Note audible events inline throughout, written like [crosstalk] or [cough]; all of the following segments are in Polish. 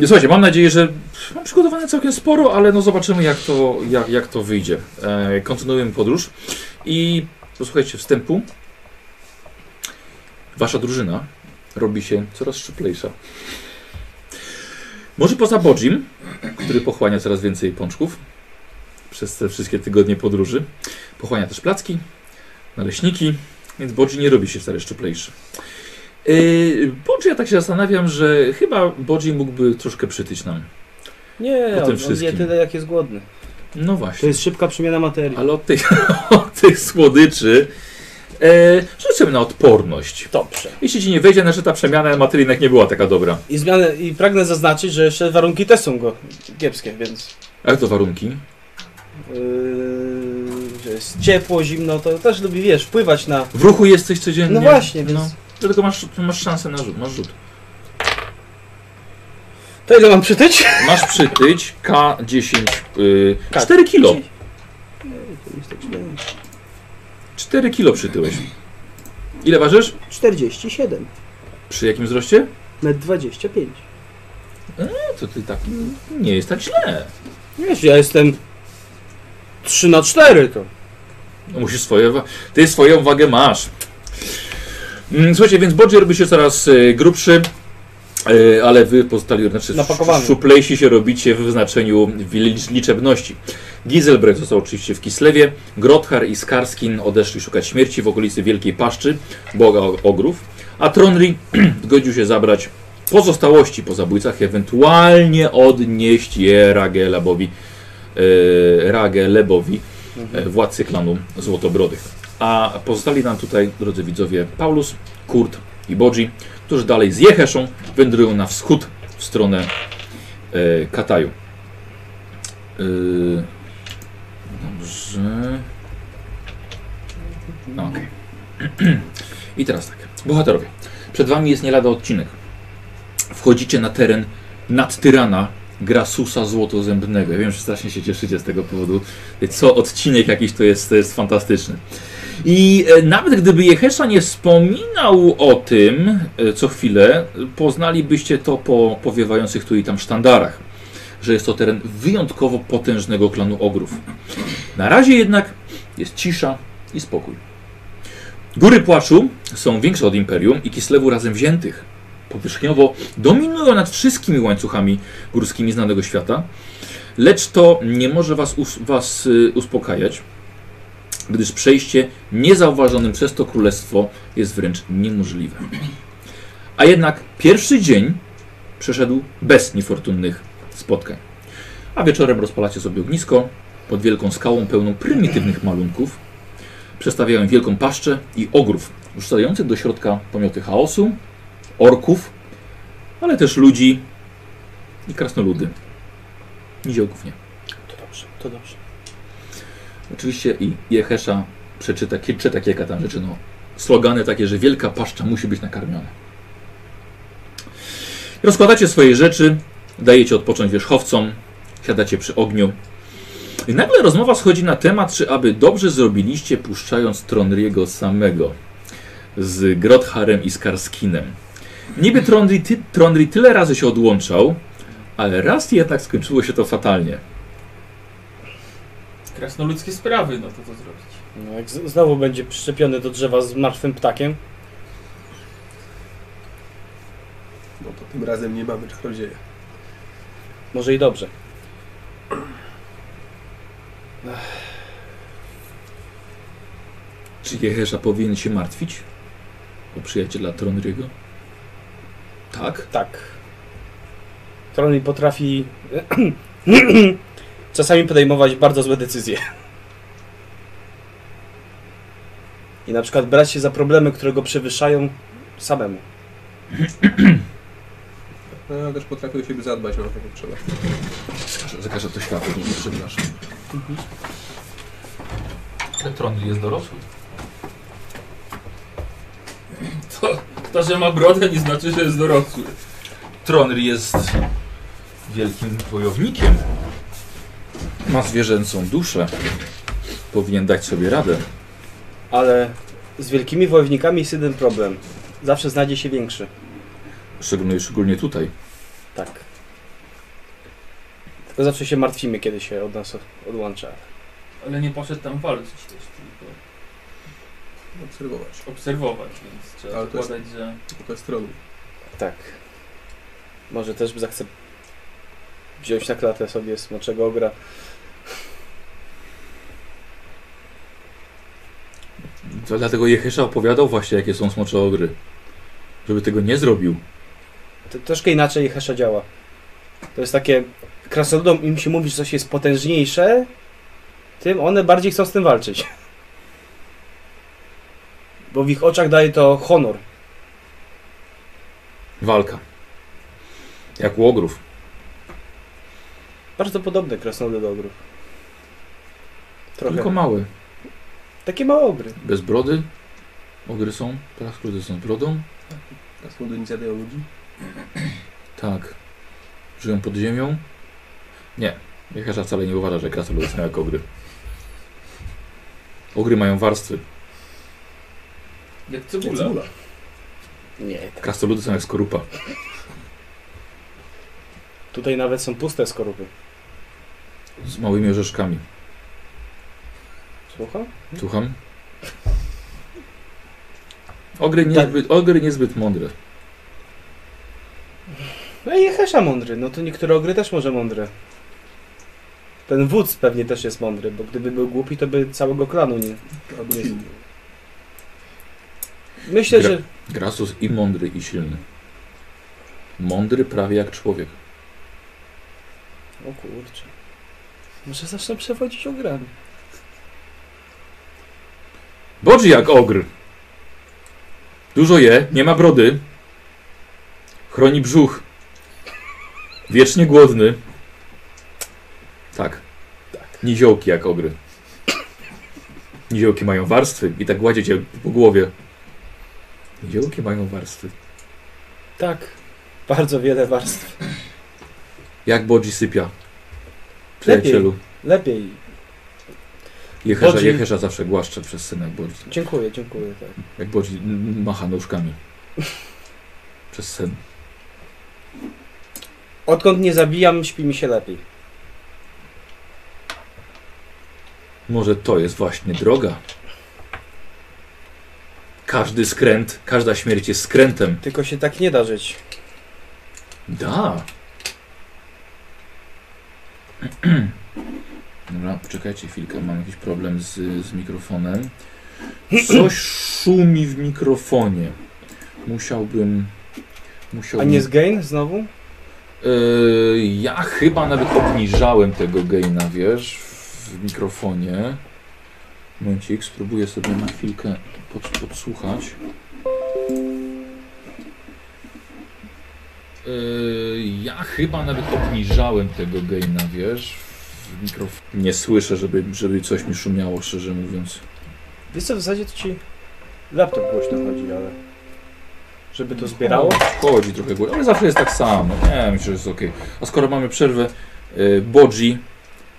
Słuchajcie, mam nadzieję, że mam przygotowane całkiem sporo, ale no zobaczymy jak to, jak, jak to wyjdzie. E, kontynuujemy podróż i posłuchajcie wstępu. Wasza drużyna robi się coraz szczuplejsza. Może poza Bodzim, który pochłania coraz więcej pączków przez te wszystkie tygodnie podróży. Pochłania też placki, naleśniki, więc Bodzi nie robi się wcale szczuplejszy. Yy, Bodzi, ja tak się zastanawiam, że chyba Bodzi mógłby troszkę przytyć nam. Nie, Po tym on, on wszystkim. je tyle jak jest głodny. No To właśnie. jest szybka przemiana materii. Ale od tych, [laughs] od tych słodyczy e, rzucimy na odporność. Dobrze. Jeśli ci nie wejdzie, znaczy ta przemiana materii jednak nie była taka dobra. I, zmianę, I pragnę zaznaczyć, że jeszcze warunki też są go kiepskie, więc A jak to warunki? yy, że jest ciepło, zimno, to też lubi, wiesz, wpływać na... W ruchu jesteś codziennie. No właśnie, więc... No. Dlatego masz, masz szansę na rzut. Masz rzut. To ile mam przytyć? Masz przytyć K10. Yy, K- 4 kilo. Nie, to jest tak źle. 4 kilo przytyłeś. Ile ważysz? 47, Przy jakim wzroście? metr 25. No to ty tak nie jest tak źle. Wiesz, ja jestem 3 na 4 to. No musisz swoje. wa- Ty swoją wagę masz. Mm, Słuchajcie, więc Bodger robi się coraz e, grubszy, e, ale wy pozostali, znaczy Napakowany. szuplejsi się robicie w wyznaczeniu licz- liczebności. Giselbrecht został oczywiście w Kislewie, Grothar i Skarskin odeszli szukać śmierci w okolicy Wielkiej Paszczy, boga ogrów, a Tronri [clears throat] zgodził się zabrać pozostałości po zabójcach, ewentualnie odnieść je Ragelebowi, e, Ragelebowi, e, władcy klanu Złotobrodych. A pozostali nam tutaj, drodzy widzowie, Paulus, Kurt i Bodzi, którzy dalej z Jeheszą wędrują na wschód w stronę e, Kataju. E, dobrze. No, Okej. [clears throat] I teraz tak. Bohaterowie. Przed wami jest nie lada odcinek. Wchodzicie na teren nad Tyrana Grasusa Złotozębnego. Ja wiem, że strasznie się cieszycie z tego powodu. Co odcinek jakiś to jest, to jest fantastyczny. I e, nawet gdyby Jehesza nie wspominał o tym e, co chwilę, poznalibyście to po powiewających tu i tam sztandarach, że jest to teren wyjątkowo potężnego klanu ogrów. Na razie jednak jest cisza i spokój. Góry płaczu są większe od Imperium i Kislewu razem wziętych. Powierzchniowo dominują nad wszystkimi łańcuchami górskimi znanego świata, lecz to nie może was, us was y, uspokajać, gdyż przejście niezauważonym przez to królestwo jest wręcz niemożliwe. A jednak pierwszy dzień przeszedł bez niefortunnych spotkań. A wieczorem rozpalacie sobie ognisko pod wielką skałą pełną prymitywnych malunków. Przestawiają wielką paszczę i ogrów, rzucających do środka pomioty chaosu, orków, ale też ludzi i krasnoludy. Niziołków nie. To dobrze, to dobrze. Oczywiście i Jehesza przeczyta, czyta kilka tam rzeczy, no, slogany takie, że wielka paszcza musi być nakarmiona. Rozkładacie swoje rzeczy, dajecie odpocząć wierzchowcom, siadacie przy ogniu. I nagle rozmowa schodzi na temat, czy aby dobrze zrobiliście puszczając Tronriego samego z Grotharem i Skarskinem. Niby Tronri, ty, Tronri tyle razy się odłączał, ale raz jednak skończyło się to fatalnie. Krasnoludzkie sprawy, no to co zrobić? No, jak z- znowu będzie przyczepiony do drzewa z martwym ptakiem, No to tym razem nie mamy czarodzieja. może i dobrze. Czy Jehesza powinien się martwić o przyjaciela Tronrygo? Tak? Tak. Trony potrafi [clears throat] czasami podejmować bardzo złe decyzje. I na przykład brać się za problemy, które go przewyższają samemu. No, ja też potrafię o siebie zadbać, no tak jak trzeba. Zakażę, to światło, nie przepraszam. Ale Tronry jest dorosły. To, to, że ma brodę nie znaczy, że jest dorosły. Tronry jest wielkim wojownikiem. Ma zwierzęcą duszę. Powinien dać sobie radę. Ale z wielkimi wojownikami jest jeden problem. Zawsze znajdzie się większy. Szczególnie, szczególnie tutaj. Tak. Tylko zawsze się martwimy, kiedy się od nas odłącza. Ale nie poszedł tam walczyć też, tylko Obserwować. obserwować, więc trzeba Ale to jest- zakładać, że... Tylko strony. Tak. Może też zachce wziąć na klatę sobie smoczego ogra. To dlatego Jehesza opowiadał właśnie, jakie są smocze ogry. Żeby tego nie zrobił. To troszkę inaczej Hesza działa. To jest takie... Krasnoludom im się mówi, że coś jest potężniejsze, tym one bardziej chcą z tym walczyć. [laughs] Bo w ich oczach daje to honor. Walka. Jak u ogrów. Bardzo podobne krasnoludy do ogrów. Trochę. Tylko małe. Takie małe ogry. Bez brody. Ogry są. Teraz ogry są z brodą. Krasnoludy nic jadają ludzi. Tak. Żyją pod ziemią. Nie. Jehesza wcale nie uważa, że krasnoludy są jak ogry. Ogry mają warstwy. Jak Jak cebula. cebula. Nie. Krasnoludy są jak skorupa. Tutaj nawet są puste skorupy. Z małymi orzeszkami. Słucham? Słucham? Ogry Tak. niezbyt, ogry niezbyt mądre. No i Hesza mądry. No to niektóre ogry też może mądre. Ten wódz pewnie też jest mądry, bo gdyby był głupi, to by całego klanu nie... Myślę, Gra- że... Grasus i mądry i silny. Mądry prawie jak człowiek. O kurczę. Może zacznę przewodzić ogrami. Bodzi jak ogr. Dużo je, nie ma brody. Chroni brzuch. Wiecznie głodny. Tak. Niziołki jak ogry. Niziołki mają warstwy i tak gładzie cię po głowie. Niziołki mają warstwy. Tak. Bardzo wiele warstw. Jak Bodzi sypia. Przyjacielu. Lepiej. Jehesza, Bodzi- Jehesza zawsze głaszcze przez syna Bodzi. Dziękuję, dziękuję. Tak. Jak Bodzi macha nóżkami. [laughs] Przez sen. Odkąd nie zabijam, śpi mi się lepiej. Może to jest właśnie droga. Każdy skręt, każda śmierć jest skrętem. Tylko się tak nie da żyć. Da. [clears throat] [clears throat] Dobra, poczekajcie chwilkę, mam jakiś problem z, z mikrofonem. Coś szumi w mikrofonie. Musiałbym... A Musiałbym... nie z gain znowu? Yy, ja chyba nawet obniżałem tego gaina, wiesz, w mikrofonie. Momencik, spróbuję sobie na chwilkę pod, podsłuchać. Yy, ja chyba nawet obniżałem tego gaina, wiesz, w mikrofonie. Nie słyszę, żeby, żeby coś mi szumiało, szczerze mówiąc. Wiesz co, w zasadzie to ci laptop głośno chodzi, ale... Żeby to zbierało? Chodzi trochę głośno, ale zawsze jest tak samo. Nie, myślę, że jest ok. A skoro mamy przerwę, y, Bodzi,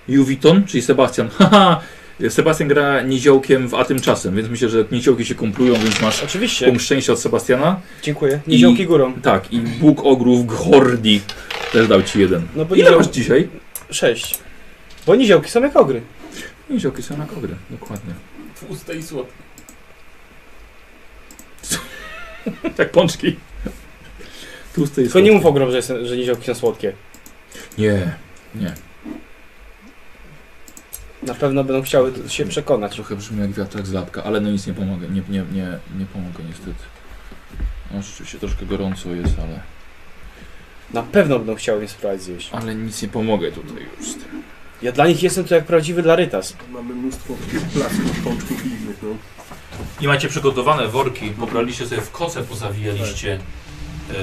Juwiton, czyli Sebastian. [laughs] Haha, Sebastian gra niziołkiem w A tymczasem, więc myślę, że niziołki się kumplują, więc masz Oczywiście. punkt szczęścia od Sebastiana. Dziękuję. Niziołki górą. Tak, i Bóg Ogrów Gchordi też dał ci jeden. No bo Ile nizioł... masz dzisiaj? Sześć. Bo niziołki są jak ogry. Niziołki są na kogry, dokładnie. Tłuste i słodkie. [laughs] Jak pączki. Tłuste i Tylko nie słodkie. mów ogrom, że, jest, że niziołki są słodkie. Nie, nie. Na pewno będą chciały się przekonać. Trochę brzmi jak wiatrak z lapka, ale no nic nie pomogę, nie, nie, nie, nie pomogę niestety. No rzeczywiście troszkę gorąco jest, ale, Na pewno będą chciały mnie spróbować zjeść. ale nic nie pomogę tutaj już z tym. Ja dla nich jestem to jak prawdziwy Larytas. Mamy mnóstwo placków, pączków i innych, no. I macie przygotowane worki, pobraliście sobie w koce, pozawijaliście yy,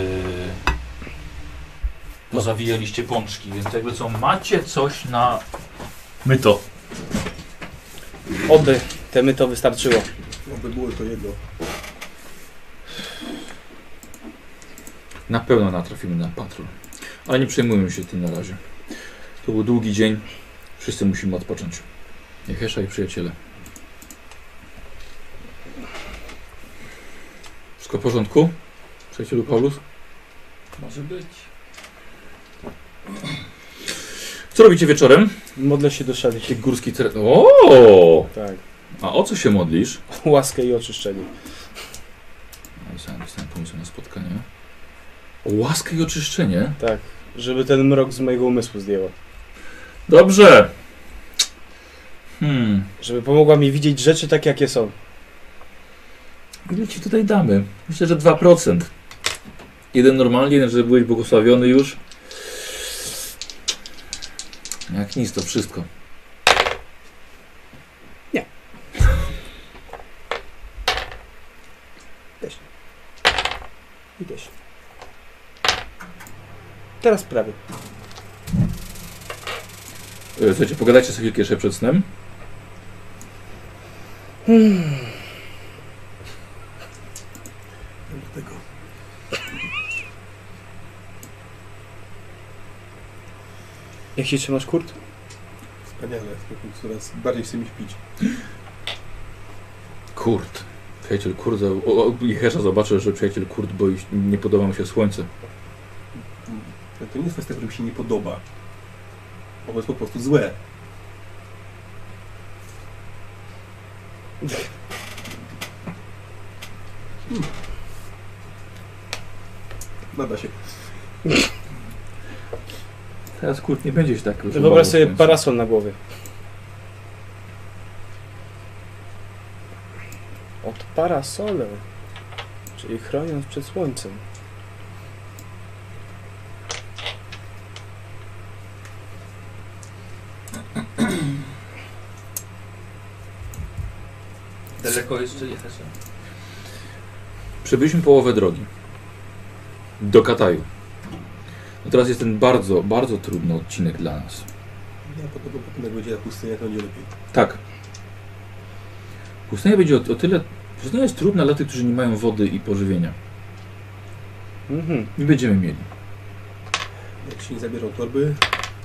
pozawijaliście pączki, więc jakby co, macie coś na myto. Oby temy to wystarczyło. Oby było to jedno. Na pewno natrafimy na patrol. Ale nie przejmujmy się tym na razie. To był długi dzień. Wszyscy musimy odpocząć. Niechesza i przyjaciele. Wszystko w porządku? Przyjacielu Paulus? Może być. Co robicie wieczorem? Modlę się do szali. Taki górski teren. O! Tak. A o co się modlisz? Łaskę i oczyszczenie. Dostałem, dostałem pomysł na spotkanie. O łaskę i oczyszczenie. Tak. Żeby ten mrok z mojego umysłu zdjęła. Dobrze. Hmm. Żeby pomogła mi widzieć rzeczy tak, jakie są. Ile ci tutaj damy? Myślę, że 2%. Jeden normalnie, jeden, że byłeś błogosławiony już. Jak nic, to wszystko. Idę się. Teraz prawie. E, Słuchajcie, pogadajcie sobie chwilkę jeszcze przed snem. Do tego. Jak się trzymasz, Kurt? Wspaniale. Coraz bardziej chce mi śpić. Kurt. Przyjaciel Kurt, o, o, i Hesza zobaczył, że przyjaciel Kurt boi, nie podoba mu się słońce. To nie jest kwestia, która mi się nie podoba. Ono jest po prostu złe. Hmm. Nada się. Teraz Kurt nie będzie się tak już Wyobraź sobie parasol na głowie. Od parasole. Czyli chroniąc przed słońcem. [clears throat] Daleko jeszcze jechać. Przebyliśmy połowę drogi. Do Kataju. No teraz jest ten bardzo, bardzo trudny odcinek dla nas. Ja podobno potem jak będzie na pustyni, to będzie lepiej. Tak. Pustynia będzie o, o tyle... Pustynia jest trudna dla tych, którzy nie mają wody i pożywienia. Mhm. Nie będziemy mieli. Jak się nie zabierą torby,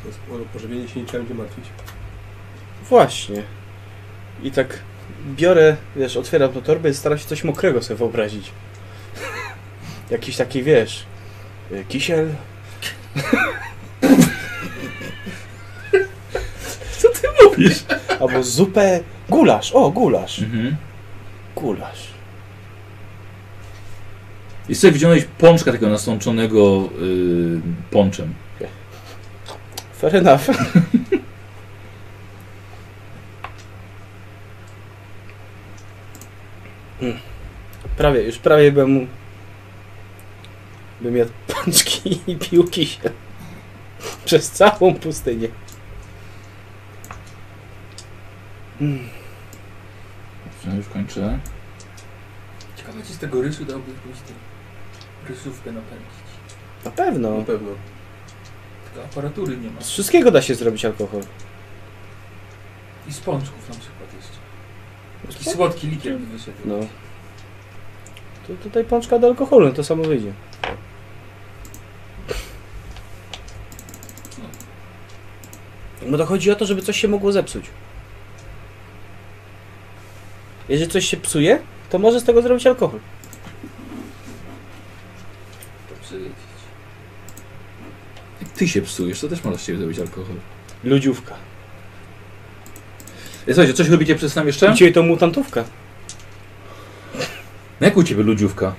to jest o pożywienie się nie trzeba będzie martwić. Właśnie. I tak biorę, wiesz, otwieram tą torbę i staram się coś mokrego sobie wyobrazić. [laughs] Jakiś taki, wiesz, y, kisiel. [laughs] Co ty mówisz? Albo zupę. Gulasz, o, gulasz. Mhm. Gulasz. I sobie wziąłeś pączka takiego nasączonego yy, ponczem. Fair enough. Hmm. Prawie, już prawie bym bym jadł pączki [laughs] i pił kisiel. [laughs] Przez całą pustynię. Hmm. Dobrze, już kończę. Ciekawe, czy z tego rysu dałby jakąś tę rysówkę napędzić. Na pewno. Na pewno. Tylko aparatury nie ma. Z wszystkiego da się zrobić alkohol. I z pączków na przykład jeszcze. Taki słodki likier by wyszedł. No. To tutaj pączka do alkoholu, no to samo wyjdzie. No to chodzi o to, żeby coś się mogło zepsuć. Jeżeli coś się psuje, to może z tego zrobić alkohol. To przywiedzieć. Jak ty się psujesz, to też możesz z siebie zrobić alkohol. Ludziówka. E, Słuchajcie, coś robicie przed snem jeszcze? Ciebie to mutantówka? No jak u ciebie ludziówka?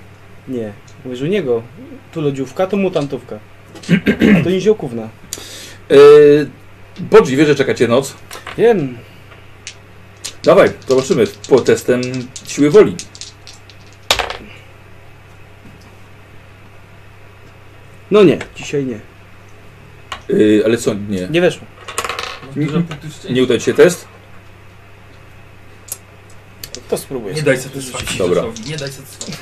Nie. Mówisz u niego. Tu lodziówka, to mutantówka. A to niziołkówna. Yy, Bodzi, wie, że czekacie noc. Wiem. Dawaj, zobaczymy. Po testem siły woli. No nie, dzisiaj nie. Yy, ale co, nie. Nie weszło. Nie-. Nie udał ci się test? To spróbuję. Nie daj satysfakcji Dobra. Rzeszowi, Nie daj satysfakcji.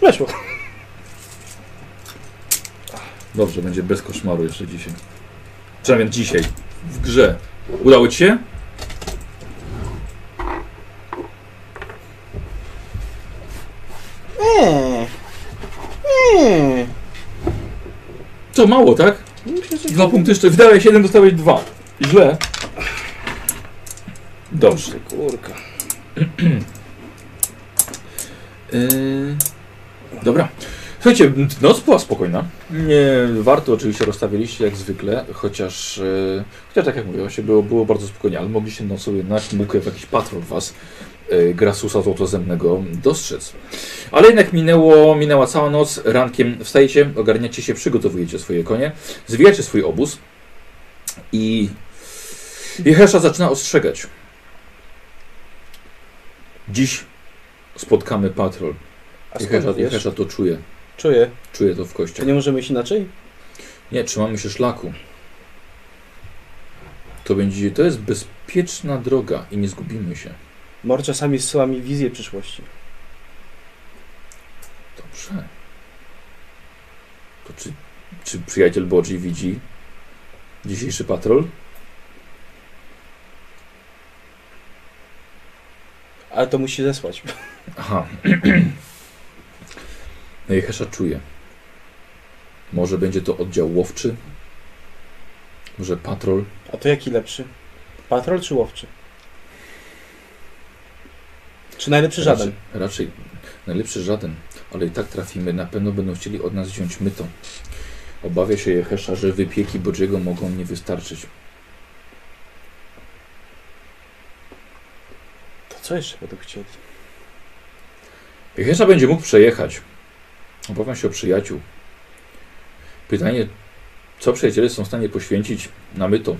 Weszło. Dobrze, będzie bez koszmaru jeszcze dzisiaj. Przynajmniej dzisiaj. W grze. Udało ci się? Eee. Eee. Co, mało, tak? Dwa punkty jeszcze. Wydałeś jeden, dostałeś dwa. Źle. Dobrze. Kurka. Yy, [clears throat] dobra. Słuchajcie, noc była spokojna. Nie, warto oczywiście rozstawiliście jak zwykle, chociaż, e, chociaż tak jak mówię, było, było bardzo spokojnie, ale mogliście nocą jednak mógł jakiś patrol was Grasusa Złotozemnego dostrzec. Ale jednak minęło, minęła cała noc, rankiem wstajecie, ogarniacie się, przygotowujecie swoje konie, zwijacie swój obóz i Jehesza zaczyna ostrzegać. Dziś spotkamy patrol. Jehesza? Jehesza to czuje. Czuję. Czuję to w kościach. nie możemy iść inaczej? Nie, trzymamy się szlaku. To będzie, to jest bezpieczna droga i nie zgubimy się. Mor czasami zsyła mi wizję przyszłości. Dobrze. To czy, czy przyjaciel Bodzi widzi dzisiejszy patrol? Ale to musi zesłać. Aha. [clears throat] No i Hesza czuje. Może będzie to oddział łowczy? Może patrol? A to jaki lepszy? Patrol czy łowczy? Czy najlepszy żaden? Raczej, raczej najlepszy żaden, ale i tak trafimy. Na pewno będą chcieli od nas wziąć myto. Obawia się Jehesza, że wypieki Bodziego mogą nie wystarczyć. To co jeszcze będą chcieli? Jehesza będzie mógł przejechać. Obawiam się o przyjaciół. Pytanie, co przyjaciele są w stanie poświęcić na myto?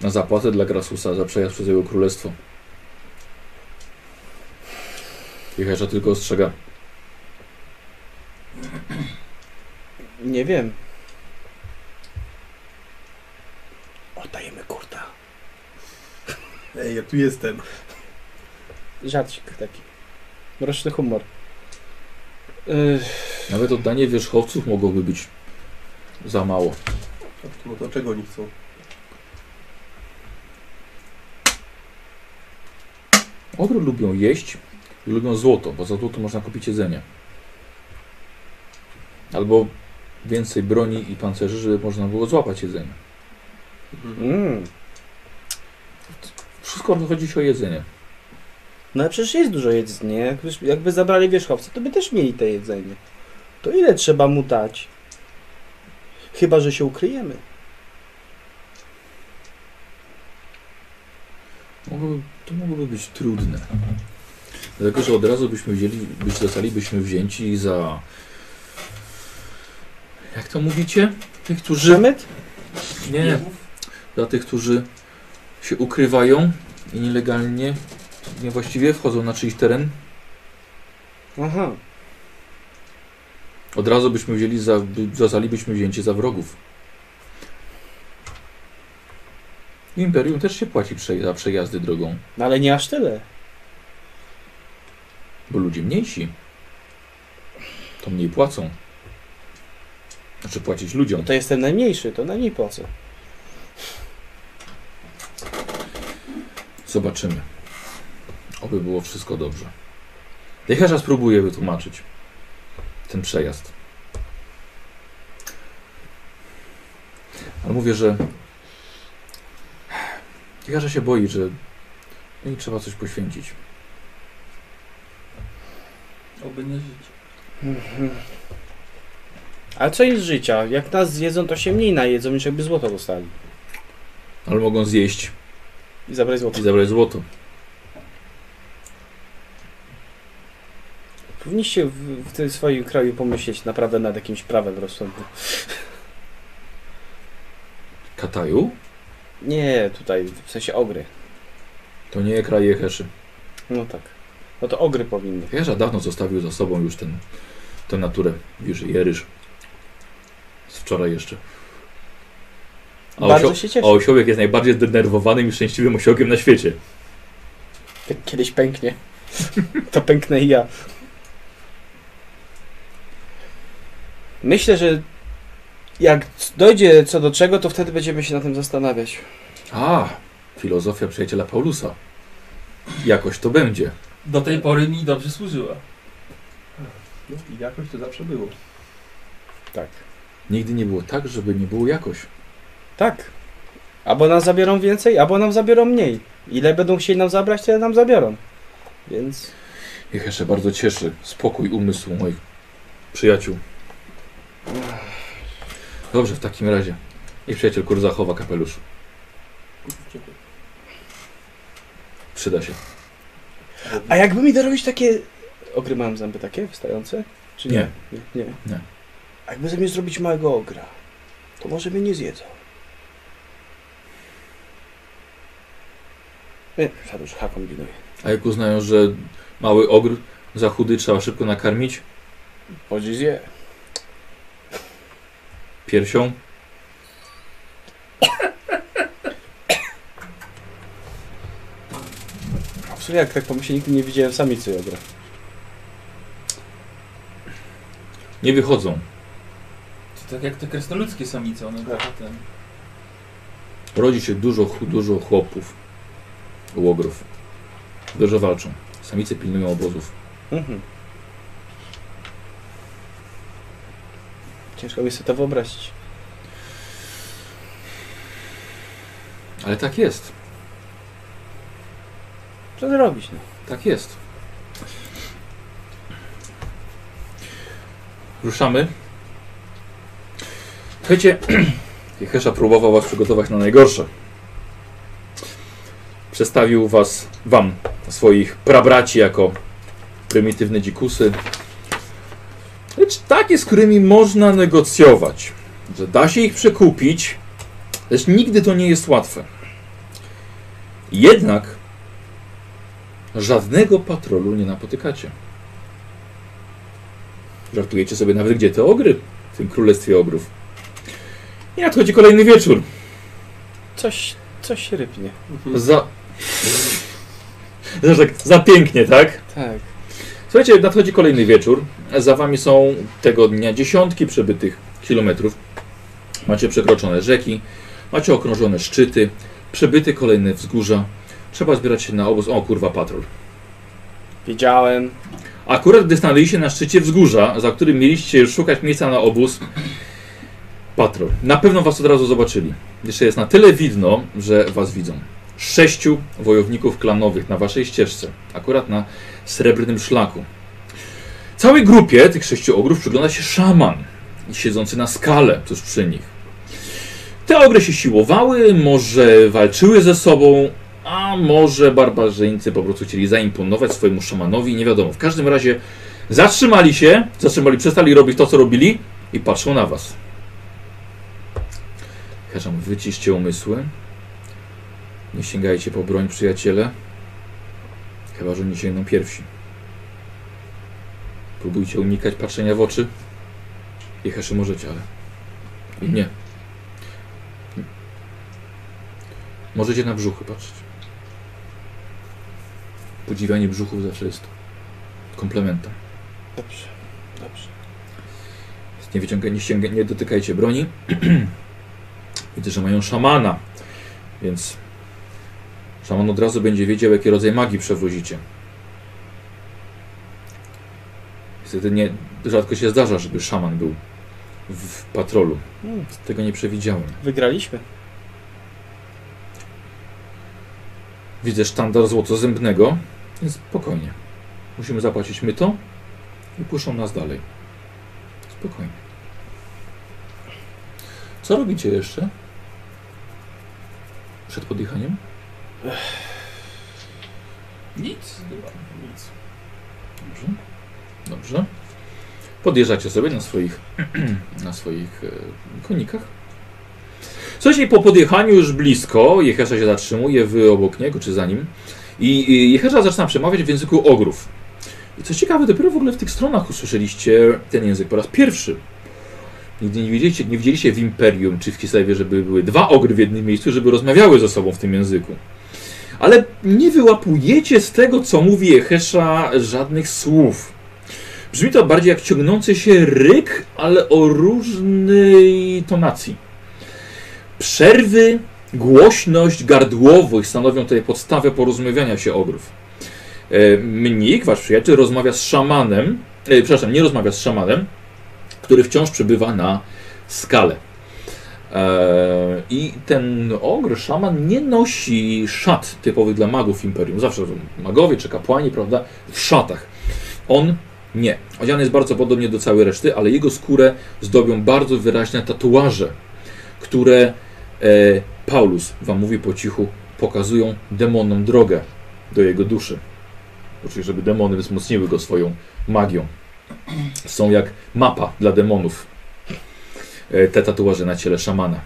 Na zapłatę dla Grasusa za przejazd przez jego królestwo. Jehesza tylko ostrzega. Nie wiem. Oddajemy kurta. Ej, ja tu jestem. Żarcik taki. Mroczny humor. Yy, Nawet oddanie wierzchowców mogłoby być za mało. No to czego oni chcą? Ogry lubią jeść i lubią złoto, bo za złoto można kupić jedzenie. Albo więcej broni i pancerzy, żeby można było złapać jedzenie. Mm. Wszystko chodzi się o jedzenie. No ale przecież jest dużo jedzenia. Jakby, jakby zabrali wierzchowca, to by też mieli te jedzenie. To ile trzeba mu dać? Chyba, że się ukryjemy. Mogłoby, to mogłoby być trudne. Dlatego, że od razu byśmy wzięli, być, zostalibyśmy wzięci za... Jak to mówicie? Tych, którzy... Przemyt? Nie, dla tych, którzy się ukrywają i nielegalnie, niewłaściwie wchodzą na czyjś teren. Aha. Od razu byśmy wzięli za, by- zostalibyśmy wzięci za wrogów. Imperium też się płaci prze, za przejazdy drogą, No ale nie aż tyle. bo ludzie mniejsi to mniej płacą. Znaczy płacić ludziom. No to jestem najmniejszy, to najmniej płacę. Zobaczymy. Oby było wszystko dobrze. Jechasza spróbuję wytłumaczyć ten przejazd. Ale mówię, że Jechasza się boi, że no i trzeba coś poświęcić. Oby nie żyć. Mhm. Ale co jest życia? Jak nas zjedzą, to się mniej najedzą, niż jakby złoto dostali. Ale mogą zjeść I zabrać złoto. i zabrać złoto. Powinniście w, w tym swoim kraju pomyśleć naprawdę nad jakimś prawem rozsądnym. Kataju Nie, tutaj, w sensie ogry. to nie kraj Jeheszy. No tak. No to ogry powinny. Jehesza dawno zostawił za sobą już ten, tę naturę. Wiesz, Jeryż. Z wczoraj jeszcze. A Bardzo osio- się cieszę. A osiołek jest najbardziej zdenerwowanym i szczęśliwym osiołkiem na świecie. Jak kiedyś pęknie, to pęknę i ja. Myślę, że jak dojdzie co do czego, to wtedy będziemy się na tym zastanawiać. A, filozofia przyjaciela Paulusa. Jakoś to będzie. Do tej pory mi dobrze służyła. No i jakoś to zawsze było. Tak. Nigdy nie było tak, żeby nie było jakoś. Tak. Albo nam zabiorą więcej, albo nam zabiorą mniej. Ile będą chcieli nam zabrać, tyle nam zabiorą. Więc Jehesze bardzo cieszy spokój umysłu moich przyjaciół. Dobrze, w takim razie. Niech przyjaciel kur zachowa kapelusz. Przyda się. A jakby mi dorobić takie... Ogry mam zęby takie wystające? Czy nie? Nie. nie. Nie. A jakby zamiast zrobić małego ogra, to może mnie nie zjedzą. Nie, za dużo ha kombinuję. A jak uznają, że mały ogr za chudy trzeba szybko nakarmić Chodzi zje. Piersią, W sumie jak tak pomyślę, nigdy nie widziałem samicy ogra. nie wychodzą. To tak jak te kresnoludzkie samice, one trochę ten... Rodzi się dużo, dużo chłopów, ogrów. Dużo walczą. Samice pilnują obozów. Mhm. Ciężko mi sobie to wyobrazić. Ale tak jest. Co zrobić, no? Tak jest. Ruszamy. Słuchajcie, [clears throat] Jehesza próbował was przygotować na najgorsze. Przedstawił was, wam, swoich prabraci jako prymitywne dzikusy. Lecz takie, z którymi można negocjować. Że da się ich przekupić, lecz nigdy to nie jest łatwe. Jednak żadnego patrolu nie napotykacie. Żartujecie sobie nawet, gdzie te ogry w tym królestwie ogrów. I nadchodzi kolejny wieczór. Coś, coś się rypnie. Za... Zresztą tak, za pięknie, tak? Tak. Słuchajcie, nadchodzi kolejny wieczór. Za wami są tego dnia dziesiątki przebytych kilometrów. Macie przekroczone rzeki, macie okrążone szczyty, przebyte kolejne wzgórza. Trzeba zbierać się na obóz. O kurwa, patrol. Wiedziałem. Akurat gdy stanęliście na szczycie wzgórza, za którym mieliście już szukać miejsca na obóz, patrol. Na pewno was od razu zobaczyli. Jeszcze jest na tyle widno, że was widzą. Sześciu wojowników klanowych na waszej ścieżce, akurat na srebrnym szlaku. Całej grupie tych sześciu ogrów przygląda się szaman, siedzący na skale tuż przy nich. Te ogry się siłowały, może walczyły ze sobą, a może barbarzyńcy po prostu chcieli zaimponować swojemu szamanowi, nie wiadomo. W każdym razie zatrzymali się, zatrzymali, przestali robić to, co robili i patrzą na was. Heszam, wyciszcie umysły. Nie sięgajcie po broń, przyjaciele. Chyba, że nie sięgną pierwsi. Próbujcie unikać patrzenia w oczy. I Heszy możecie, ale... I nie. Możecie na brzuchy patrzeć. Podziwianie brzuchów zawsze jest komplementem. Dobrze, dobrze. Nie, wyciąga, nie, sięga, nie dotykajcie broni. [clears throat] Widzę, że mają szamana, więc szaman od razu będzie wiedział, jaki rodzaj magii przewozicie. Niestety nie, rzadko się zdarza, żeby szaman był w patrolu. Hmm, Tego nie przewidziałem. wygraliśmy. Widzę sztandar złotozębnego, więc spokojnie. Musimy zapłacić myto i puszczą nas dalej. Spokojnie. Co robicie jeszcze? Przed podjechaniem? Nic chyba. Nic. Dobrze. Dobrze. Podjeżdżacie sobie na swoich, [clears throat] na swoich e, konikach. Słuchajcie, po podjechaniu już blisko, Jehesza się zatrzymuje, wy obok niego czy za nim. I, Jehesza zaczyna przemawiać w języku ogrów. I co ciekawe, dopiero w ogóle w tych stronach usłyszeliście ten język po raz pierwszy. Nigdy nie widzieliście, nie widzieliście w Imperium czy w Kislewie, żeby były dwa ogry w jednym miejscu, żeby rozmawiały ze sobą w tym języku. Ale nie wyłapujecie z tego, co mówi Jehesza, żadnych słów. Brzmi to bardziej jak ciągnący się ryk, ale o różnej tonacji. Przerwy, głośność, gardłowość stanowią tutaj podstawę porozmawiania się ogrów. E, Mnik, wasz przyjaciel, rozmawia z szamanem, e, przepraszam, nie rozmawia z szamanem, który wciąż przebywa na skale. E, I ten ogr, szaman, nie nosi szat typowych dla magów Imperium. Zawsze magowie czy kapłani, prawda, w szatach. On nie. Odziany jest bardzo podobnie do całej reszty, ale jego skórę zdobią bardzo wyraźne tatuaże, które e, Paulus wam mówi po cichu, pokazują demonom drogę do jego duszy. Oczywiście, żeby demony wzmocniły go swoją magią. Są jak mapa dla demonów. E, te tatuaże na ciele szamana.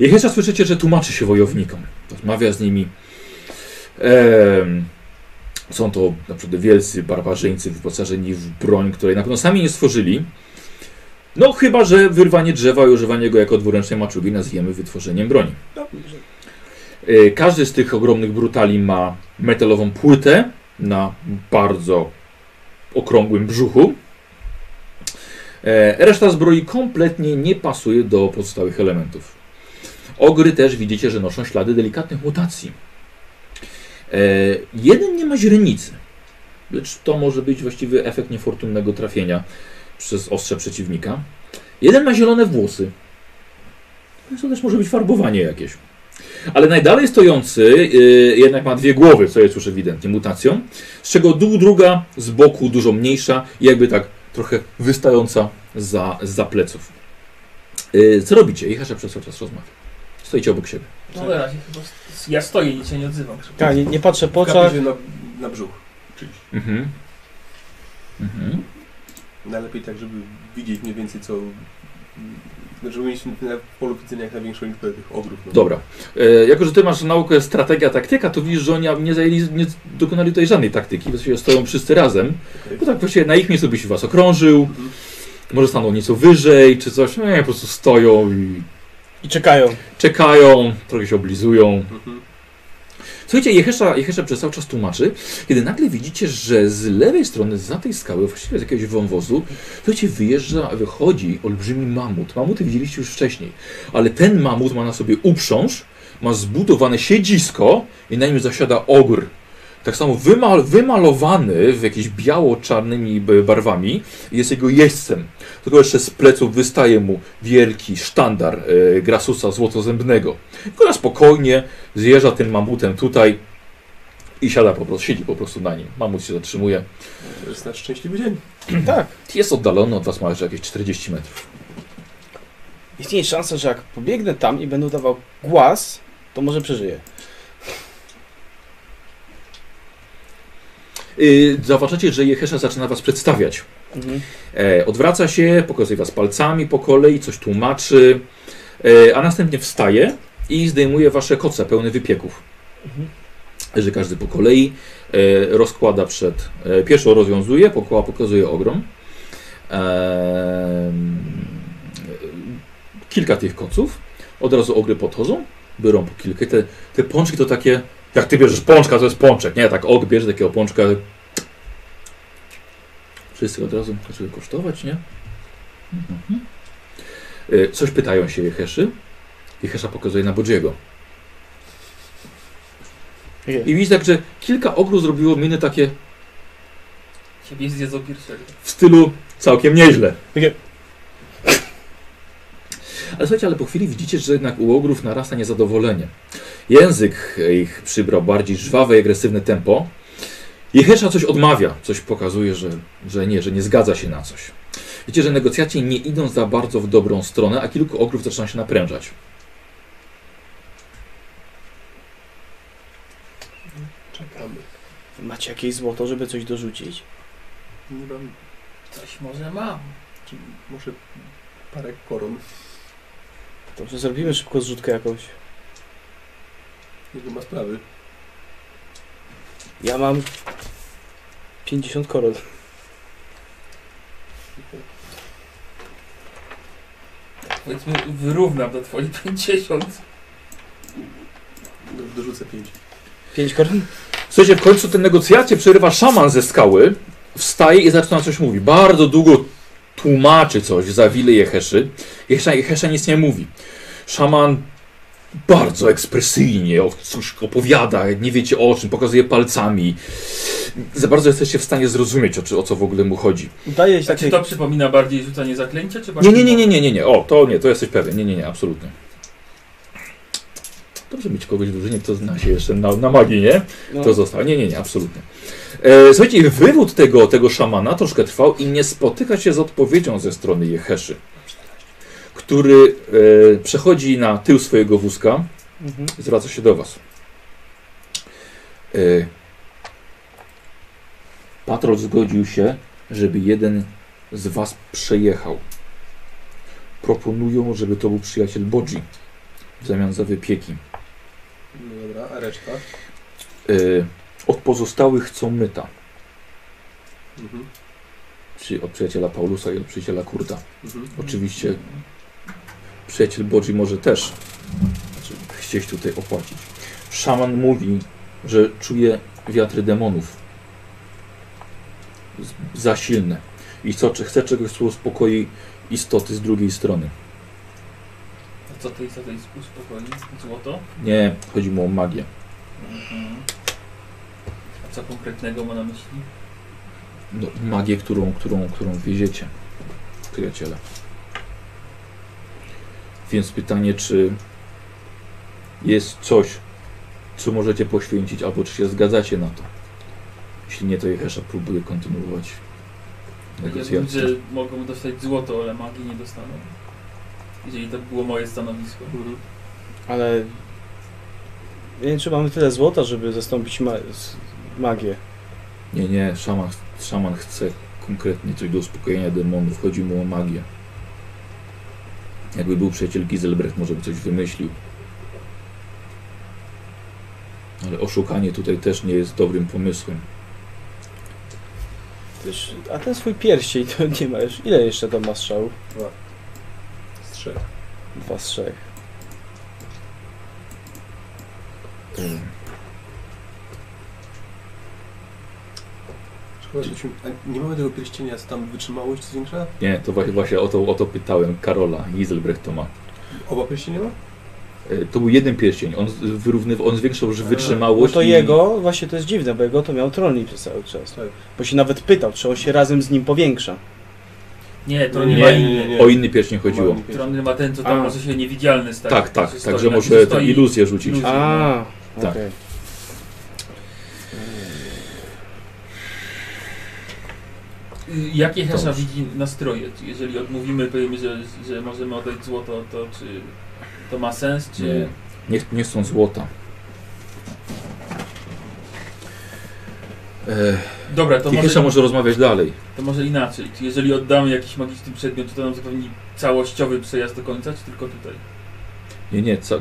I jeszcze słyszycie, że tłumaczy się wojownikom. Rozmawia z nimi. Em, są to naprawdę wielcy barbarzyńcy wyposażeni w broń, której na pewno sami nie stworzyli. No chyba, że wyrwanie drzewa i używanie go jako dwuręcznej maczugi nazwiemy wytworzeniem broni. E, Każdy z tych ogromnych brutali ma metalową płytę na bardzo okrągłym brzuchu. E, Reszta zbroi kompletnie nie pasuje do pozostałych elementów. Ogry też widzicie, że noszą ślady delikatnych mutacji. E, Jeden nie ma źrenicy, lecz to może być właściwy efekt niefortunnego trafienia przez ostrze przeciwnika. Jeden ma zielone włosy. To też może być farbowanie jakieś. Ale najdalej stojący y, jednak ma dwie głowy, co jest już ewidentnie mutacją, z czego dół druga z boku dużo mniejsza i jakby tak trochę wystająca za, za pleców. Y, co robicie? I Hasza przez cały czas rozmawia. Stoicie obok siebie. No na razie chyba ja stoję i się nie odzywam. Tak, nie, nie patrzę po. Kapię, że na, na brzuch. Oczywiście. Mhm. Mhm. Najlepiej tak, żeby widzieć mniej więcej co... Żeby mieć na polu widzenia jak największą liczbę tych ogrów. No. Dobra. E, jako, że ty masz naukę strategia, taktyka, to widzisz, że oni nie, zajęli, nie dokonali tutaj żadnej taktyki. Właściwie stoją wszyscy razem. Okej. Bo tak właściwie na ich miejscu byś was okrążył. Mhm. Może staną nieco wyżej, czy coś. Nie, po prostu stoją i I czekają. czekają, trochę się oblizują. Mhm. Słuchajcie, Jehesza, Jehesza przez cały czas tłumaczy, kiedy nagle widzicie, że z lewej strony, za tej skały, właściwie z jakiegoś wąwozu, słuchajcie, wyjeżdża, wychodzi olbrzymi mamut. Mamuty widzieliście już wcześniej, ale ten mamut ma na sobie uprząż, ma zbudowane siedzisko i na nim zasiada ogr. Tak samo wymal, wymalowany w jakieś biało-czarnymi barwami jest jego jeźdźcem. Tylko jeszcze z pleców wystaje mu wielki sztandar e, Grasusa Złotozębnego. Na spokojnie zjeżdża tym mamutem tutaj i siada po prostu, siedzi po prostu na nim. Mamut się zatrzymuje. To jest nasz szczęśliwy dzień. [clears throat] Tak. Jest oddalony od was ma jeszcze jakieś 40 metrów. Istnieje szansa, że jak pobiegnę tam i będę dawał głaz, to może przeżyję. Yy, zauważacie, że Jehesza zaczyna was przedstawiać. Mhm. E, odwraca się, pokazuje was palcami po kolei, coś tłumaczy, e, a następnie wstaje i zdejmuje wasze koce pełne wypieków. Mhm. Że każdy po kolei e, rozkłada przed. E, pierwszą rozwiązuje, pokoła pokazuje ogrom. E, kilka tych koców. Od razu ogry podchodzą, biorą po kilka. Te, te pączki to takie. Jak ty bierzesz pączka, to jest pączek. Nie, tak og bierze takiego pączka. Wszyscy od razu zaczęli kosztować, nie? Mhm. E, Coś pytają się Jeheszy. Jehesza pokazuje na Bodziego. I widzisz tak, że kilka ogród zrobiło miny takie Ciebie zjedzą pierwszego. w stylu całkiem nieźle. Takie- Ale słuchajcie, ale po chwili widzicie, że jednak u ogrów narasta niezadowolenie. Język ich przybrał bardziej żwawe i agresywne tempo. Jehesza coś odmawia, coś pokazuje, że, że nie, że nie zgadza się na coś. Widzicie, że negocjacje nie idą za bardzo w dobrą stronę, a kilku ogrów zaczyna się naprężać. Czekamy. Macie jakieś złoto, żeby coś dorzucić? Nie mam... Coś może mam. Czy może parę koron. Dobrze, zrobimy szybko zrzutkę jakąś. Nie ma sprawy. Ja mam 50 koron. Powiedzmy, wyrównam do twoich 50. Do- Dorzucę pięć. 5 koron? Słuchajcie, w końcu te negocjacje przerywa szaman ze skały, wstaje i zaczyna coś mówić. Bardzo długo tłumaczy coś za wilę Jeheszy. Jehesza, Jehesza nic nie mówi. Szaman bardzo ekspresyjnie o- coś opowiada, nie wiecie o czym, pokazuje palcami. Za bardzo jesteście w stanie zrozumieć, o, czy- o co w ogóle mu chodzi. Daję ci A czy to przypomina bardziej rzucanie zaklęcia, czy Nie, bardziej... nie, nie, nie, nie, nie, nie. O, to nie, to jesteś pewien. Nie, nie, nie, absolutnie. Dobrze mieć kogoś w drużynie, kto zna się jeszcze na, na magii, nie? No, To zostało. Nie, nie, nie, absolutnie. E, słuchajcie, wywód tego, tego szamana troszkę trwał i nie spotyka się z odpowiedzią ze strony Jeheszy, który e, przechodzi na tył swojego wózka mhm. i zwraca się do was. E, patrol zgodził się, żeby jeden z was przejechał. Proponują, żeby to był przyjaciel Bodzi w zamian za wypieki. No dobra, a reszta? E, od pozostałych chcą myta. Mhm. Czyli od przyjaciela Paulusa i od przyjaciela Kurta. Mhm. Oczywiście przyjaciel Bodzi może też znaczy, chcieć tutaj opłacić. Szaman mówi, że czuje wiatry demonów za silne i co, czy chce czegoś, co uspokoi istoty z drugiej strony. A co tej uspokoi? Złoto? Nie, chodzi mu o magię. Mhm. Co konkretnego ma na myśli? No, magię, którą, którą, którą wieziecie, przyjaciele. Więc pytanie, czy jest coś, co możecie poświęcić, albo czy się zgadzacie na to? Jeśli nie, to Jehesza próbuje kontynuować Ja wiem, negocjacje. że mogą dostać złoto, ale magii nie dostaną. Jeżeli to było moje stanowisko. Mhm. Ale ja nie wiem, czy mamy tyle złota, żeby zastąpić ma magię. Nie, nie, szaman, szaman chce konkretnie coś do uspokojenia demonów, chodzi mu o magię. Jakby był przyjaciel Giselbrecht, może by coś wymyślił. Ale oszukanie tutaj też nie jest dobrym pomysłem. A ten swój pierścień to nie ma już. Ile jeszcze tam ma strzałów? Z trzech. Dwa z trzech. Mm. Szkoda, żebyśmy... A nie mamy tego pierścienia, co tam wytrzymałość zwiększa? Nie, to właśnie, o, to, o to pytałem Karola. Giselbrecht to ma. Oba pierścienie ma? E, To był jeden pierścień. On, wyrównywał, on zwiększał już A, No wytrzymałość. to i- jego, właśnie to jest dziwne, bo jego to miał trolnik przez cały czas. Tak. Bo się nawet pytał, czy on się razem z nim powiększa. Nie, to Nie, nie, nie, ma nie, inny. O inny pierścień chodziło. Oba pierścienie. Tron ma ten, co tam może się niewidzialny stać. Tak, tak, tak, że może że tę iluzję rzucić. iluzję. A, Tak. okej. Jakie Hesza widzi nastroje? Czy Jeżeli odmówimy, powiemy, że, że możemy oddać złoto, to czy to ma sens, czy... Nie, nie, nie chcą złota. E, Dobra, to Kichesza może, może rozmawiać dalej. to może inaczej. Czy jeżeli oddamy jakiś magiczny przedmiot, czy to nam zapewni całościowy przejazd do końca, czy tylko tutaj? Nie, nie, co?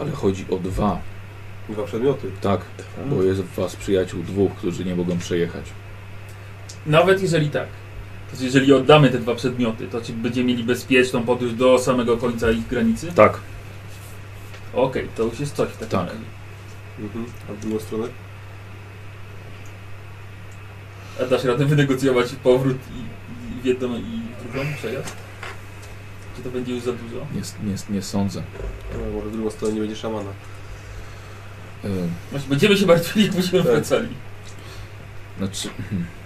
Ale chodzi o dwa, Dwa przedmioty. tak? Bo jest w was przyjaciół dwóch, którzy nie mogą przejechać. Nawet jeżeli tak. To znaczy, jeżeli oddamy te dwa przedmioty, to czy będziemy mieli bezpieczną podróż do samego końca ich granicy? Tak. Okej, to już jest coś w takim Tak. razie. Mhm. A w drugą stronę? A dasz radę wynegocjować powrót i, i w jedną i w drugą przejazd? Czy to będzie już za dużo? Nie, nie, nie sądzę. No, może w drugą stronę nie będzie szamana. Właśnie będziemy się martwili, jak będziemy Tak. wracali. znaczy... [clears throat]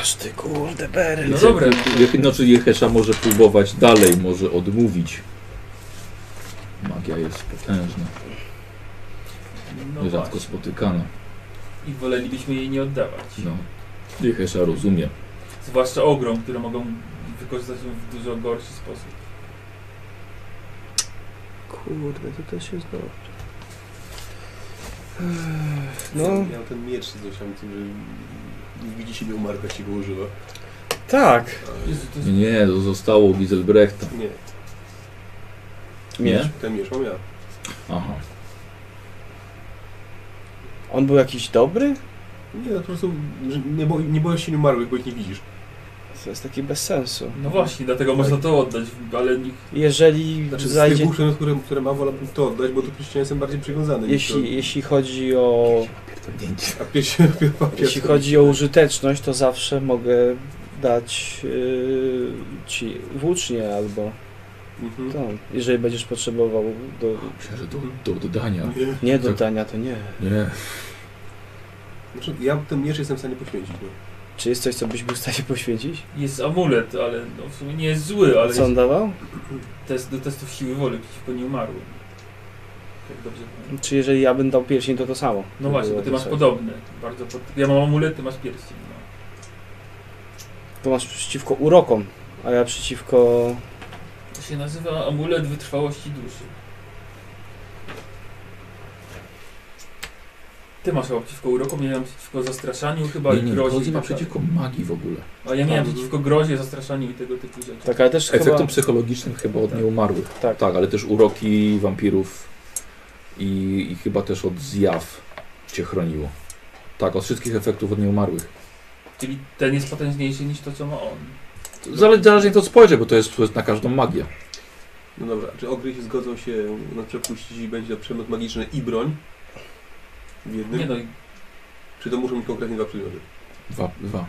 Aż ty kurde bery. No dobra. Je- Znaczy Jehesza może próbować dalej, może odmówić. Magia jest potężna, No rzadko właśnie. spotykana. I wolelibyśmy jej nie oddawać. No. Jehesza rozumie. Zwłaszcza ogrom, które mogą wykorzystać ją w dużo gorszy sposób. Kurde, to też jest dobre. No. Miał ten miecz z tym, że nie widzi siebie umargać i go używa. tak. A, Jezu, to jest... Nie, to zostało Giselbrechta. Nie, Nie? ten miecz mam ja. Aha. On był jakiś dobry? Nie, no po prostu że nie, bo, nie boisz się nieumarłych, bo ich nie widzisz. To jest taki bez sensu. No właśnie, dlatego można to oddać, ale nikt... Jeżeli Znaczy z tych zajdzie... dwóch przedmiotów, które, które mam, wolałbym to oddać, bo do pierścienia jestem bardziej przywiązany. Jeśli, jeśli chodzi o... To, a. [laughs] Jeśli chodzi o użyteczność, to zawsze mogę dać yy, ci włócznie albo Mhm. to, jeżeli będziesz potrzebował do, Myślę, że do, do oddania. Nie. nie do dania, to nie. Nie. Znaczy, ja ten miecz jestem w stanie poświęcić. No. Czy jest coś, co byś był w stanie poświęcić? Jest amulet, ale no, w sumie nie jest zły, ale Co on jest dawał? test do testów siły woli przeciwko nieumarłym. Tak dobrze pamiętam. Czy jeżeli ja bym dał pierścień, to to samo? No właśnie, bo ty masz podobne. Bardzo pod... Ja mam amulet, ty masz pierścień. No. To masz przeciwko urokom, a ja przeciwko... To się nazywa amulet wytrwałości duszy. Ty masz chyba przeciwko urokom, ja miałem przeciwko zastraszaniu chyba Nie, i nie, grozie. Kozi i ma tak przeciwko magii w ogóle. A ja miałem przeciwko grozie, zastraszaniu i tego typu rzeczy. Tak, ale też Efektom chyba... psychologicznym chyba od Tak. nieumarłych. Tak. Tak, ale też uroki wampirów i, i chyba też od zjaw cię chroniło. Tak, od wszystkich efektów od nieumarłych. Czyli ten jest potężniejszy niż to, co ma on. Zale, zależnie to spojrzeć, bo to jest, to jest na każdą magię. No dobra, czy ogry się zgodzą się na przepuścić i będzie to przedmiot magiczny i broń? W jednym? Nie no, Czy to muszą być konkretnie dwa przedmioty? Dwa, dwa.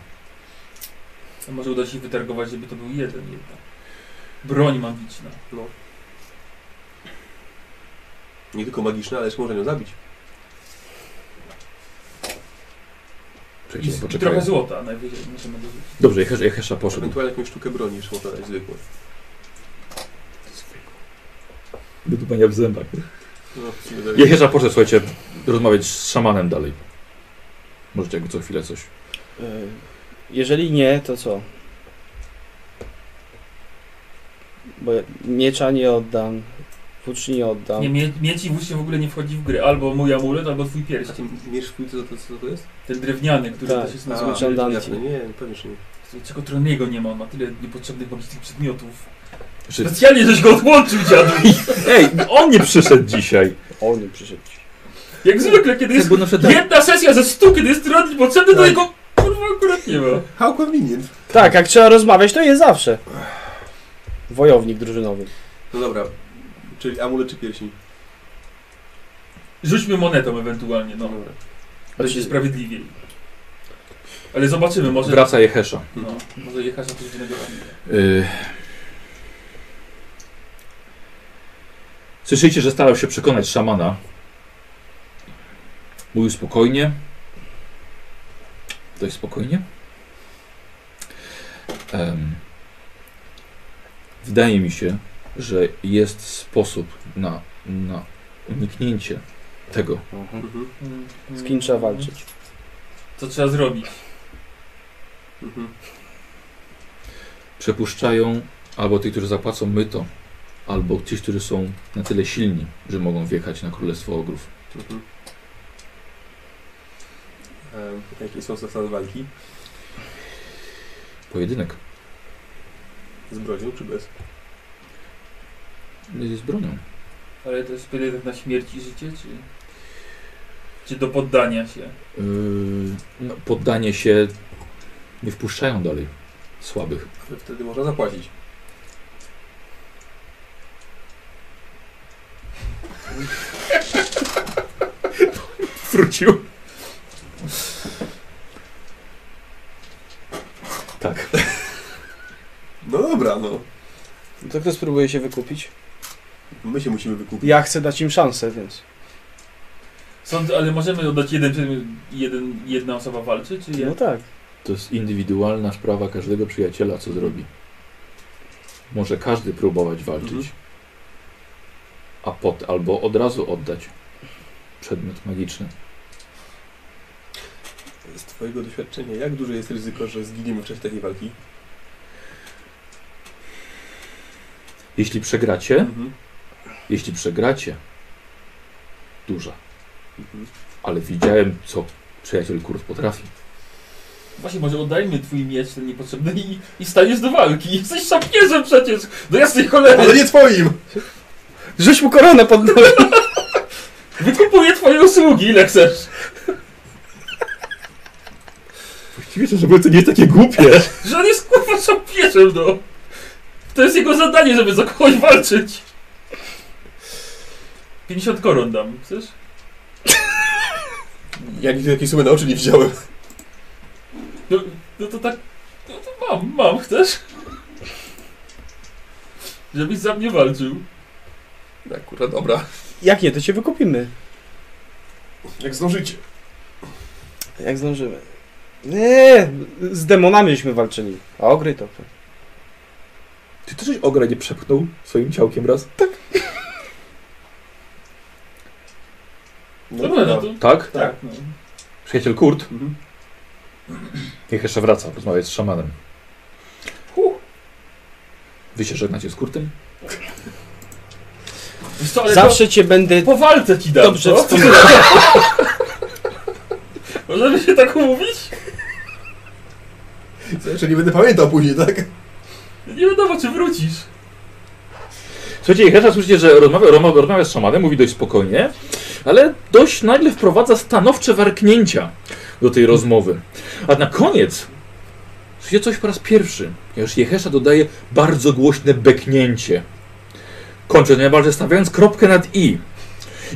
to może uda się wytargować, żeby to był jeden jednak. Broń magiczna. No. Nie tylko magiczne, ale jeszcze można ją zabić. I, Przejdziemy, i poczekaj. trochę złota najwyżej możemy dorzucić. Dobrze, Jehesza, Jehesza poszedł. Ewentualnie jakąś sztukę broni jeszcze można dać zwykłe. Wydupania w zębach. Jehesza poszedł, słuchajcie, rozmawiać z szamanem dalej. Możecie jakby co chwilę coś. y, Jeżeli nie, to co? Bo ja miecza nie oddam, włóczni nie oddam. Nie, mie mieć i się w ogóle nie wchodzi w grę. Albo mój amulet, albo twój pierścień. miecz twój, co to, co to jest? Ten drewniany, który Tak. też jest A, na nie, pewnie, nie. Czego Troniego nie ma, ma tyle niepotrzebnych magicznych przedmiotów. Specjalnie żeś go odłączył, dziadu. [laughs] ej, on nie przyszedł dzisiaj. O, nie przyszedł. Jak zwykle, kiedy jest jedna sesja ze stu, kiedy jest Troni potrzebny, to Tak. jego kurwa akurat nie ma. How convenient. Tak, jak trzeba rozmawiać, to jest zawsze. Wojownik drużynowy. No dobra, czyli amulet czy pierścień? Rzućmy monetą ewentualnie, no. dobra. Będzie sprawiedliwiej. Ale zobaczymy, może... Wraca Jehesza. No, może jechać na coś innego. Yy... Słyszycie, że starał się przekonać szamana. Mówił spokojnie. Dość spokojnie. Em, wydaje mi się, że jest sposób na, na uniknięcie tego. Mhm. Mhm. Z kim trzeba walczyć? Co trzeba zrobić? Mhm. Przepuszczają albo tych, którzy zapłacą myto, albo ci, którzy są na tyle silni, że mogą wjechać na Królestwo Ogrów. Mhm. Em, jakie są zasady walki? Pojedynek Z bronią czy bez? z bronią. Ale to jest pojedynek na śmierć i życie, czy... Czy do poddania się? Yy, no, poddanie się nie wpuszczają dalej słabych. Ale wtedy można zapłacić. Wrócił. Tak. No dobra, no. To kto spróbuje się wykupić? My się musimy wykupić. Ja chcę dać im szansę, więc. Sąd, ale możemy oddać jeden przedmiot jeden, jedna osoba walczy, czy No jak? tak. To jest indywidualna sprawa każdego przyjaciela, co zrobi. Może każdy próbować walczyć, Mhm. A pot, albo od razu oddać przedmiot magiczny. Z twojego doświadczenia, jak duże jest ryzyko, że zginiemy w czasie takiej walki? Jeśli przegracie, Mhm. jeśli przegracie, duża. Mhm. Ale widziałem, co przyjaciel Kurt potrafi. Właśnie, może oddajmy twój miecz, ten niepotrzebny i, i staniesz do walki. Jesteś szapierzem przecież! Do jasnej Ale cholery! nie twoim! Rzuć mu koronę pod nogi! [laughs] Wykupuję twoje usługi, ile chcesz! Właściwie to, żeby to nie takie głupie. [laughs] Że on jest kurwa szapierzem, no! To jest jego zadanie, żeby za kogoś walczyć! 50 koron dam, chcesz? [laughs] Ja nigdy takiej sumy na oczy nie widziałem. No, no to tak... No to mam, mam, chcesz? Żebyś za mnie walczył. Tak, kurwa, dobra. Jak nie, to cię wykupimy. Jak zdążycie. Jak zdążymy. Nie, z demonami żeśmy walczyli. A ogry to... Czy ty coś ogra nie przepchnął swoim ciałkiem raz? Tak. No Dobra, no to... Tak? Tak, no. Przyjaciel Kurt Mhm. niech jeszcze wraca, rozmawiać z szamanem. Huh. Wy się żegnacie z Kurtem? [laughs] Co, Zawsze cię będę po walce ci dam, dobrze co? wspominał. [laughs] Możemy się tak umówić? Co, jeszcze nie będę pamiętał później, tak? Nie wiadomo, czy wrócisz. Słuchajcie, Jehesza słyszycie, że rozmawia, rozmawia, rozmawia z szamanem, mówi dość spokojnie, ale dość nagle wprowadza stanowcze warknięcia do tej rozmowy. A na koniec słyszycie coś po raz pierwszy, ponieważ Jehesza dodaje bardzo głośne beknięcie. Kończy najbardziej stawiając kropkę nad i.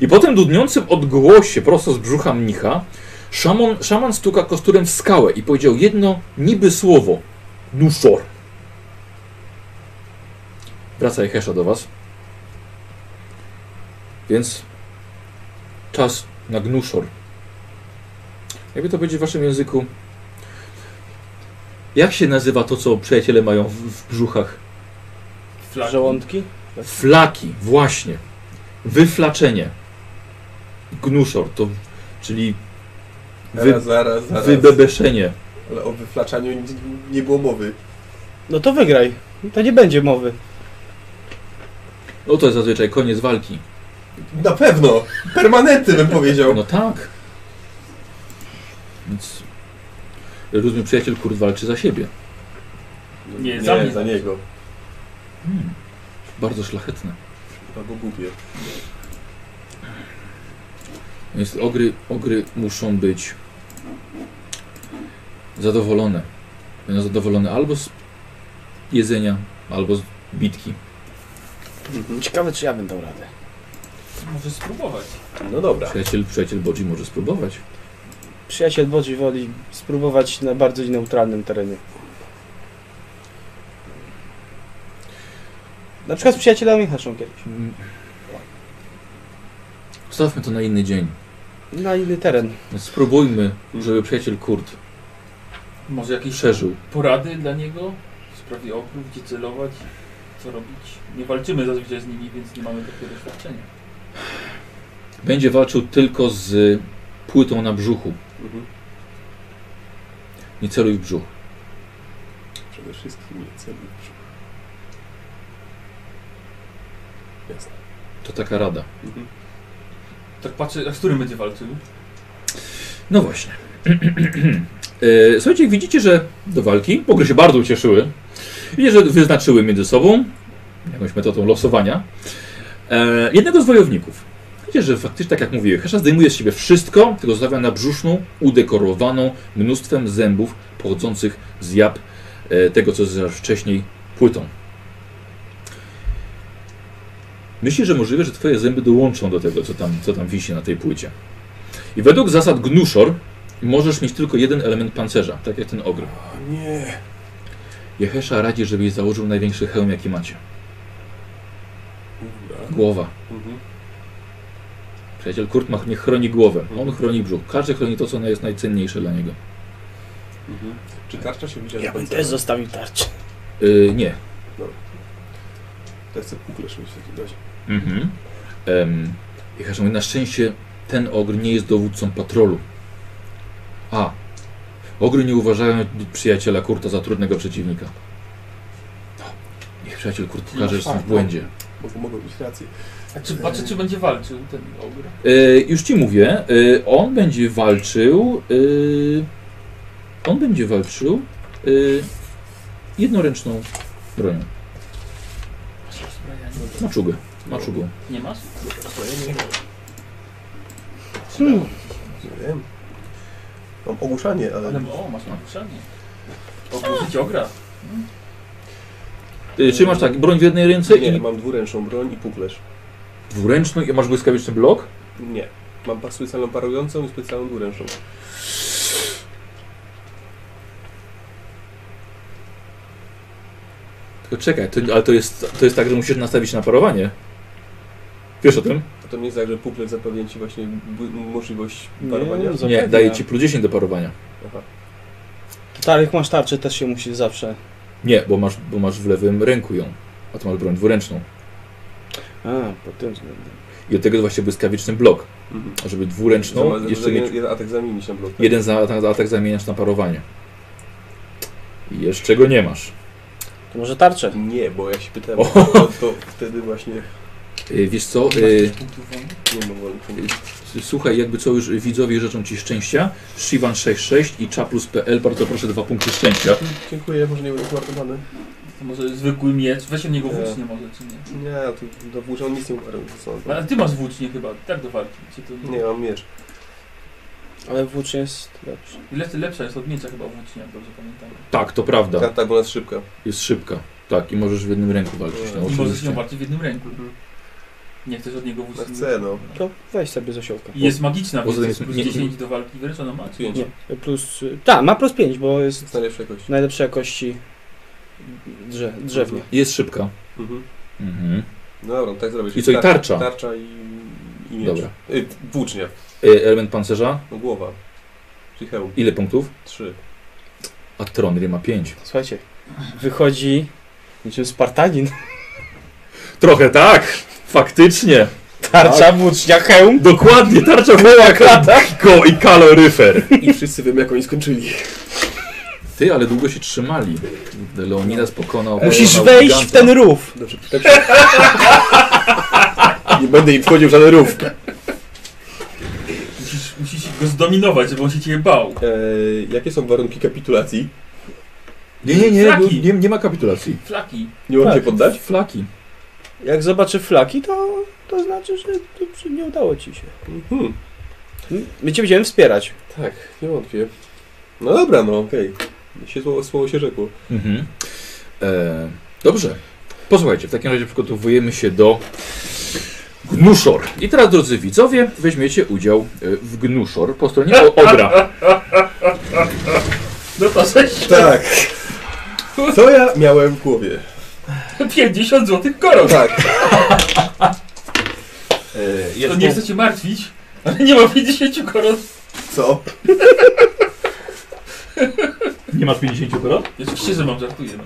I po tym dudniącym odgłosie prosto z brzucha mnicha szaman, szaman stuka kosturem w skałę i powiedział jedno niby słowo. Nuszor. Wraca Jehesza do was. Więc czas na gnuszor. Jakby to będzie w waszym języku. Jak się nazywa to, co przyjaciele mają w, w brzuchach? Flaki. Żołądki? Flaki, właśnie. Wyflaczenie. Gnuszor, to czyli wy, Zaraz, zaraz, zaraz. wybebeszenie. Ale o wyflaczaniu nie, nie było mowy. No to wygraj. To nie będzie mowy. No to jest zazwyczaj koniec walki. Na pewno! Permanentny bym powiedział. No tak. Więc rozumiem, przyjaciel Kurt walczy za siebie. Nie, za mnie. za niego. Hmm. Bardzo szlachetne. Albo głupie. Więc ogry, ogry muszą być zadowolone. Będą zadowolone albo z jedzenia, albo z bitki. Mhm. Ciekawe, czy ja bym dał radę. Może spróbować. No dobra. Przyjaciel, przyjaciel Bodzi może spróbować. Przyjaciel Bodzi woli spróbować na bardzo neutralnym terenie. Na przykład z przyjacielami haszą kiedyś. Mm. Zostawmy to na inny dzień. Na inny teren. Spróbujmy, żeby przyjaciel Kurt Może jakieś przeżył. porady dla niego w sprawie okrów, gdzie celować, co robić. Nie walczymy zazwyczaj z nimi, więc nie mamy takiego doświadczenia. Będzie walczył tylko z płytą na brzuchu. Mhm. Nie celuj w brzuch. Przede wszystkim nie celuj w brzuch. Jasne. To taka rada. Mhm. Tak patrzę, a z którym będzie walczył? No właśnie. [clears throat] E, Słuchajcie, widzicie, że do walki w się bardzo ucieszyły. Widzicie, że wyznaczyły między sobą jakąś metodą losowania e, jednego z wojowników. Widzicie, że faktycznie, tak jak mówiłem, Hesza zdejmuje z siebie wszystko, tylko zostawia na brzuszną, udekorowaną mnóstwem zębów pochodzących z jab e, tego, co zaraz wcześniej płytą. Myślisz, że możliwe, że twoje zęby dołączą do tego, co tam, co tam wisi na tej płycie. I według zasad Gnuszor możesz mieć tylko jeden element pancerza, tak jak ten ogr. O nie. Jehesza radzi, żebyś założył największy hełm, jaki macie. Głowa. Mhm. Przyjaciel Kurt ma, niech chroni głowę. On chroni brzuch. Każdy chroni to, co jest najcenniejsze dla niego. Mhm. Czy tarcza się widziała Ja bym też zostawił tarczę. Yy, nie. To chcę się w takim razie. Mhm. Um, mówi, na szczęście ten ogr nie jest dowódcą patrolu. A. Ogry nie uważają przyjaciela Kurta za trudnego przeciwnika. No, niech przyjaciel Kurt pokaże, że jestem w błędzie. Mogą, mogą mieć rację. A czy patrzę, czy będzie walczył ten ogr? E, już ci mówię, e, on będzie walczył. E, on będzie walczył e, jednoręczną bronią. Maczugę. Maczugą. Nie masz? Hmm. Nie wiem. Mam ogłuszanie, ale... Ale o, masz naruszanie. Ogłuszyć ogra. E, czy masz tak, broń w jednej ręce Nie, i mam dwuręczną broń i puklerz. dwuręczną i masz błyskawiczny blok? Nie. Mam pas specjalną parującą i specjalną dwuręczną. Tylko czekaj, to, ale to jest, to jest tak, że musisz nastawić na parowanie. Wiesz o tym? A to nie jest tak, że puklerz zapewnia Ci właśnie możliwość Nie, parowania? Nie, Zapewnia. daje ci plus 10 do parowania. Aha. Tak, jak masz tarczę, też się musi zawsze... Nie, bo masz, bo masz w lewym ręku ją, a tu masz broń dwuręczną. A, pod tym względem. I od tego jest właśnie błyskawiczny blok, Mhm. a żeby dwuręczną Zamiast- jeszcze że mieć jeden atak zamienić na blok. tak? jeden za atak, za atak zamieniasz na parowanie. I jeszcze go nie masz. To może tarczę? Nie, bo jak się pytałem, O. to, to wtedy właśnie Wiesz co, woli. słuchaj, jakby co już widzowie życzą Ci szczęścia, Shivan66 i Chaplus.pl, bardzo proszę dwa punkty szczęścia. Dziękuję, może nie będę zmarnowany. To może zwykły miecz, weź od niego Nie. włócznie może, czy nie? Nie, tu do włóczy on nic nie umarł. to Ale ty masz włócznie chyba, tak do walki. Czy to Nie, mam miecz. Ale włócznie jest lepszy. Lepsza, lepsza jest od miecza chyba włócznie, jak dobrze pamiętam. Tak, to prawda, Tak, tak, bo ona jest szybka. jest szybka. Tak, i możesz w jednym ręku walczyć. No, I możesz nią walczyć w jednym ręku. Nie chcesz od niego No włócznie. chcę, no. To weź sobie z osiołka. I jest magiczna, więc jest- plus nie- 10 do walki wręcz ona ma. Pięć. Nie, plus... Tak, ma plus 5, bo jest Jest najlepsza jakość. najlepszej jakości drze, drzewnie. Jest szybka. Mhm. Mhm. No dobra, tak zrobię. I co, i tarcza? Tarcza i, i miecz. Dobra. Y, włócznia. Y, Element pancerza, No głowa. Czyli hełm. ile punktów? Trzy. A Tronry ma 5. Słuchajcie, wychodzi niczym Spartanin. Trochę tak, faktycznie. Tarcza, włócznia, hełm. Dokładnie, tarcza woła, klata go i kaloryfer. I wszyscy wiemy jak oni skończyli. Ty, ale długo się trzymali. Leonidas pokonał. Musisz pokonał wejść w giganta. ten rów. Dobrze, tak się... [laughs] Nie będę im wchodził w żaden rów. Musisz, musisz go zdominować, żeby on się ciebie bał. Eee, jakie są warunki kapitulacji? Nie, nie, nie, Flaki. nie, nie ma kapitulacji. Flaki. Nie mam Tak. się poddać? Flaki. Jak zobaczy flaki, to, to znaczy, że, to, nie udało ci się. Mhm. My cię będziemy wspierać. Tak, nie wątpię. No dobra, no okej. Się Słowo, słowo się rzekło. Mhm. E, dobrze. Posłuchajcie, w takim razie przygotowujemy się do Gnuszor. I teraz, drodzy widzowie, weźmiecie udział e, w Gnuszor po stronie o- Ogra. No to żeś Tak. Co ja miałem w głowie? [laughs] 50 złotych koron. Tak. [laughs] E, To nie chcę cię martwić, ale nie ma 50 koron. Co? [laughs] Nie masz 50 koron? Oczywiście, że mam, żartuję. No.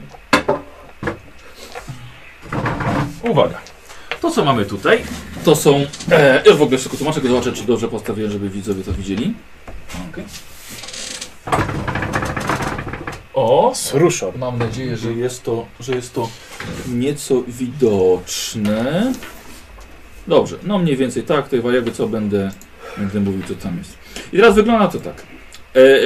Uwaga. To, co mamy tutaj, to są... E, ja w ogóle szybko tłumaczę, go zobaczę, czy dobrze postawiłem, żeby widzowie to widzieli. Okej. O, Sruszor. Mam nadzieję, że jest to, że jest to nieco widoczne. Dobrze, no mniej więcej tak, to jakby co będę, będę mówił, co tam jest. I teraz wygląda to tak.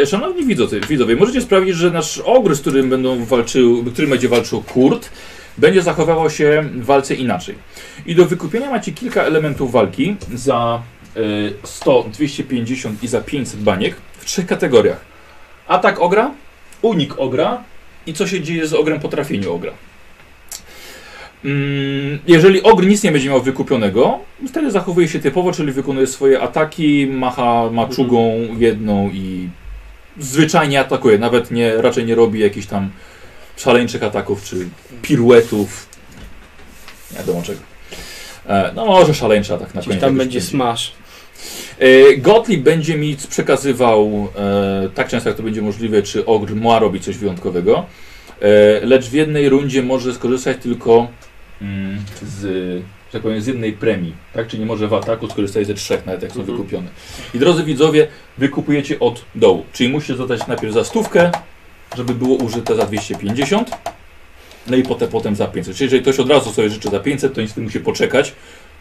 E, szanowni widzowie, widzowie, możecie sprawić, że nasz ogry, z którym będą walczył, którym będzie walczył Kurt, będzie zachowywał się w walce inaczej. I do wykupienia macie kilka elementów walki za e, 100, 250 i za 500 baniek w trzech kategoriach. Atak ogra, unik ogra i co się dzieje z ogrem po trafieniu ogra. Mm, Jeżeli ogr nic nie będzie miał wykupionego, wtedy zachowuje się typowo, czyli wykonuje swoje ataki, macha maczugą jedną i zwyczajnie atakuje. Nawet nie, raczej nie robi jakichś tam szaleńczych ataków czy piruetów. Nie wiadomo czego. E, No może szaleńczy atak na Gdzieś koniec. tam będzie smash. E, Gottlieb będzie mi przekazywał e, tak często jak to będzie możliwe, czy ogr ma robić coś wyjątkowego, e, lecz w jednej rundzie może skorzystać tylko mm, z, tak powiem, z jednej premii, tak? Czyli nie może w ataku skorzystać ze trzech, nawet jak są Mhm. wykupione. I drodzy widzowie, wykupujecie od dołu, czyli musicie zadać najpierw za stówkę, żeby było użyte za 250, no i potem, potem za 500. Czyli jeżeli ktoś od razu sobie życzy za 500, to niestety musi poczekać.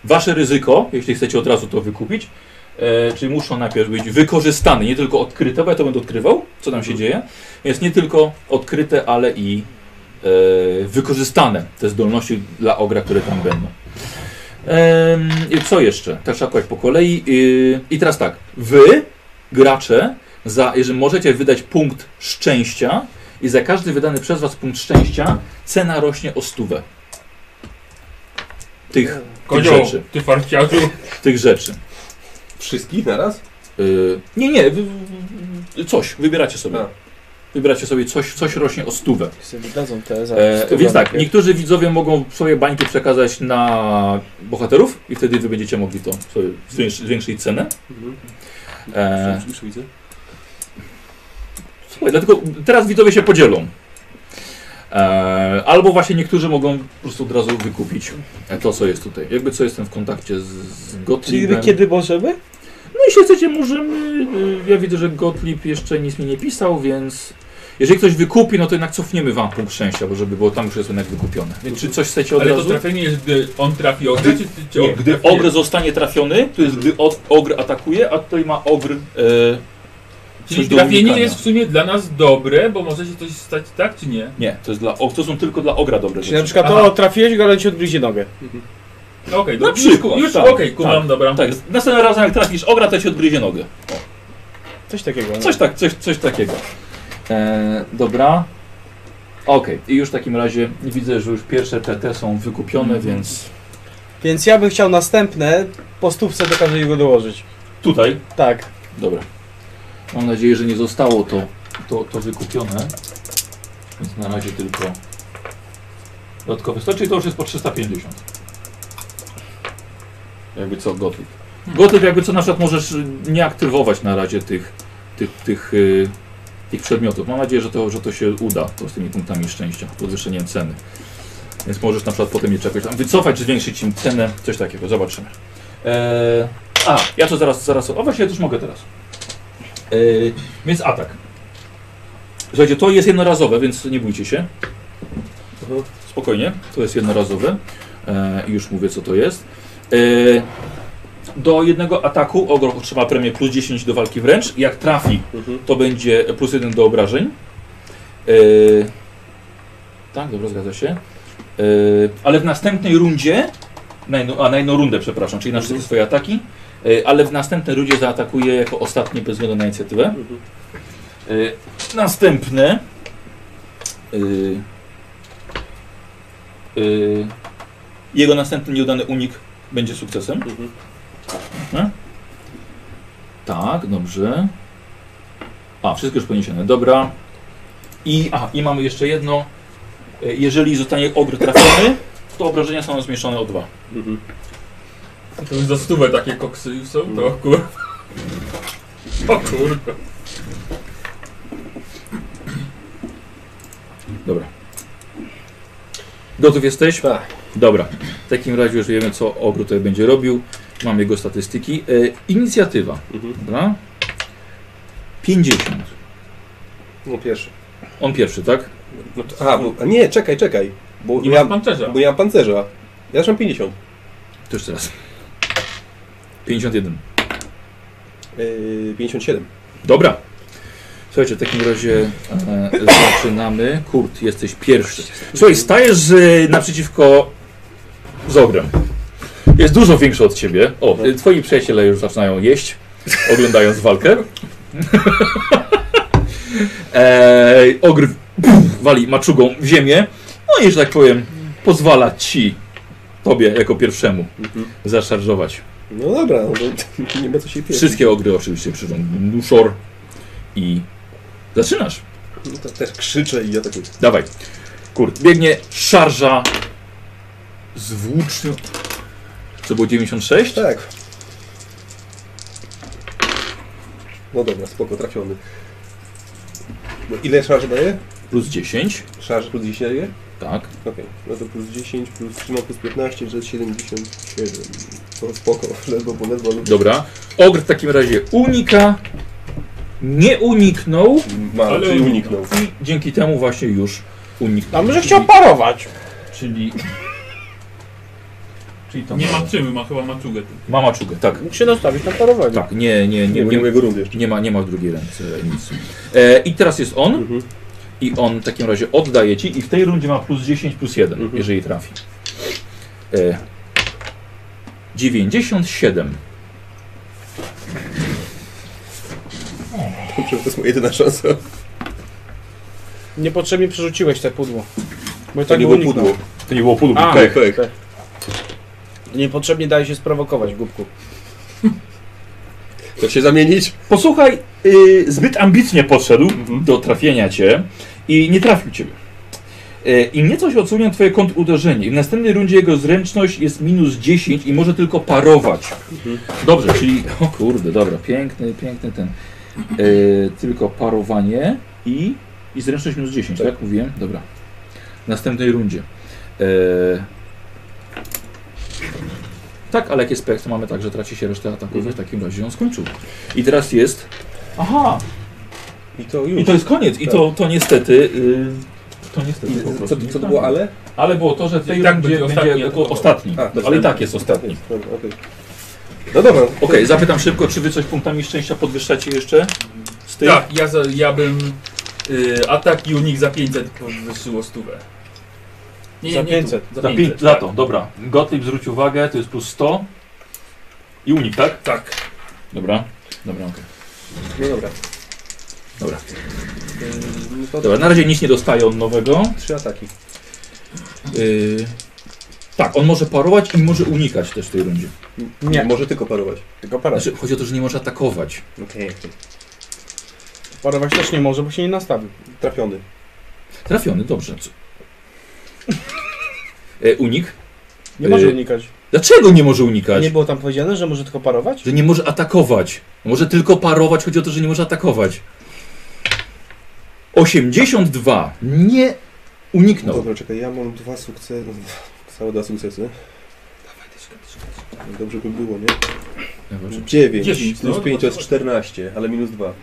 Wasze ryzyko, jeśli chcecie od razu to wykupić, E, czyli muszą najpierw być wykorzystane, nie tylko odkryte, bo ja to będę odkrywał, co tam się dzieje. Jest nie tylko odkryte, ale i e, wykorzystane te zdolności dla ogra, które tam będą. I co jeszcze? Tak trzeba po kolei. I, I teraz tak, wy, gracze, za, jeżeli możecie wydać punkt szczęścia i za każdy wydany przez was punkt szczęścia cena rośnie o stówę. Tych, tych Konio, rzeczy. ty farciarzu. Tych rzeczy. Wszystkich naraz? Yy, nie, nie, wy, wy, coś, wybieracie sobie. A. Wybieracie sobie coś, coś rośnie o stówę. Sobie dadzą te za E, więc tak, niektórzy widzowie mogą swoje bańki przekazać na bohaterów i wtedy wy będziecie mogli to sobie zwiększyć, zwiększyć cenę. Mhm. E, Już widzę. Słuchaj, dlatego teraz widzowie się podzielą. E, albo właśnie niektórzy mogą po prostu od razu wykupić e, to, co jest tutaj. Jakby co jestem w kontakcie z, z Czyli Gottliebem. wy kiedy możemy? No jeśli chcecie, możemy. y, Ja widzę, że Gottlieb jeszcze nic mi nie pisał, więc jeżeli ktoś wykupi, no to jednak cofniemy wam punkt szczęścia, bo żeby było tam już jest jednak wykupione. Więc czy coś chcecie od Ale to razu? trafienie jest, gdy on trafi ogry, czy, czy Nie, ogr gdy trafi- ogr zostanie trafiony, to jest gdy od, ogr atakuje, a tutaj ma ogr. E, Czyli coś do trafienie unikania. jest w sumie dla nas dobre, bo może się coś stać tak, czy nie? Nie, to, jest dla, to są tylko dla ogra dobre Czyli na rzeczy. przykład Aha. to trafiłeś, go ale ci odgryzie nogę. Okej, Na no przykład, Już, tak, okej, kumam, tak. dobra. Tak, następnym razem jak trafisz ogra, to ci odgryzie nogę. Coś takiego. no. Coś, tak, coś, coś takiego. E, dobra. Okej, i już w takim razie widzę, że już pierwsze TT są wykupione, Mhm. więc Więc ja bym chciał następne po stówce do każdego dołożyć. tutaj. Tak. Dobra. Mam nadzieję, że nie zostało to, to, to wykupione. Więc na razie tylko dodatkowe 100, czyli to już jest po 350. Jakby co, Gothic. Gothic jakby co na przykład możesz nie aktywować na razie tych, tych, tych, y, tych przedmiotów. Mam nadzieję, że to, że to się uda, to z tymi punktami szczęścia, podwyższeniem ceny. Więc możesz na przykład potem je czegoś tam wycofać, czy zwiększyć im cenę, coś takiego, zobaczymy. Eee, a, ja to zaraz, zaraz, o właśnie, ja też mogę teraz. Eee, więc atak. Słuchajcie, to jest jednorazowe, więc nie bójcie się. Spokojnie, to jest jednorazowe. Eee, już mówię, co to jest. Eee, do jednego ataku ogr otrzyma premię plus 10 do walki wręcz. Jak trafi, Mhm. to będzie plus 1 do obrażeń. Eee, tak, dobra, zgadza się. Eee, ale w następnej rundzie, na jedną, a na jedną rundę, przepraszam, czyli na wszystkie swoje ataki, ale w następnej rundzie zaatakuje jako ostatni bez względu na inicjatywę. Mhm. Następne. Jego następny nieudany unik będzie sukcesem. Mhm. Tak, dobrze. A, wszystko już poniesione, dobra. I, a, i mamy jeszcze jedno. E, Jeżeli zostanie ogr trafiony, to obrażenia są zmniejszone o dwa. Mhm. To już za stówę takie koksy są, to No. kurwa. O kurwa. Dobra. Gotów jesteś? Tak. Dobra. W takim razie już wiemy, co ogr tutaj będzie robił. Mam jego statystyki. E, inicjatywa. Mhm. Dobra. 50. No pierwszy. On pierwszy, tak? No to, aha, bo, a nie, czekaj, czekaj. Bo Nie ja, masz pancerza. bo ja mam pancerza. Ja też mam 50. To jeszcze raz. 51. Yy, 57. Dobra. Słuchajcie, w takim razie e, zaczynamy. Kurt, jesteś pierwszy. Słuchaj, stajesz e, naprzeciwko z ogrem. Jest dużo większy od ciebie. O, e, twoi przyjaciele już zaczynają jeść, oglądając walkę. [laughs] e, ogr wali maczugą w ziemię. No i, że tak powiem, pozwala ci, tobie jako pierwszemu, Mhm. zaszarżować. No dobra, no to [laughs] nie ma co się pieprzyć. Wszystkie ogry oczywiście krzyczą Nuszor i zaczynasz. No to też krzyczę i ja tak... Dawaj. Kurt, biegnie szarża z włócznią. Co było 96? Tak. No dobra, spoko, trafiony. No ile szarż daje? Plus 10. Szarż plus 10 daje? Tak. Okej, no to plus 10, plus 3 plus 15, że jest 77. To spoko, [laughs] ledwo, bo ledwo, ale... Dobra. Ogr w takim razie unika. Nie uniknął. Ma, Ale czyli uniknął. I dzięki temu właśnie już uniknął. A może chciał parować? Czyli. Czyli to Nie ma czym, ma chyba maczugę. tu. Ma maczugę, tak. Mógł się nastawić na parowanie. Tak, nie, nie, nie, Nie, nie, nie, jego rundy jeszcze. nie, ma, nie ma w drugiej ręce nic. E, I teraz jest on. Mhm. I on w takim razie oddaje ci i w tej rundzie ma plus 10 plus 1, Mhm. jeżeli trafi. E, 97. Dobrze, to jest moja jedyna szansa. Niepotrzebnie przerzuciłeś te pudło. Bo i To tak nie by było pudło. To nie było pudło, A, pech. Pech. Niepotrzebnie daje się sprowokować, głupku. Chcesz Tak się zamienić? Posłuchaj, y, zbyt ambitnie podszedł Mhm. do trafienia cię i nie trafił ciebie. E, I nieco się odsunie twoje kontuderzenie. I w następnej rundzie jego zręczność jest minus 10 i może tylko parować. Mhm. Dobrze, czyli... O kurde, dobra, piękny, piękny ten. E, tylko parowanie. i, i zręczność minus 10, tak. Tak. Mówiłem? Dobra. W następnej rundzie. E... Tak, ale jak jest pech, to mamy tak, że traci się resztę ataków. W takim razie on skończył. I teraz jest... Aha! I to już. I to jest koniec. I to, to niestety... Y... To niestety po prostu co, co to było ale? Ale było to, że w tej I tak rundzie będzie będzie, ostatni jako ostatni. A, ale i tak jest ostatni. Dobra, okej. No dobra. Okej, zapytam szybko, czy wy coś punktami szczęścia podwyższacie jeszcze? Z tych? Tak, ja, ja bym y, atak i unik za 500 podwyższyło stówę. Nie, Za nie, nie 500. Tu, za Za 500. 5 lato, dobra. Gottlieb zwróć uwagę, to jest plus 100. I unik, tak? Tak. Dobra. Dobra, okej. No dobra. Dobra. Ym, no to Dobra, na razie nic nie dostaje on nowego. trzy ataki. Yy... Tak, on może parować i może unikać też w tej rundzie. Nie. Może tylko parować. Tylko parować. Znaczy, chodzi o to, że nie może atakować. Okej, okej. Parować też nie może, bo się nie nastawił. Trafiony. Trafiony, dobrze. E, unik? Nie może Yy, unikać. Dlaczego nie może unikać? Nie było tam powiedziane, że może tylko parować? Że nie może atakować. Może tylko parować, chodzi o to, że nie może atakować. 82. Nie uniknął. Dobra, czekaj, ja mam dwa sukcesy. Całe dwa sukcesy. Dobrze by było, nie? Dobra, 9. Dziewięć, Plus no, 5 to jest to- 14, ale minus 2.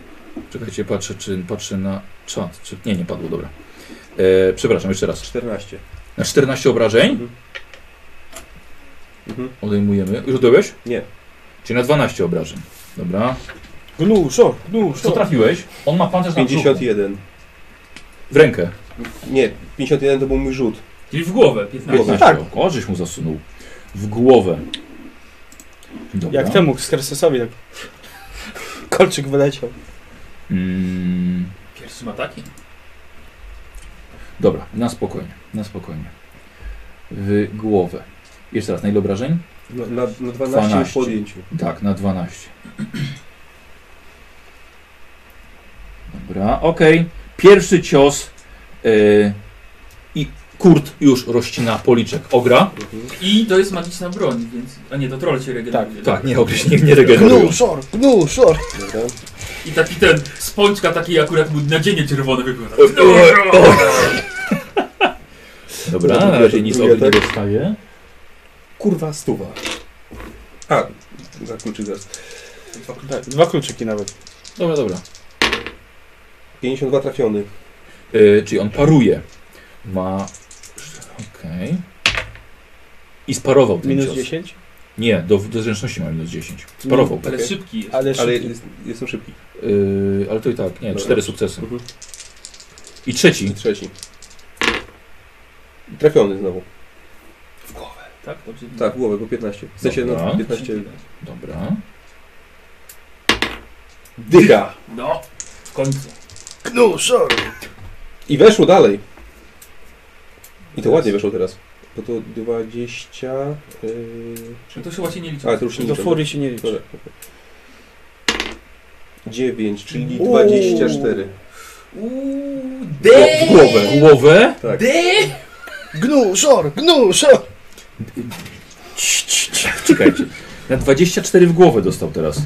Czekajcie, patrzę, czy patrzę na czat. Czy... Nie, nie padło, dobra. E, przepraszam, jeszcze raz. 14. Na 14 obrażeń Mhm. Mhm. odejmujemy. Już odjąłeś? Nie. Czyli na 12 obrażeń. Dobra. Gnu, szor, gnu, Co trafiłeś? On ma pancerz na brzuchu. 51. W rękę. Nie, 51 to był mój rzut. Czyli w głowę 15. Głowę. 15. O, żeś mu zasunął. W głowę. Dobra. Jak temu z Kersesowi tak. Kolczyk wyleciał. Mm, Pierwszym atakiem. Dobra, na spokojnie. Na spokojnie. W głowę. Jeszcze raz, na ile obrażeń? Na, na, na 12, 12. w podjęciu. Tak, na 12. [clears throat] Dobra, okej. Pierwszy cios yy, Kurt już rozcina policzek ogra. Mhm. I to jest magiczna broń, więc... A nie, to troll się regeneruje. Tak, nie, ogry się nie, nie regenerują. Gnu, szor, gnu, szor. I taki ten z pączka taki akurat mu nadzienie czerwone wygląda. [laughs] Dobra, Dobra, na razie nic drugi ogry nie dostaje. Kurwa, stuwa. A, za kluczyk zaraz. Tak, dwa kluczyki nawet. Dobra, dobra. 52 trafiony. Yy, czyli on paruje. Ma... Okej. I sparował ten Minus cios. 10. Nie, do, do zręczności ma minus 10. Sparował. Ale Okej. szybki jest. Ale, Ale szybki. jest, jestem szybki. Yy, ale to i tak, nie, Dobra. cztery sukcesy. Mhm. I trzeci. I trzeci. Trafiony znowu. Tak, dobrze. Tak, w głowę, bo 15. W sensie, Dobra. no, 15. Dobra. Dycha! No, w końcu. Gnu, szor. I weszło dalej. I to ładnie weszło teraz. Bo to 20. Yy... To się właśnie nie liczy? A, to już się nie Do liczy. fury się nie liczy. Dobra. 9, czyli Uuu. 24. Uuu, W głowę. Głowę. Tak. De! Gnu, szor, gnu, szor. Cii, cii, cii. Czekajcie. Na 24 w głowę dostał teraz.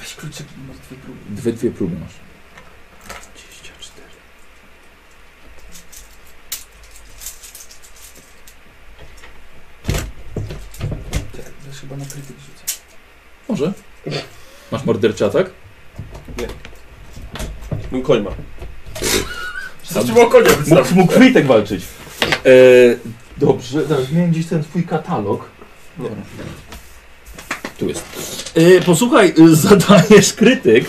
Weź kluczyki, masz dwie próby. Dwie, dwie próby masz. 24. Weź chyba na krytyk rzucę. Może. Masz morderczy atak? Mój koń ma. Zaczęło konia Mógł, mógł Fritek walczyć. E, dobrze, teraz miałem gdzieś ten twój katalog. Nie. Tu jest. E, posłuchaj, e, [laughs] zadajesz krytyk.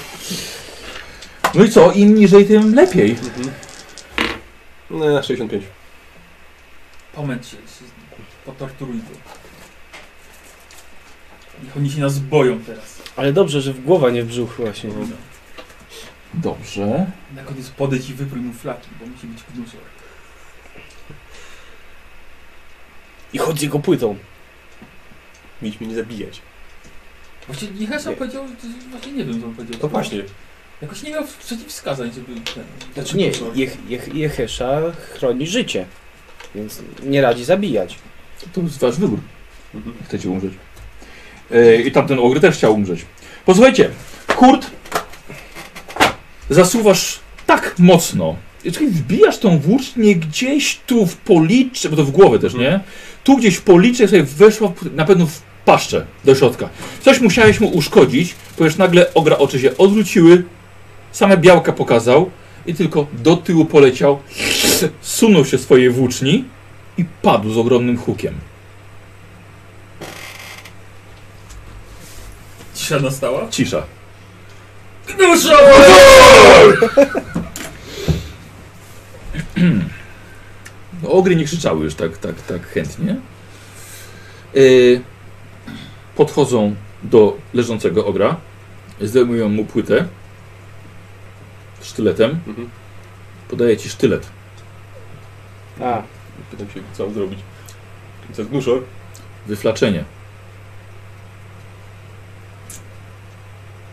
No i co? Im niżej, tym lepiej. Mhm. No, na 65. Pomęcz się, się potorturuj go. Niech oni się nas boją teraz. Ale dobrze, że w głowę, nie w brzuch właśnie. No. Dobrze. Na koniec podejdź i wyprój mu flaki, bo musi być gnusor. I chodź z jego płytą. Mieć mnie nie zabijać. Właśnie Niechasa Nie. powiedział, że właśnie nie wiem co on powiedział. To właśnie. Jakoś nie miał przeciwwskazań, żeby ten... Znaczy nie, Jech, Jech, Jehesza chroni życie. Więc nie radzi zabijać. To jest wasz wybór. Mhm. Chcecie umrzeć. E, I tamten ogry też chciał umrzeć. Posłuchajcie, Kurt, zasuwasz tak mocno. Czyli wbijasz tą włócznię gdzieś tu w policze, bo to w głowę też, nie? Tu gdzieś w policze sobie weszła na pewno w paszczę do środka. Coś musiałeś mu uszkodzić, ponieważ nagle ogra oczy się odwróciły, same białka pokazał i tylko do tyłu poleciał, [sniffs] sunął się swojej włóczni i padł z ogromnym hukiem. Cisza nastała? Cisza. Gnuszo! No, ogry nie krzyczały już tak, tak, tak chętnie. Yy, podchodzą do leżącego ogra, zdejmują mu płytę sztyletem. Mhm. Podaje ci sztylet. A, Pytam się, co mam zrobić. Co jest? Wyflaczenie.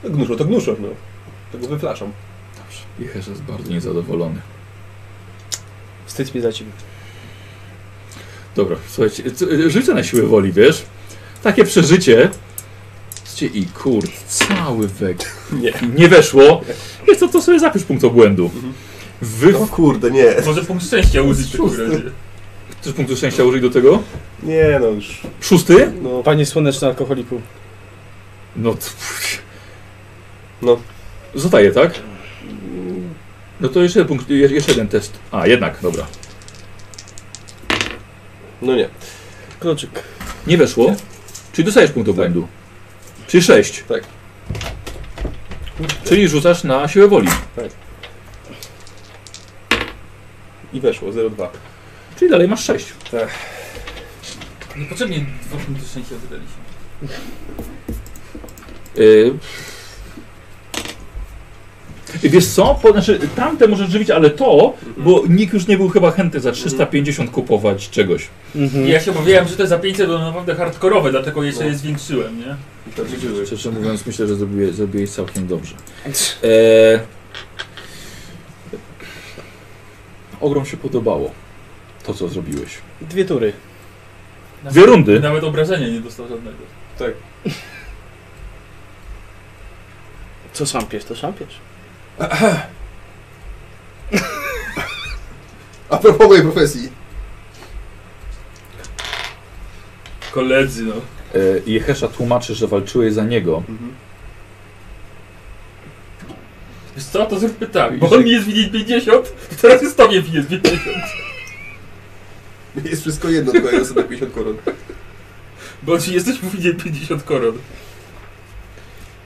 No, gnuszor to gnuszor, no. Tego wyflaszam. Jecherz jest bardzo niezadowolony. wstyd mi za ciebie. Dobra, słuchajcie, rzucę na siłę woli, wiesz? Takie przeżycie. Słuchajcie, I kurt, cały wek. Nie. Nie weszło. Jest to, to sobie zapisz punkt obłędu. Mhm. Wy... O kurde, nie. Może punkt szczęścia użyć. Chcesz punktu szczęścia użyć do tego? Nie, no już. Szósty? No, Panie słoneczny alkoholiku. No. t- No. Zostaje, tak? No to jeszcze jeden punkt, je- jeszcze jeden test. A, jednak, dobra. no nie. Kluczyk. Nie weszło? Czyli dostajesz punkt obłędu. Czyli 6. Tak. Czyli rzucasz na siłę woli. I weszło, 0,2. Czyli dalej masz 6. Niepotrzebnie dwa punkty szczęścia wydaliśmy. Yy... Wiesz co? Po, znaczy, tamte możesz żywić, ale to, bo nikt już nie był chyba chętny za 350 kupować czegoś. Mhm. I ja się obawiałem, że te za 500 będą naprawdę hardkorowe, dlatego je sobie zwiększyłem, nie? I tak. Szczerze mówiąc, myślę, że zrobiłeś, zrobiłeś całkiem dobrze. Eee... [laughs] Ogrom się podobało to, co zrobiłeś. Dwie tury. Dwie rundy. Nawet obrażenia nie dostał żadnego. Tak. Co szampiesz, to szampiesz. A propos mojej profesji. Koledzy, no. Eee, Jehesza tłumaczy, że walczyłeś za niego. Mhm. Wiesz co, to zróbmy tak, bo on mi jest winien 50, to teraz jest tobie winien 50. [laughs] Jest wszystko jedno, tylko ja sobie 50 koron. Bo ci jesteś mu winien 50 koron.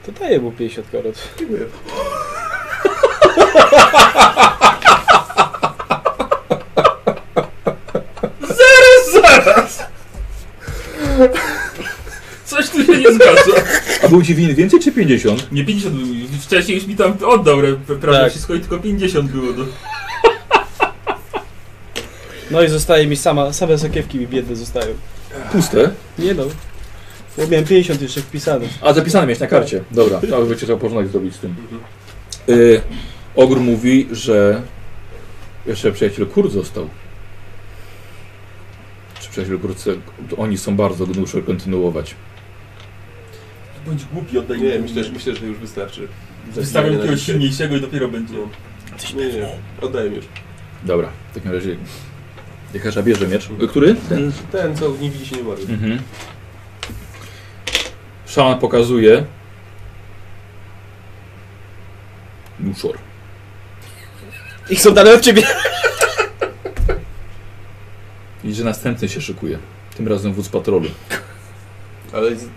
To daję mu 50 korot. Dziękuję. Zaraz! Coś tu się nie zgadza. A był ci winien więcej czy 50? Nie 50 był, wcześniej już mi tam oddał, re- prawie Tak. wszystko i tylko 50 było. No. No i zostaje mi sama, same sakiewki mi biedne zostają. Puste. Nie no. Ja miałem 50 jeszcze wpisane. A zapisane miałeś na karcie. Dobra, to by trzeba porządek zrobić z tym. Mhm. Ogr mówi, że jeszcze przyjaciel Kurt został. Czy przyjaciel Kurt chce... Oni są bardzo gnusze kontynuować. Bądź głupi, oddaj Nie, myślę, że- myślę, że już wystarczy. Wystawiam jakiegoś silniejszego i dopiero będzie. No. Nie, nie, oddaję już. Dobra, w takim razie Jehesza bierze miecz. Który? Ten. Ten, co nie widzi się nie może. Mhm. Szaman pokazuje. Nuszor. I są dalej od ciebie. I że następny się szykuje. Tym razem wódz patrolu. Ale... Z...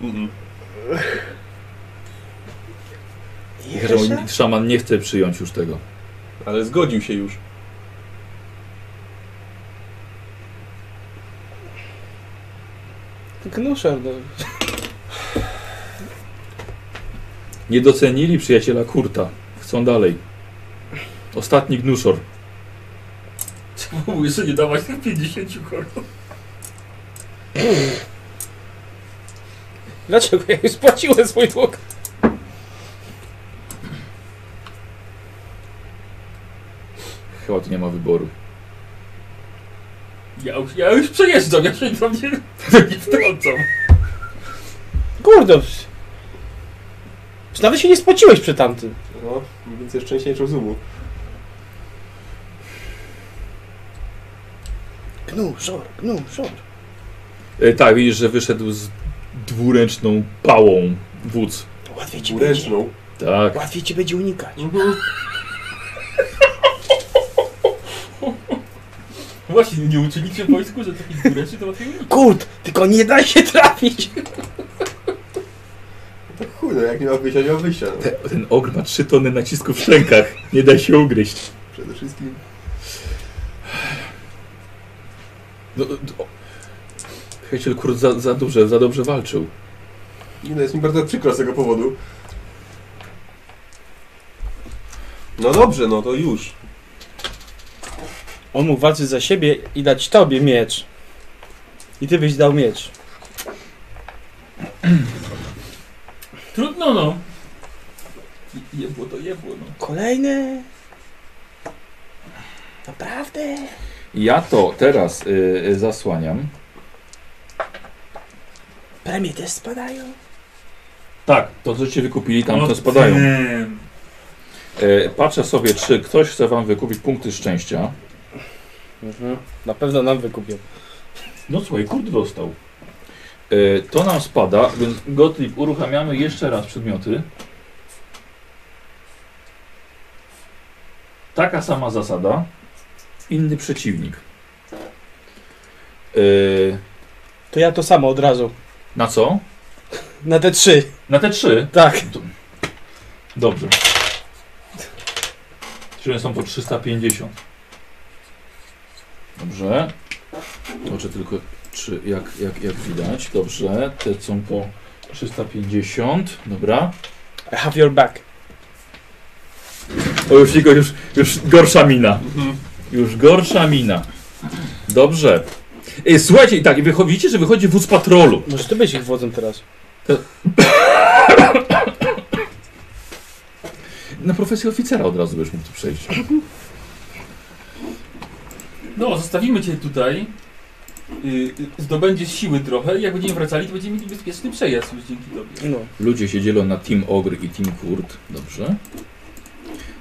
Mhm. Jehesza mówi, szaman nie chce przyjąć już tego. Ale zgodził się już. Gnuszer, no. Nie docenili przyjaciela Kurta. Chcą dalej. Ostatni gnuszor. Czemu jeszcze nie dawać tych 50 koron? Dlaczego ja już spłaciłem swój dług? Chyba tu nie ma wyboru. Ja już, ja już przejeżdżam, ja się tam nie, nie wtrącam. Kurde. Czy nawet się nie spłaciłeś przy tamtym. No, więcej szczęścia niż rozumu. Gnu, żor, gnu, żor. E, tak, widzisz, że wyszedł z dwuręczną pałą wódz. Łatwiej ci będzie. Uręczną. Tak. Łatwiej ci będzie unikać. Mhm. Właśnie, nie uczyli cię w wojsku, że takich dwuręczy to łatwiej unikać. Kurt, tylko nie daj się trafić. To chuj, no jak nie ma wyjścia, nie ma wyjścia. No. Te, ten ogr ma 3 tony nacisku w szczękach. Nie da się ugryźć. Przede wszystkim. No, o, Hejciel kurt za, za dobrze, za dobrze walczył. I no jest mi bardzo przykro z tego powodu. No dobrze, no to już. On mógł walczyć za siebie i dać tobie miecz. I ty byś dał miecz. Trudno no. Je- Jebło to jebło no. Kolejny. Naprawdę? Ja to teraz y, y, zasłaniam. Premie też spadają? Tak, to co ci wykupili tam No to spadają. E, patrzę sobie, czy ktoś chce wam wykupić punkty szczęścia. Mhm. Na pewno nam wykupią. No słuchaj, kurt dostał. E, to nam spada, więc Gottlieb uruchamiamy jeszcze raz przedmioty. Taka sama zasada. Inny przeciwnik. E, To ja to samo od razu. na co? Na te trzy. Na te trzy. Tak. Dobrze. Czyli są po 350. Dobrze. Zobaczę tylko, czy jak, jak, jak widać. Dobrze. Te są po 350. Dobra. I have your back. O, już, jego- już, już gorsza mina. Już gorsza mina. Dobrze. E, Słuchajcie, i tak, i wycho- widzicie, że wychodzi wóz patrolu. Może ty być ich wodzem teraz. Na profesję oficera od razu byś mógł tu przejść. No, zostawimy cię tutaj. Yy, zdobędziesz siły trochę i jak będziemy wracali, to będziemy mieli bezpieczny przejazd już dzięki tobie. No. Ludzie się dzielą na Team Ogr i Team Kurt. Dobrze.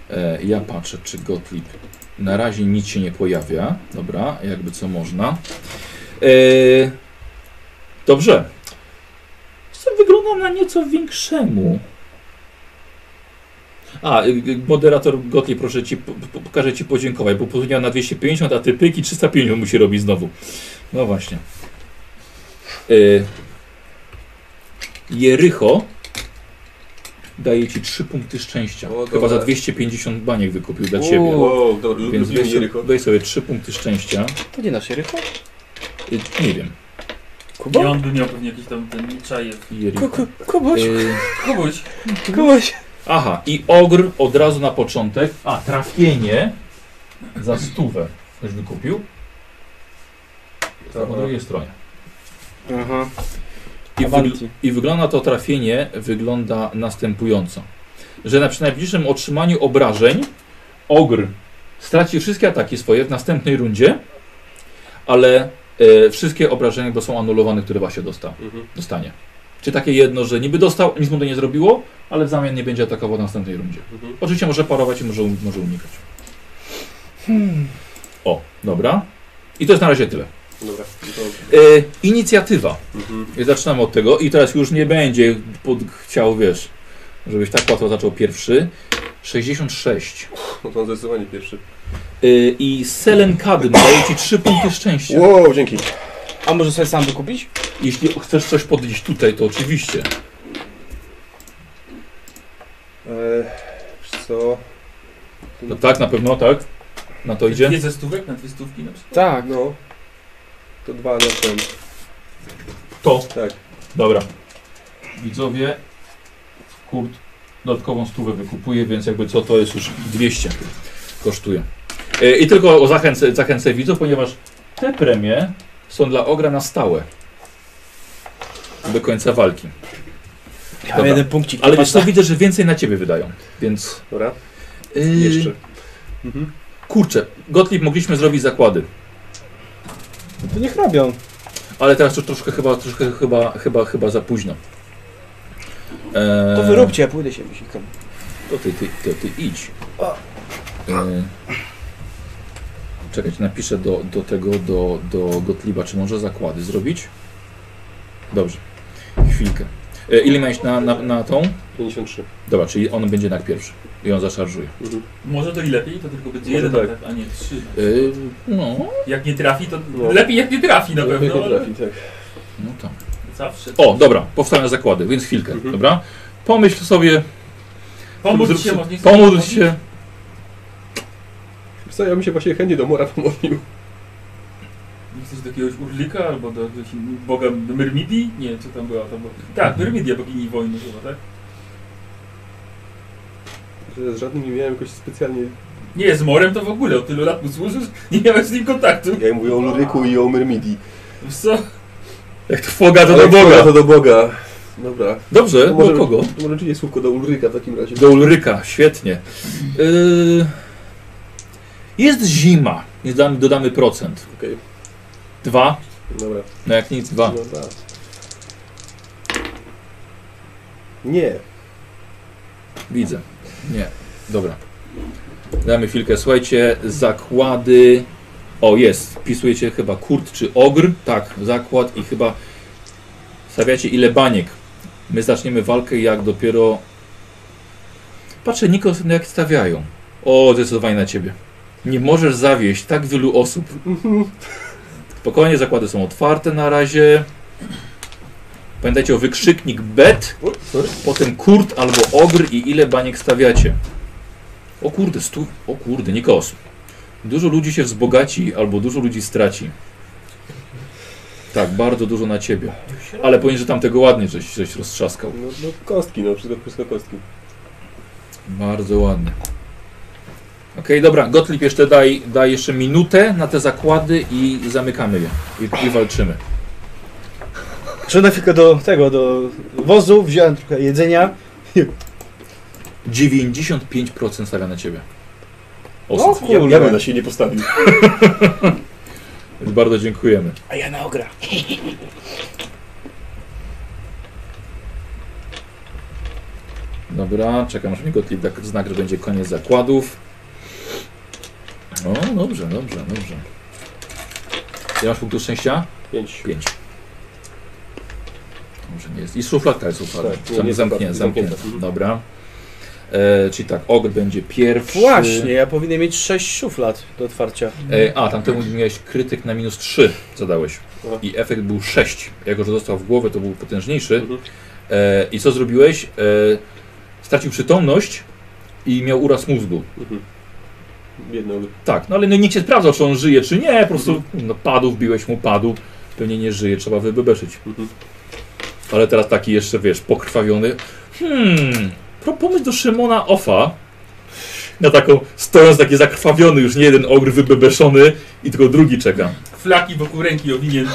E, ja patrzę, czy Gottlieb. Na razie nic się nie pojawia. Dobra, jakby co można. E, dobrze. Co wygląda na nieco większemu. A, y, y, moderator Gottlieb, proszę ci, po, po, pokażę ci podziękować, bo powiedział na 250, a ty pyki 350 musi robić znowu. No właśnie. E, Jericho daje ci 3 punkty szczęścia. O, Chyba za 250 baniek wykupił dla ciebie. O, dobra, Więc weź weź sobie 3 punkty szczęścia. To nie nasz Jericho? Y, Nie wiem. I Kubo? on by miał pewnie jakiś tam ten czajew. Jericho. Ku, ku, Kubuś, Y, Kogoś. Kubuś. aha, i ogr od razu na początek. A, trafienie za stówę. Ktoś wykupił? Po Aha. drugiej stronie. Aha. I, wygl- I wygląda to trafienie wygląda następująco. Że na, przy najbliższym otrzymaniu obrażeń ogr straci wszystkie ataki swoje w następnej rundzie, ale e, wszystkie obrażenia bo są anulowane, które właśnie dosta, Mhm. dostanie. Czy takie jedno, że niby dostał, nic mu to nie zrobiło, ale w zamian nie będzie atakował w następnej rundzie. Mhm. Oczywiście może parować i może, un- może unikać. O, dobra. I to jest na razie tyle. Dobra. To, E, inicjatywa. mhm. I zaczynamy od tego i teraz już nie będzie pod, chciał, wiesz, żebyś tak łatwo zaczął pierwszy. 66. No to on zdecydowanie pierwszy. Yy, I Selen Kadm daje ci 3 punkty szczęścia. Wow, dzięki. A może sobie sam wykupić? Jeśli chcesz coś podnieść tutaj, to oczywiście. Eee, wiesz co? No tak, na pewno, tak. Na to idzie. Dwie ze stówek na dwie stówki na przykład. Tak. No. To dwa na ten. To. Tak. Dobra. Widzowie, Kurt dodatkową stówę wykupuje, więc jakby co to jest już 200 kosztuje. Yy, I tylko zachęcę, zachęcę widzów, ponieważ te premie są dla Ogra na stałe. Do końca walki. Ja Dobra. jeden punkcik. Ale to wiesz co, patrz widzę, że więcej na ciebie wydają, więc... Dobra. Yy, Jeszcze. Mhm. Kurczę, Gottlieb mogliśmy zrobić zakłady, na- To niech robią. ale teraz już troszkę chyba, troszkę chyba, chyba, chyba za późno. Eee, To wyróbcie, ja pójdę się wysikam. To ty, ty, to ty idź. E, czekajcie, napiszę do, do tego, do, do Gottlieba, czy może zakłady zrobić? Dobrze. Chwilkę. E, ile miałeś na, na, na tą? 53. Dobra, czyli on będzie jednak pierwszy. I on zaszarżuje. Mhm. Może to i lepiej, to tylko będzie Może jeden tak. atak, a nie trzy. E, no, Jak nie trafi, to No. lepiej jak nie trafi na pewno, Nie ale trafi, tak. no to. zawsze. O, dobra, powstają zakłady, więc chwilkę, Mhm. dobra? Pomyśl sobie, Pomóż się, może nie pomódl się. Co, ja bym się właśnie chętnie do Mora pomodlił. Nie chcesz do jakiegoś Urlika albo do jakiegoś boga Myrmidii? Nie, co tam była? Tam była... Tak, Myrmidia, bogini wojny chyba, tak? Że z żadnym nie miałem jakoś specjalnie... Nie, z Morem to w ogóle, od tylu lat mu służysz, nie miałeś z nim kontaktu. Ja mówię o Luryku i o Myrmidii. Co? Jak to foga, to Ale do Boga. To do Boga. Dobra. Dobrze, To może, do kogo? To może rzeczywiście słówko do Ulryka w takim razie. Do Ulryka, świetnie. Yy, jest zima, więc damy, dodamy procent. Okej, Dwa, dobra. no jak nic, dwa. No, dwa. Nie. Widzę. Nie, dobra. Damy chwilkę, słuchajcie, zakłady... O, jest, wpisujecie chyba kurt czy ogr, tak, zakład i chyba stawiacie ile baniek. My zaczniemy walkę jak dopiero... Patrzę, Nikos, jak stawiają. O, zdecydowanie na ciebie. Nie możesz zawieść tak wielu osób. [laughs] Spokojnie, zakłady są otwarte na razie. Pamiętajcie o wykrzyknik bet, potem kurt albo ogr i ile baniek stawiacie. O kurde, stu... O kurde, Nikos. Dużo ludzi się wzbogaci albo dużo ludzi straci. Tak, bardzo dużo na ciebie. Ale powiem, że tam tego ładnie żeś, żeś roztrzaskał. No, no kostki, no wszystko, wszystko kostki. Bardzo ładnie. Okej, dobra, Gottlieb jeszcze daj, daj jeszcze minutę na te zakłady i zamykamy je. I, i walczymy. Przyszedłem chwilkę do tego, do wozu, wziąłem trochę jedzenia. 95% stawia na ciebie. O Osób. Ja, ja bym na siebie nie postawił. [laughs] Więc bardzo dziękujemy. A ja na ogra. Dobra, czekam aż mi Gottlieb da znak, że będzie koniec zakładów. O, dobrze, dobrze, dobrze. Ile masz punktów szczęścia? Pięć. 5. Dobrze, nie jest. I szufladka jest otwarta. Tak, nie, Zam- nie zamknięta. Mhm. Dobra. E, czyli tak, ogr będzie pierwszy. Właśnie, ja powinienem mieć sześć szuflad do otwarcia. E, a, tamtemu miałeś krytyk na minus 3 zadałeś. Aha. I efekt był 6. Jako, że dostał w głowę, to był potężniejszy. Mhm. E, I co zrobiłeś? E, stracił przytomność i miał uraz mózgu. Mhm. Biedny. Tak, no ale no, nikt nie sprawdzał, czy on żyje, czy nie. Po prostu no, padł, wbiłeś mu, padł. Pewnie nie żyje, trzeba wybebeszyć. Mhm. Ale teraz taki jeszcze, wiesz, pokrwawiony. Hmm, pro- pomysł do Szymona Offa. Na taką, stojąc taki zakrwawiony, już nie jeden ogr wybebeszony i tylko drugi czeka. Flaki wokół ręki owinięte.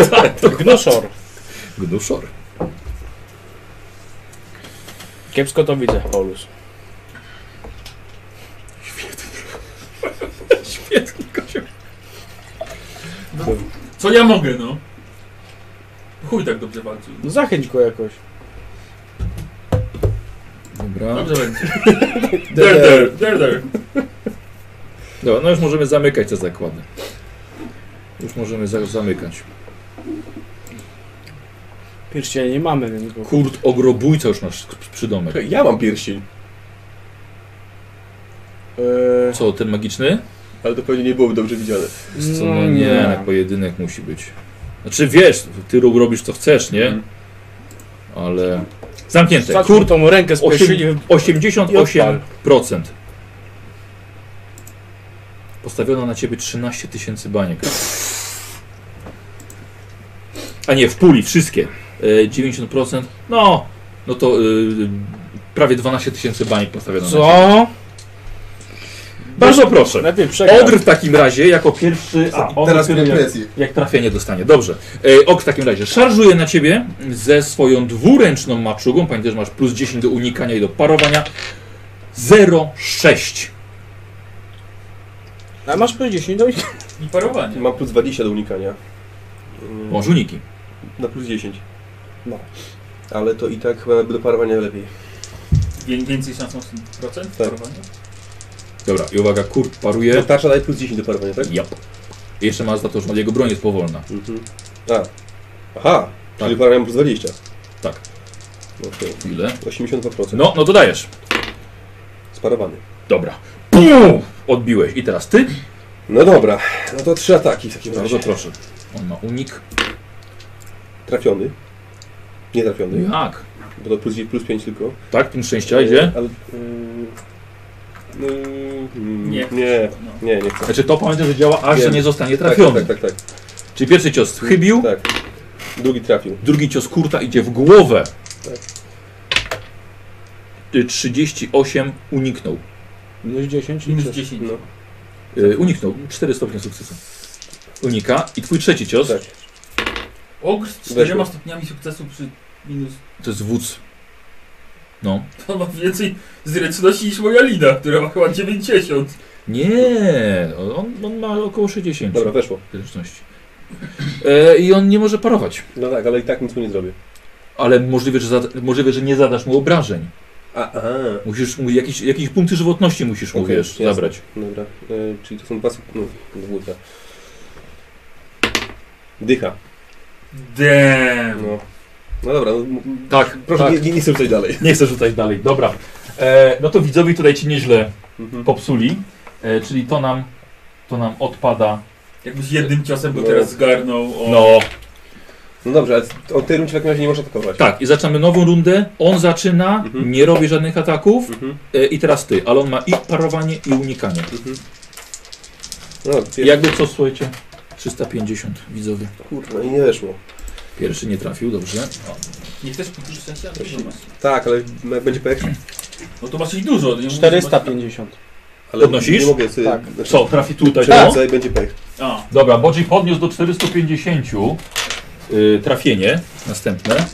[laughs] Gnuszor. Gnuszor. Kiepsko to widzę, Paulus. Świetnie, Kosio. Co ja mogę, no? Chuj tak dobrze walczył. No zachęć go jakoś. Dobra. Dobrze będzie. [laughs] Der, der, der, der. Dobra, no już możemy zamykać te zakłady. Już możemy za zamykać. Pierścienia nie mamy, więc go... Kurt ogrobójca już masz przydomek. Czekaj, Ja mam pierścień, Eee, Co, ten magiczny? ale to pewnie nie byłoby dobrze widziane. Wiesz Co, No no nie, pojedynek musi być. Znaczy wiesz, ty rób- robisz co chcesz, nie? Mhm. Ale... Zamknięte. Kurt tą rękę pierścieni... 88%. Postawiono na ciebie 13 tysięcy baniek. A nie, w puli, wszystkie. E, 90%. No, no to y, prawie 12 tysięcy baniek postawiono na ciebie. Co? Bardzo proszę. Najpierw przegrał. Ogr w takim razie jako pierwszy. A, ogr Teraz dopiero jak, presję. jak trafienie dostanie. Dobrze. E, ogr w takim razie szarżuje na ciebie ze swoją dwuręczną maczugą. Pamiętaj, że masz plus 10 do unikania i do parowania. 0,6. A masz plus 10 do I parowanie. Mam plus 20 do unikania. Mm, Masz uniki. Na plus 10. No. Ale to i tak chyba do parowania lepiej. Wię- Więcej szans masz procent Tak. parowania? Dobra, i uwaga, Kurt To paruje. tarcza daje plus 10 do parowania, tak? Jap. I jeszcze ma za to, że jego broń jest powolna. Mhm. A. Aha, Tak. czyli parowanie plus 20. Tak. Okej. Ile? 82%. No, no to dajesz. Sparowany. Dobra. Pum! Odbiłeś. I teraz ty? No dobra, no to trzy ataki w takim Bardzo razie. proszę. On ma unik. Trafiony. Nie trafiony, Jak? bo to plus, plus 5 tylko. Tak? Punkt szczęścia idzie? Ale... Yy, Nie. Nie, No. nie, nie chcę. Znaczy to pamiętaj, że działa aż, Wiem. nie zostanie Tak, trafiony. Tak, tak, tak. Czyli pierwszy cios chybił, Tak. Drugi trafił. drugi cios Kurta idzie w głowę. Tak. Y, 38 uniknął. Minus 10 Minus liczysz. 10. No, Y, uniknął. 4 stopnie sukcesu. Unika. I twój trzeci cios tak. Ogr z czterema stopniami sukcesu przy minus... to jest wódz. No. To ma więcej zręczności niż moja lina, która ma chyba 90. Nie, on, on ma około 60 Dobra, weszło. zręczności. E, I on nie może parować. No tak, ale i tak nic mu nie zrobię. Ale możliwe, że, zada, możliwe, że nie zadasz mu obrażeń. A, aha. Musisz mu jakieś, jakieś punkty żywotności musisz mu, Okej, wiesz, jasne. zabrać. Dobra, e, czyli to są dwa... suk- No, dwójka. Dycha. Damn. No. No dobra, no, Tak, proszę tak. nie, nie, chcę rzucać dalej. Nie chcę rzucać dalej, dobra. E, no to widzowie tutaj ci nieźle Mhm. popsuli, e, czyli to nam, to nam odpada. Jakbyś jednym ciosem go No. teraz zgarnął. O. No, No dobrze, ale od tej rundzie w takim razie nie można atakować. tak, i zaczynamy nową rundę. On zaczyna, Mhm. nie robi żadnych ataków Mhm. e, i teraz ty, ale on ma i parowanie, i unikanie. Mhm. No, Jakby co, słuchajcie, 350 widzowie. kurwa, i nie weszło. Pierwszy nie trafił, dobrze. O, Nie chcesz? No, to masz. Tak, ale m- będzie pech. no to masz ich dużo. Nie mówię, że masz- 450. Ale Podnosisz? Nie mogę sobie... Tak. Znaczy, Co, trafi tutaj? Przelecę i będzie pech. A, Dobra, Bodzi podniósł do 450. Y, trafienie następne.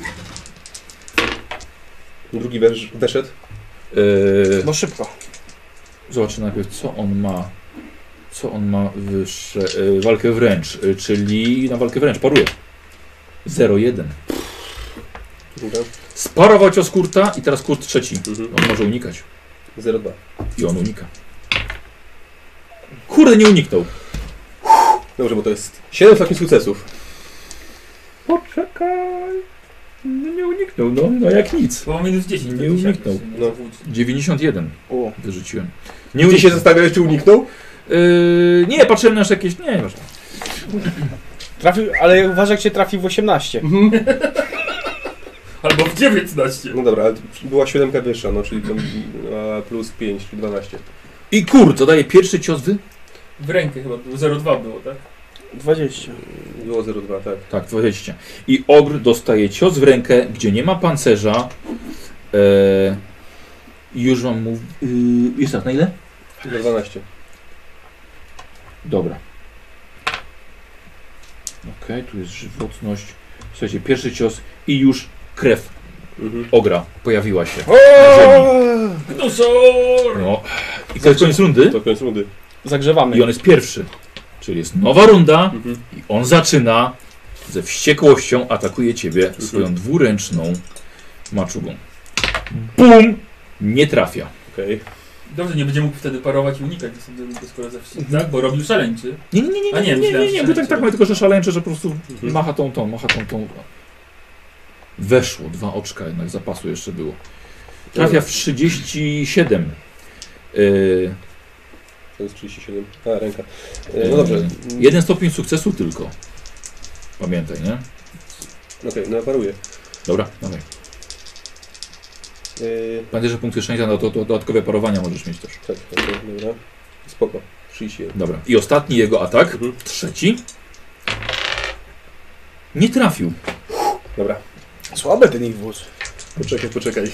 Drugi wesz, weszedł. Y, No szybko. zobaczmy najpierw, co on ma. Co on ma wyższe. Y, walkę wręcz, y, czyli na walkę wręcz paruje. 0-1. Dobra. Sparował cios Kurta i teraz Kurt trzeci. Mhm. On może unikać. 0,2. I on unika. Kurde, nie uniknął. Dobrze, bo to jest 7 stopni sukcesów. Poczekaj. No nie uniknął, no, no jak nic. bo mam minus 10. Nie uniknął. No. zawódź. 91 O. wyrzuciłem. Nie Ty się uniknął. zastanawiałeś, czy uniknął? Yy, nie, patrzyłem na jeszcze jakieś. Nie, ważne. Trafił, ale uważaj, jak się trafi w 18. [laughs] Albo w 19. No dobra, ale była 7 wyższa, no czyli tam a, plus 5, czyli 12. I kur, co daje pierwszy cios wy? W rękę chyba było 0,2 było, tak? 20. Było 0,2, tak. Tak, 20. I ogr dostaje cios w rękę, gdzie nie ma pancerza. E, już wam mówię. Yy, jeszcze raz, na ile? Na 12. Dobra. Okej, tu jest żywotność. Słuchajcie, pierwszy cios i już krew Mhm. ogra pojawiła się. Gnosor! No. I to jest koniec rundy. To koniec rundy. Zagrzewamy. I on jest pierwszy. Czyli jest nowa runda. Mhm. I on zaczyna ze wściekłością atakuje ciebie swoją dwuręczną maczugą. BUM! Nie trafia. Okej. Dobrze, nie będzie mógł wtedy parować i unikać, skoro ze wsi, tak? Bo robił szaleńczy. Nie, nie, nie, nie, A nie, nie, nie, nie, nie, bo tak, tak ma tylko, że szaleńcze, że po prostu Mhm. macha tą, tą, macha tą, tą. Weszło, dwa oczka jednak zapasu jeszcze było. Trafia w 37. Yy, To jest 37. A, ręka. E, no dobrze. Yy, jeden stopień sukcesu tylko. Pamiętaj, nie? Okej, no ja paruję. Dobra, dawaj. Yy, Pamiętaj, że punkty szczęścia na to, to dodatkowe parowania możesz mieć też. tak, okej, dobra. Spoko. 31. Dobra. I ostatni jego atak. Mhm. Trzeci. Nie trafił. Dobra. Słaby ten ich wóz. Poczekaj, poczekaj.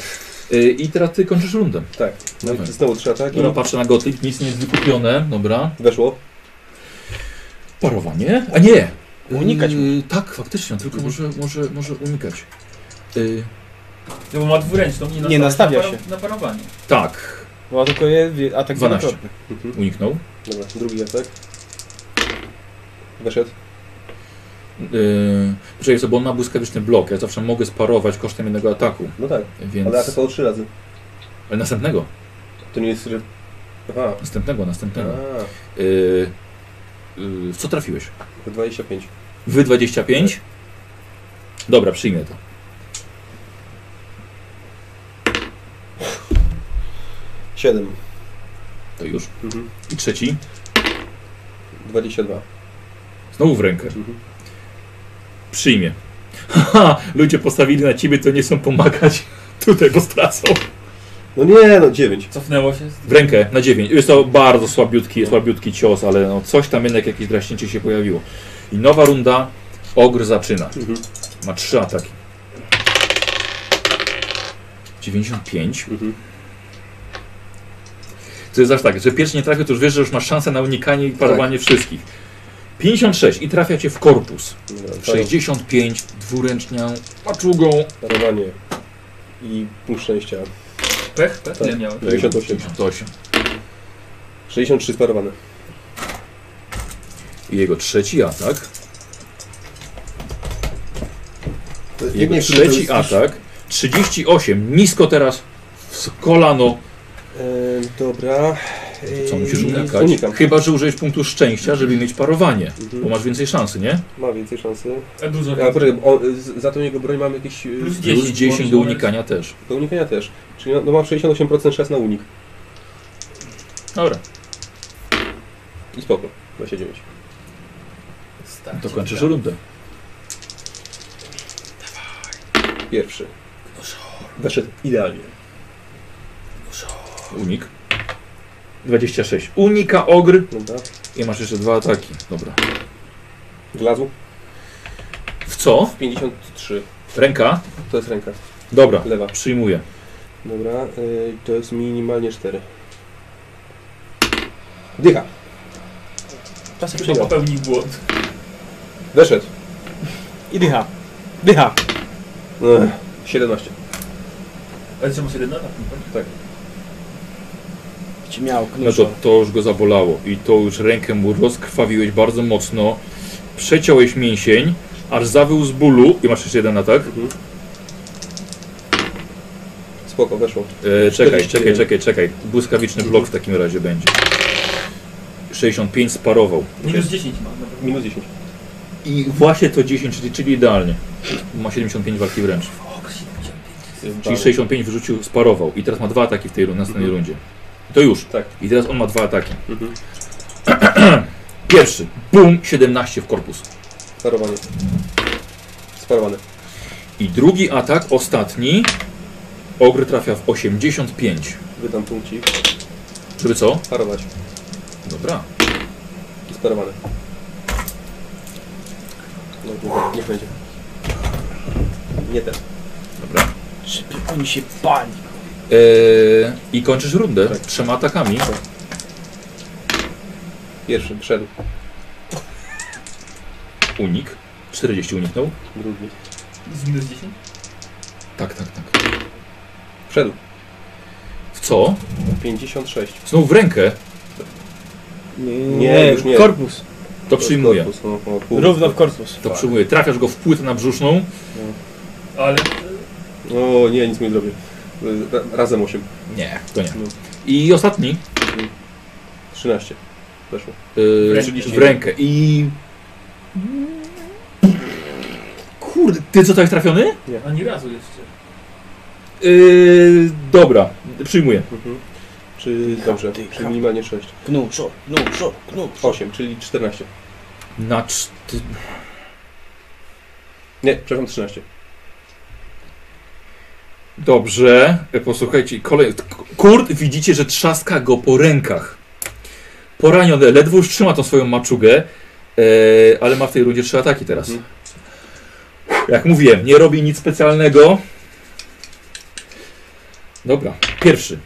Yy, I teraz ty kończysz rundę. Tak. No Dawaj. i znowu trzy ataki. Dobra, patrzę na Gothic, nic nie jest wykupione. Dobra. Weszło. Parowanie? A nie! Unikać Yy, tak, faktycznie, tylko Mhm. może, może, może unikać. Yy, No bo ma dwuręczną, nie, Nie nastawia na, się. Na parowanie. tak, Była tylko je, atak 12. wielokrotny. Mhm. uniknął. Dobra, drugi atak. Weszedł. Yy, sobie, bo on ma błyskawiczny blok. Ja zawsze mogę sparować kosztem jednego ataku, No tak, więc... ale atakował trzy razy. Ale następnego, To nie jest... re- Aha. następnego, następnego. A, Yy, yy, w co trafiłeś? 25. Wy 25? Dobra, przyjmę to. Siedem. To już. Mhm. I trzeci? 22. Znowu w rękę. Mhm. Przyjmie. Haha, ludzie postawili na ciebie, to nie chcą pomagać. [laughs] Tutaj go stracą. No nie, no 9. Cofnęło się. W rękę na 9. Jest to bardzo słabiutki, słabiutki cios, ale no coś tam jednak jakieś draśnięcie się pojawiło. I nowa runda. Ogr zaczyna. Mhm. Ma trzy ataki. 95. Mhm. To jest aż tak, że pierwszy nie trafia, to już wiesz, że już masz szansę na unikanie i parowanie wszystkich. 56 i trafia cię w korpus. Dobra, 65 dwuręcznią maczugą. Parowanie. I punkt szczęścia. Pech? Pech? Tak. miałeś? 98. 58. 63 sparowane. I jego trzeci atak. Jego Nie, trzeci atak. 38. Nisko teraz w kolano. E, dobra. Co musisz unikać? Unikam. Chyba, że użyjesz punktu szczęścia, żeby mieć parowanie. Mhm. Bo masz więcej szansy, nie? Ma więcej szansy. A dużo A więcej. poczekaj, o, z, za tą jego broń mam jakieś... e, Plus Plus 10, 10 do unikania też. Do unikania też. Czyli no, no mam 68% szans na unik. Dobra, I spoko. 29. Starcie, to kończysz tak. rundę. Pierwszy. Weszedł idealnie. Unik. 26. Unika ogr Dobra. i masz jeszcze dwa ataki. Dobra. Wlazł. W co? 53. Ręka? To jest ręka. Dobra, Lewa. przyjmuję. Dobra. y, to jest minimalnie 4. Dycha. Czasem chyba popełnił błąd. Weszedł. I dycha. Dycha. Ech, 17. Ale czy masz jeden atak? Tak. Ci miał No to, to już go zabolało i to już rękę mu rozkrwawiłeś bardzo mocno. Przeciąłeś mięsień, aż zawył z bólu i masz jeszcze jeden atak. Mhm. Spoko, weszło. E, czekaj, 41. czekaj, czekaj, czekaj. Błyskawiczny blok w takim razie będzie. 65 sparował. Minus 10 ma. Dobra. Minus 10. I właśnie to 10, czyli, czyli idealnie. Ma 75 walki wręcz. Czyli 65 wyrzucił, sparował. I teraz ma dwa ataki w tej następnej Mhm. rundzie. To już. Tak. I teraz on ma dwa ataki. Mhm. [clears throat] Pierwszy. Bum, 17 w korpus. Sparowanie. Sparowane. I drugi atak, ostatni. Ogry trafia w 85. Wydam punkcik. Żeby co? Parować. Dobra. I sparowane. No, niech, niech będzie. Nie ten. Dobra. Żeby oni się bali. Eee, I kończysz rundę Tak. trzema atakami. Pierwszy, wszedł. Unik. 40 uniknął. Drugi. Z minus 10? Tak, tak, tak. Wszedł. W co? 56. Znowu w rękę. Nie, już nie. Korpus. To przyjmuję. Korpus, no, no, pół. Równo w korpus. To przyjmuję. Trafiasz go w płytę na brzuszną. Ale O nie, nic mi nie zrobię. Ra- Razem 8. Nie, to nie. No. I ostatni. 13. Weszło. Yy, W rękę. I... Kurde, ty co tak trafiony? ani razu jeszcze. Yy, dobra, przyjmuję. Mhm. Czy dobrze, czyli minimalnie 6. Gnu, szor, gnu, szor, gnu. 8, czyli 14. Na czty... Nie, przepraszam, 13. Dobrze, posłuchajcie, kolej... Kurt, widzicie, że trzaska go po rękach. Poraniony, ledwo już trzyma tą swoją maczugę, e, ale ma w tej rundzie trzy ataki teraz. Mhm. Jak mówiłem, nie robi nic specjalnego. Dobra, pierwszy.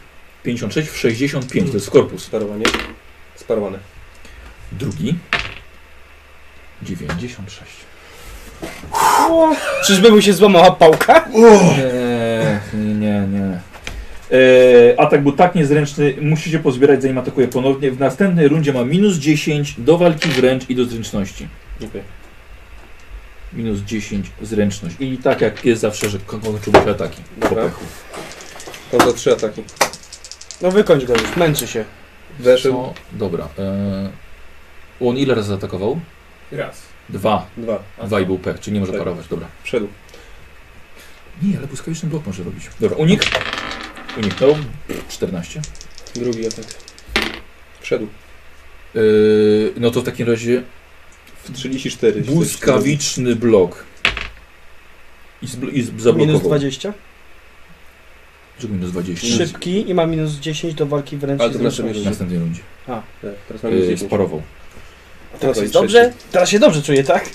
56 w 65, to jest korpus. Sparowanie. Sparowane. Drugi. 96. Czyżby mu się złamała pałka? Nie, nie, nie. E, atak był tak niezręczny, musi się pozbierać zanim atakuje ponownie. W następnej rundzie ma minus 10 do walki wręcz i do zręczności. Okej. Minus 10 zręczność. I tak jak jest zawsze, że ko- kończył ataki. Dobra. pechu. To za 3 ataki. No wykończ go już, męczy się. Weszł. Co? Dobra. E... On ile razy zaatakował? Raz. Dwa. Dwa. Dwa i był pech, czyli nie może Tak. parować. Dobra. Wszedł. Nie, ale błyskawiczny blok może robić. Dobra, unik. Uniknął. 14. Drugi atak. Wszedł. Yy, no to w takim razie W 34. błyskawiczny blok. I, zbl- i z- zablokował. Minus 20. Czego minus 20? Szybki i ma minus 10 do walki wręcz Ale to zręczności. znaczy W następnej rundzie. Tak, teraz mamy Yy, 10. sparował. Teraz Dawaj, jest dobrze? Teraz się dobrze czuję, tak?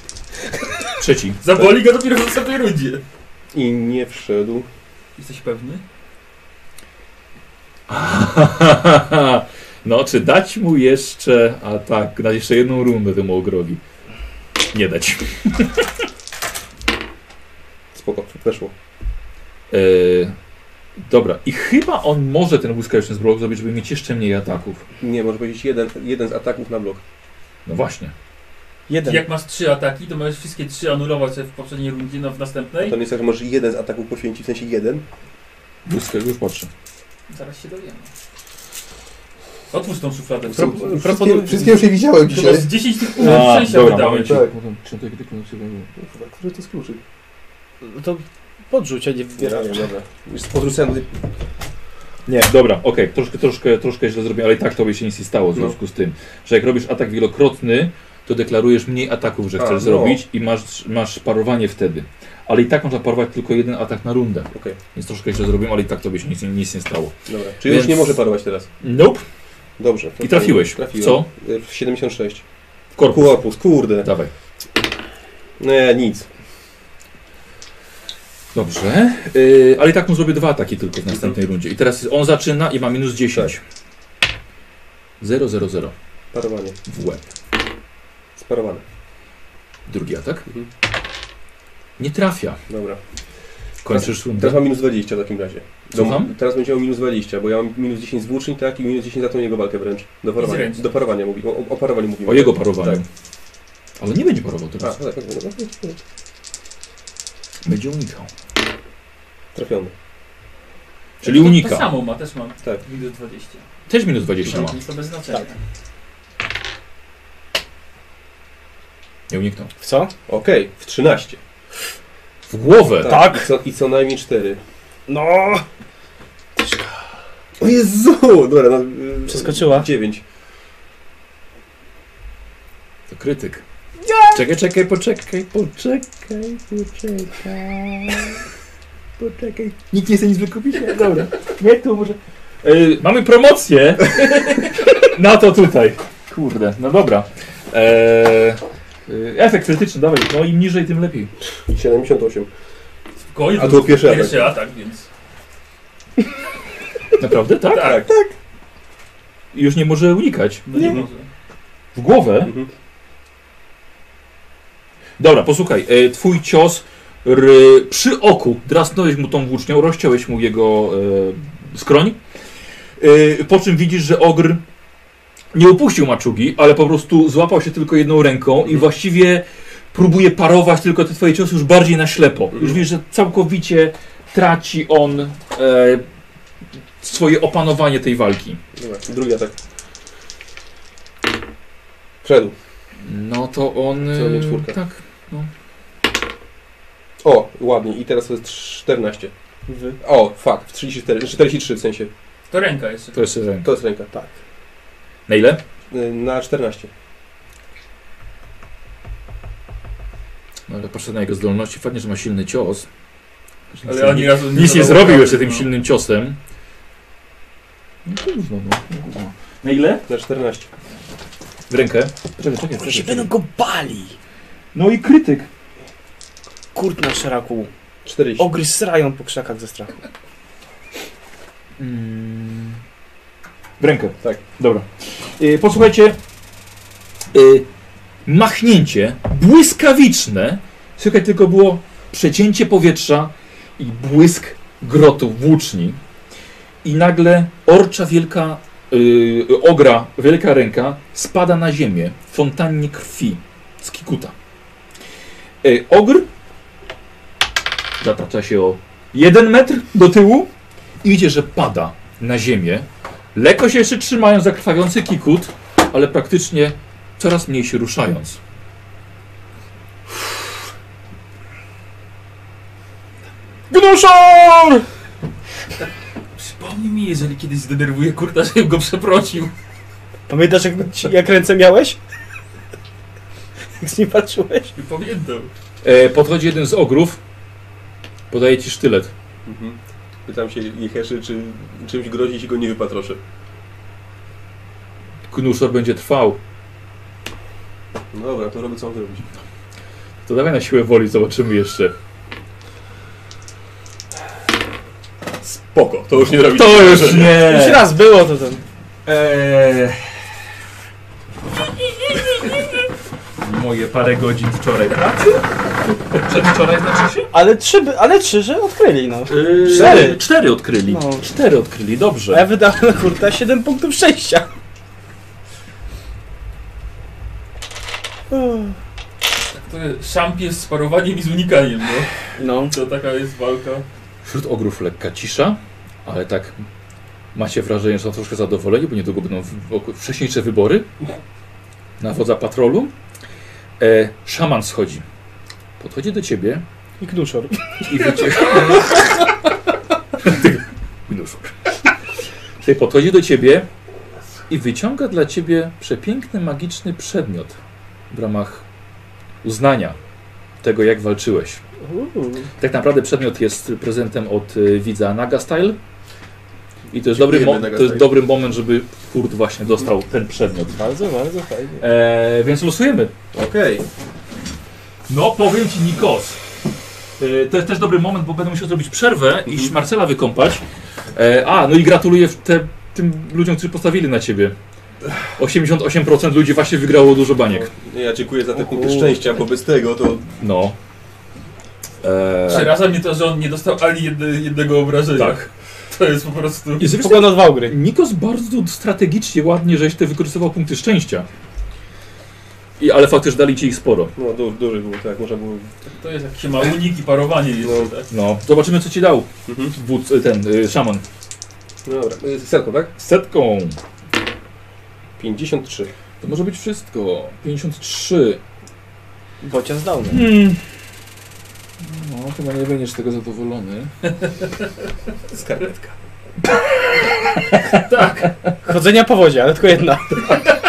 Trzeci. Zaboli go dopiero w następnej rundzie. I nie wszedł. Jesteś pewny? [laughs] No, czy dać mu jeszcze atak, dać jeszcze jedną rundę temu ogrowi? Nie dać. [laughs] Spoko, weszło. Yy, dobra, i chyba on może ten błyskawiczny blok zrobić, żeby mieć jeszcze mniej ataków. Nie, może powiedzieć jeden, jeden z ataków na blok. No właśnie. Jeden. Jak masz trzy ataki, to możesz wszystkie trzy anulować w poprzedniej rundzie, no w następnej. To nie jest tak, że możesz jeden z ataków poświęcić, w sensie jeden. Błyska, już patrzę. Zaraz się dowiemy. Otwórz tą szufladę. Pro- Pro... proponuję- Wszystkie już je widziałem Chyba z 10 tych punktów szczęścia dobra, wydałeś. momencik. Tak. Który to jest kluczyk? To podrzuć, a nie wybieraj. Dobra, dobra. Już podrzucałem. Nie, dobra, okej, troszkę, troszkę, troszkę źle zrobiłem, ale i tak tobie się nic nie stało w No. związku z tym, że jak robisz atak wielokrotny, to deklarujesz mniej ataków, że A, chcesz no. zrobić i masz, masz parowanie wtedy. Ale i tak można parować tylko jeden atak na rundę. Okej, Więc troszkę źle zrobiłem, ale i tak tobie się nic, nic nie stało. dobra. Czyli Więc- już nie może parować teraz. Nope. Dobrze. to I trafiłeś. Trafiłem. Co? W 76. W korpus. Korpus, kurde. Dawaj. Nie, nic. Dobrze. Yy, ale i tak mu zrobię dwa ataki tylko w następnej rundzie. I teraz on zaczyna i ma minus 10. 0, 0, 0. Parowanie. W łeb. Sparowane. Drugi atak. Mhm. Nie trafia. Dobra. Kończysz rundę. Teraz mam minus 20 w takim razie. Do, Słucham? teraz będzie miał minus 20, bo ja mam minus 10 z włóczni, tak? I minus 10 za tą jego walkę wręcz. Do parowania. Do parowania mówi. O, o parowaniu mówimy. O jego parowaniu. Tak. Ale nie będzie parował A, teraz. tak, tak, tak, tak. Będzie unikał. Trafiony. Czyli To- To unika. samo ma, też mam. Tak. Minus 20. Też minus 20 ma. To bez znaczenia. Tak. Nie uniknął. W co? Okej, w 13. W głowę. Tak. I co, I co najmniej 4. No! O Jezu! Dobra, no, y, Przeskoczyła. 9. To krytyk. Czekaj, czekaj, poczekaj, poczekaj, poczekaj. Poczekaj. Nikt nie chce nic wykupić? Dobra. Nie, tu może... Yy, mamy promocję [laughs] na to tutaj. Kurde, no dobra. Eee, yy, efekt krytyczny, dawaj. No im niżej, tym lepiej. 78. Spokojnie, A to był pierwszy atak. pierwszy atak, więc... [laughs] Naprawdę, tak? Tak. I już nie może unikać. No nie Nie. może. W głowę? Mhm. Dobra, posłuchaj. E, twój cios r, przy oku. Drasnąłeś mu tą włócznią, rozciąłeś mu jego e, skroń. E, po czym widzisz, że ogr nie upuścił maczugi, ale po prostu złapał się tylko jedną ręką i właściwie próbuje parować tylko te twoje ciosy już bardziej na ślepo. Już widzisz, że całkowicie traci on e, swoje opanowanie tej walki. Dobra, drugi atak. Wszedł. No to on... Co, nie e, czwórka? Tak. O, ładnie. I teraz to jest 14. Wy. O, fuck. w 34, 43 w sensie. To ręka jeszcze. To jest ręka. To jest ręka. Tak. Na ile? Y, Na 14. No ale patrzę na jego zdolności, fajnie, że ma silny cios. Ale oni razu Nic nie zadawał zrobił jeszcze tym no. silnym ciosem. No no. no. Na ile? Na 14. W rękę. Czekaj, czekaj, Oni czekaj, będą go bali! No i krytyk. Kurt na szeraku. 40. Ogry srają po krzakach ze strachu. Mm. W rękę. Tak. Dobra. Y, posłuchajcie. Y, machnięcie błyskawiczne. Słuchaj, tylko było przecięcie powietrza i błysk grotu włóczni. I nagle orcza wielka, y, ogra, wielka ręka spada na ziemię w fontannie krwi z kikuta. Y, ogr zatacza się o jeden metr do tyłu i widzicie, że pada na ziemię, Lekko się jeszcze trzymają za krwawiący kikut, ale praktycznie coraz mniej się ruszając. Gnuszor! Przypomnij mi, jeżeli kiedyś zdenerwuję kurta, żebym go przeprosił. Pamiętasz jak, jak ręce miałeś? Jak z nim patrzyłeś? Nie pamiętam. E, podchodzi jeden z ogrów, podaje ci sztylet. Mhm. Pytam się Jeheszy, czy czymś grozi, jeśli go nie wypatroszę. Knuszor będzie trwał. No dobra, to robię co mam zrobić. To dawaj na siłę woli, zobaczymy jeszcze. Spoko, to już nie robi. To już Już nie! raz było to ten. Eee... Moje parę godzin wczoraj pracy? Przedwczoraj znaczy się? Ale trzy, by- ale trzy, że odkryli no. Yy, Cztery. Cztery odkryli. No. Cztery odkryli, A ja dobrze. wydałem na kurta 7 punktów szczęścia. Tak to jest szampie z sparowaniem i z unikaniem, no. No. To taka jest walka. Wśród ogrów lekka cisza, ale tak macie wrażenie, że są troszkę zadowoleni, bo niedługo będą w- w- wcześniejsze wybory na wodza patrolu. E, szaman schodzi. Podchodzi do ciebie I knuszor. i wyciąga... [laughs] Minuszur. Tutaj podchodzi do ciebie i wyciąga dla ciebie przepiękny, magiczny przedmiot w ramach uznania tego, jak walczyłeś. Tak naprawdę przedmiot jest prezentem od y, widza Naga Style. I to jest, dobry, mo- to jest dobry moment, żeby Kurt właśnie dostał ten przedmiot. Bardzo, bardzo fajnie. E, więc losujemy. Okej. No, powiem ci, Nikos. E, to jest też dobry moment, bo będę musiał zrobić przerwę i Mhm. Marcela wykąpać. E, a, no i gratuluję te, tym ludziom, którzy postawili na ciebie. 88% ludzi właśnie wygrało dużo baniek. No, Ja dziękuję za te punkty szczęścia, bo bez tego to... No. E, Przeraża mnie to, że on nie dostał ani jedne, jednego obrażenia. tak. To jest po prostu... Pogląd od Wałgry. Nikos bardzo strategicznie, ładnie, żeś ty wykorzystywał punkty szczęścia. I, ale faktycznie dali ci ich sporo. No du, duży był, tak, można było... To jest jak się ma unik i parowanie jeszcze, No. tak? No, zobaczymy co ci dał Mhm. wódz, y, ten y, szaman. Dobra, y, setką, tak? Setką. 53. To może być wszystko. 53. Bocia zdał. no. Hmm. No, chyba nie będziesz z tego zadowolony. [laughs] Skarpetka. Tak. Chodzenia po wodzie, ale tylko jedna. [laughs]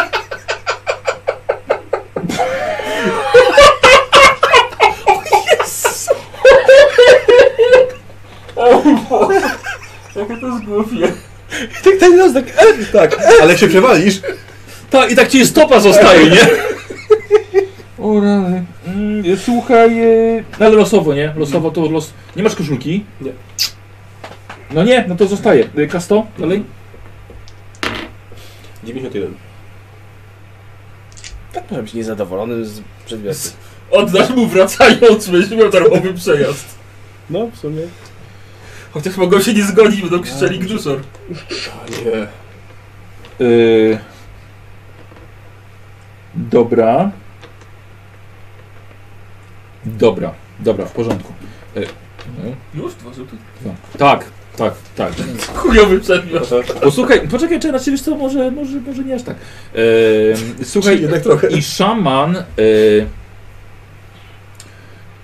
Jakie to jest głupie. Tak ten nos tak... e, Tak, ale się przewalisz. Tak, i tak ci stopa zostaje, nie? O rany. Mm, słuchaj, y, no ale losowo, nie? Losowo to los... Nie masz koszulki? Nie. No nie, no to zostaje. Y, Kasto, dalej? 91. Tak może być niezadowolony z przedmiotu. Oddasz mu wracając, będziesz miał darmowy przejazd. No, w sumie. Chociaż mogą się nie zgodzić, będą krzyczeli gnuszor. Nie. Y, dobra. Dobra, dobra, w porządku. Y, no, Już? Dwa rzuty? Tak, tak, tak. Chujowy przedmiot. Posłuchaj, poczekaj, czekaj, znaczy wiesz co, może, może, może nie aż tak. E, słuchaj, Jednak trochę. i szaman e,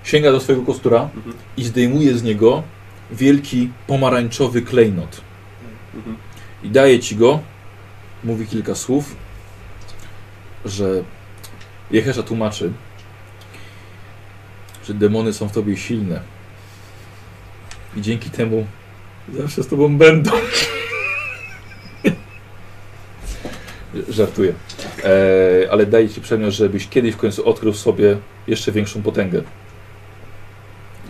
sięga do swojego kostura Mhm. i zdejmuje z niego wielki pomarańczowy klejnot. I daje ci go, mówi kilka słów, że Jehesza tłumaczy, że demony są w tobie silne. I dzięki temu zawsze z tobą będą. [laughs] Żartuję. E, ale daje ci przedmiot, żebyś kiedyś w końcu odkrył sobie jeszcze większą potęgę.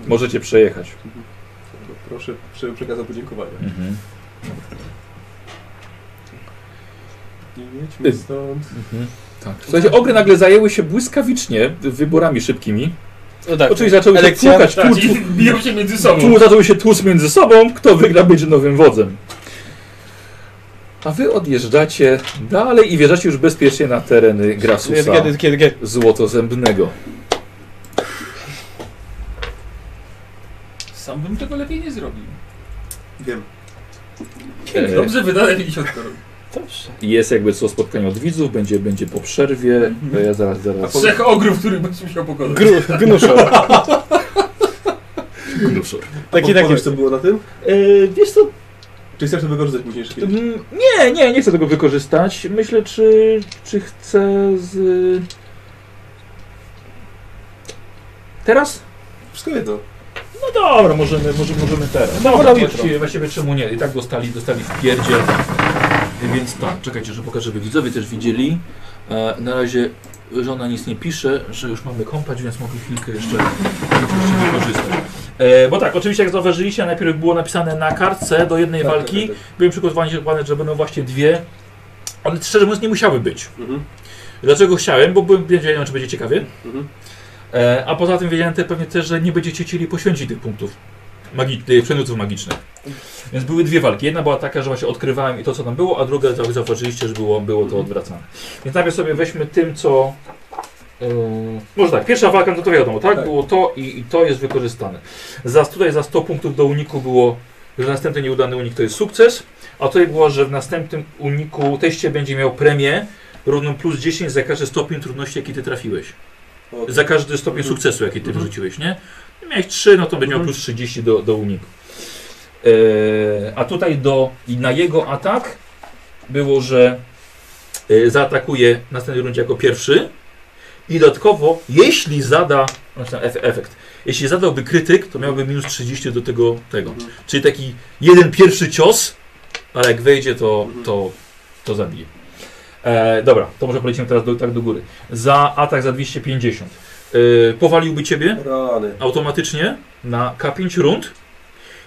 Możecie przejechać. Proszę, prze- przekazał podziękowania. Mhm. Nie jedźmy stąd. Mhm. Tak. Słuchajcie, ogry nagle zajęły się błyskawicznie wyborami szybkimi. No tak. Oczywiście zaczęły się tłukać, Tak, tłuc, i [laughs] biją się między sobą. tłuc, zaczęły się tłuc między sobą, kto wygra będzie nowym wodzem. A wy odjeżdżacie dalej i wjeżdżacie już bezpiecznie na tereny Grasusa. Złotozębnego. Sam bym tego lepiej nie zrobił. Wiem. E, Dobrze wydane 50 koron. Dobrze. Jest jakby co spotkanie od widzów, będzie, będzie po przerwie. To ja zaraz, zaraz. Trzech ogrów, których będziesz musiał pokonać. Gru, gnuszor. [laughs] Gnuszor. Taki, A taki. co było na tym? Yy, wiesz co, Czy chcesz to wykorzystać później? Mm, Nie, nie, nie chcę tego wykorzystać. Myślę, czy, czy chcę z. Teraz? Wszystko jedno. No dobra, możemy, może, możemy teraz. No, Dobra, właściwie, właściwie czemu nie? I tak dostali, dostali w pierdzie. Więc tak, czekajcie, że pokażę, żeby widzowie też widzieli. E, na razie żona nic nie pisze, że już mamy kąpać, więc mogę chwilkę jeszcze, jeszcze wykorzystać. E, bo tak, oczywiście jak zauważyliście, najpierw było napisane na kartce do jednej Tak, walki. tak, tak. Byłem przygotowany, że będą właśnie dwie, ale szczerze mówiąc nie musiały być. Mhm. Dlaczego chciałem? Bo byłem wiedziałem, czy będzie ciekawie. Mhm. E, a poza tym wiedziałem te, pewnie też, że nie będziecie chcieli poświęcić tych punktów magi tych przedmiotów magicznych. Więc były dwie walki. Jedna była taka, że właśnie odkrywałem i to, co tam było, a druga, jak zauważyliście, że było, było to odwracane. Więc najpierw sobie weźmy tym, co... Yy, może tak, pierwsza walka, no to wiadomo, tak? Tak. Było to i, i to jest wykorzystane. Za, tutaj za 100 punktów do uniku było, że następny nieudany unik to jest sukces, a tutaj było, że w następnym uniku teście będzie miał premię równą plus 10 za każdy stopień trudności, jaki ty trafiłeś. O, Za każdy stopień Mhm. sukcesu, jaki ty wyrzuciłeś, nie? Miałeś 3, no to będzie miał Mhm. plus 30 do, do uniku. Eee, a tutaj do, na jego atak było, że e, zaatakuje w następnej rundzie jako pierwszy i dodatkowo, jeśli zada, znaczy efekt, jeśli zadałby krytyk, to miałby minus 30 do tego, tego. Mhm. Czyli taki jeden pierwszy cios, ale jak wejdzie, to, Mhm. to, to zabije. E, dobra, to może polecimy teraz do, tak do góry. Za atak za 250. E, powaliłby ciebie Rany. automatycznie na K5 rund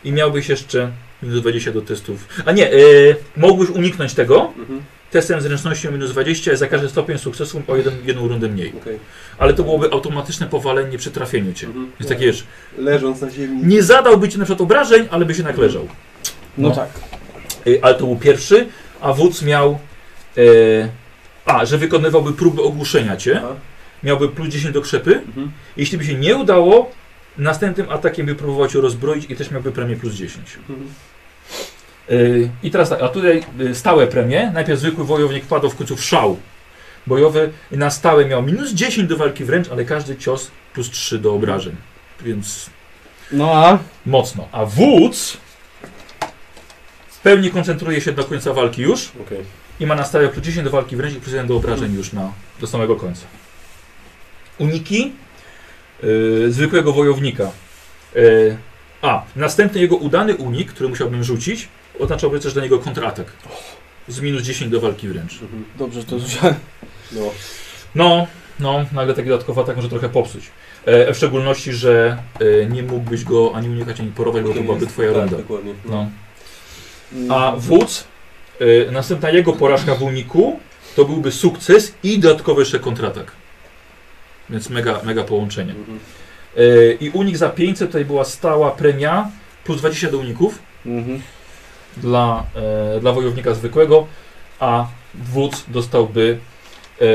i miałbyś jeszcze minus 20 do testów. A nie, e, mógłbyś uniknąć tego Mhm. testem zręcznością minus 20 za każdy stopień sukcesu o jeden, jedną rundę mniej. Okej. Ale to byłoby automatyczne powalenie przy trafieniu cię. Mhm. Więc tak wiesz, Leżąc na ziemi. nie zadałby ci na przykład obrażeń, ale by się nakleżał. No No. tak. Y, ale to był pierwszy, a wódz miał. E, a, że wykonywałby próbę ogłuszenia cię. Aha. Miałby plus 10 do krzepy. Mhm. Jeśli by się nie udało, następnym atakiem by próbował cię rozbroić i też miałby premię plus 10. Mhm. Y, I teraz tak, a tutaj y, stałe premie. Najpierw zwykły wojownik wpadł w końcu w szał bojowy i na stałe miał minus 10 do walki wręcz, ale każdy cios plus 3 do obrażeń. Więc No a? mocno. A wódz w pełni koncentruje się do końca walki już. Okej. I ma na stałe plus 10 do walki wręcz i plus 1 do obrażeń już na, do samego końca. Uniki yy, zwykłego wojownika. Yy, a, następny jego udany unik, który musiałbym rzucić, oznaczałby też dla niego kontratak. Z minus 10 do walki wręcz. Mhm. Dobrze, to wziąłem. No. No, no, nagle taki dodatkowy atak może trochę popsuć. E, w szczególności, że e, nie mógłbyś go ani unikać, ani porować, bo to byłaby twoja tak, runda. dokładnie. No. A wódz, następna jego porażka w uniku, to byłby sukces i dodatkowy jeszcze kontratak. Więc mega, mega połączenie. Mhm. Y, I unik za 500 tutaj była stała premia, plus 20 do uników Mhm. dla, e, dla wojownika zwykłego, a wódz dostałby e,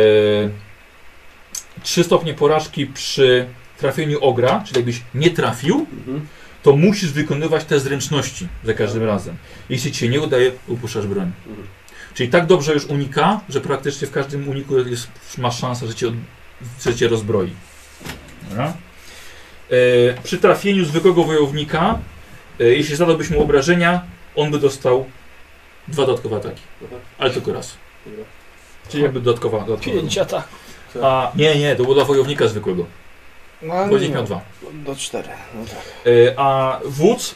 3 stopnie porażki przy trafieniu ogra, czyli jakbyś nie trafił, Mhm. To musisz wykonywać te zręczności za każdym razem. Jeśli ci się nie udaje, upuszczasz broń. Mhm. Czyli tak dobrze już unika, że praktycznie w każdym uniku jest, masz szansę, że cię, od- że cię rozbroi. Dobra? E, przy trafieniu zwykłego wojownika, e, jeśli zadałbyś mu obrażenia, on by dostał dwa dodatkowe ataki. Ale tylko raz. Dobra. Czyli jakby dodatkowa. dodatkowa. Pięć ataków. A nie, nie, to było dla wojownika zwykłego. No, miał dwa. Do cztery. No tak. E, A wódz,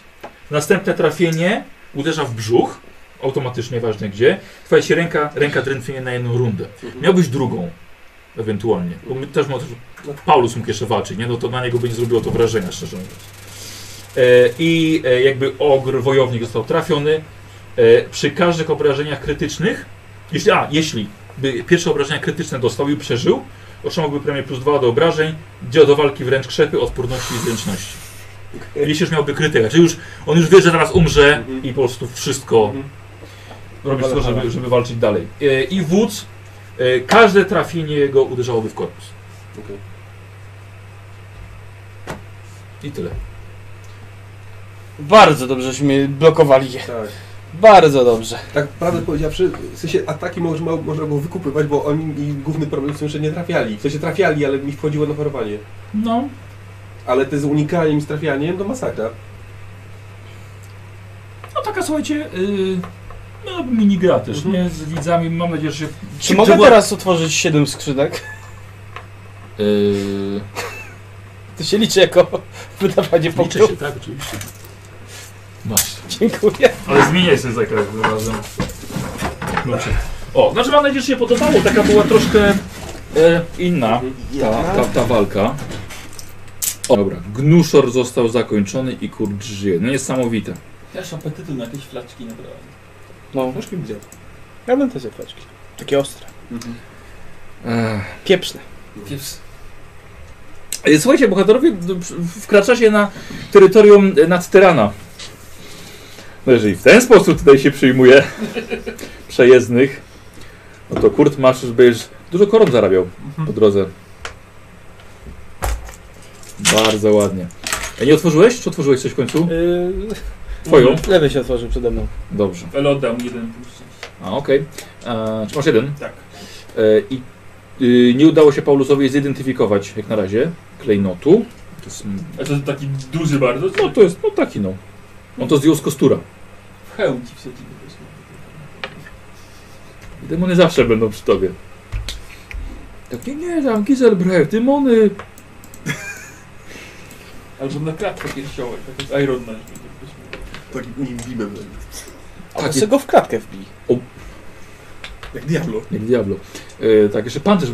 następne trafienie uderza w brzuch, automatycznie, ważne gdzie. Twoja ci ręka, ręka drętwienie na jedną rundę. Mhm. Miałbyś drugą, ewentualnie. Bo my też może, Paulus mógł jeszcze walczyć, nie? No to na niego by nie zrobiło to wrażenia, szczerze mówiąc. E, I e, jakby ogr, wojownik został trafiony. E, przy każdych obrażeniach krytycznych, jeśli, a, jeśli by pierwsze obrażenia krytyczne dostał i przeżył, otrzymałby premię plus 2 do obrażeń, gdzie do walki wręcz krzepy, odporności i zręczności. Jeśli już miałby krytykę, czyli już, on już wie, że zaraz umrze Mhm. i po prostu wszystko Mhm. robi wszystko, żeby, żeby walczyć dalej. E, I wódz, e, każde trafienie jego uderzałoby w korpus. Okej. I tyle. Bardzo dobrze, żeśmy blokowali je. Tak. Bardzo dobrze. Tak prawdę powiedziawszy, w sensie ataki można, można było wykupywać, bo oni i główny problem w tym, że nie trafiali. W sensie trafiali, ale mi wchodziło na parowanie. No, Ale te z unikaniem i z trafianiem to masakra. no taka słuchajcie, yy, no minigra też, Mhm. nie? Z widzami, mam nadzieję, że się... Czy mogę teraz otworzyć 7 skrzynek? Yy, To się liczy jako wydawanie Liczę punktów. się, tak, oczywiście. Masz. Dziękuję. Ale zmieniaj sobie zakres razem. Dobrze. O, znaczy mam nadzieję, że się podobało. Taka była troszkę e, inna. ta, ta, ta walka. O, dobra, Gnuszor został zakończony i kurcz żyje. No niesamowite. Ja już apetytu na jakieś flaczki nabrałem. No, Troszkę widział. ja bym te zapaczki. Takie ostre. Mhm. Ech. Pieprzne. Pieps. E, Słuchajcie, bohaterowie wkraczacie na terytorium Nadtyrana. No jeżeli w ten sposób tutaj się przyjmuje [laughs] przejezdnych, no to Kurt masz, już będziesz dużo koron zarabiał po drodze. Bardzo ładnie. E, Nie otworzyłeś? Czy otworzyłeś coś w końcu? Yy, Twoją? lewy się otworzył przede mną. Dobrze. Ale oddam jeden szczęścia. A, okej. E, Czy masz jeden? Tak. E, I y, nie udało się Paulusowi zidentyfikować jak na razie klejnotu. To jest, A to taki duży bardzo? no to jest no taki no. On to zdjął z kostura. Hełm ci wsadzimy. Demony zawsze będą przy tobie. Tak, nie, nie, tam Giselbrecht, demony. [laughs] Albo na klatkę piersiowej, tak jak Iron Man. Takim unim bimem. A Takie- sobie go w klatkę wbij. Jak Diablo. Jak Diablo. E, tak, jeszcze pancerz, e,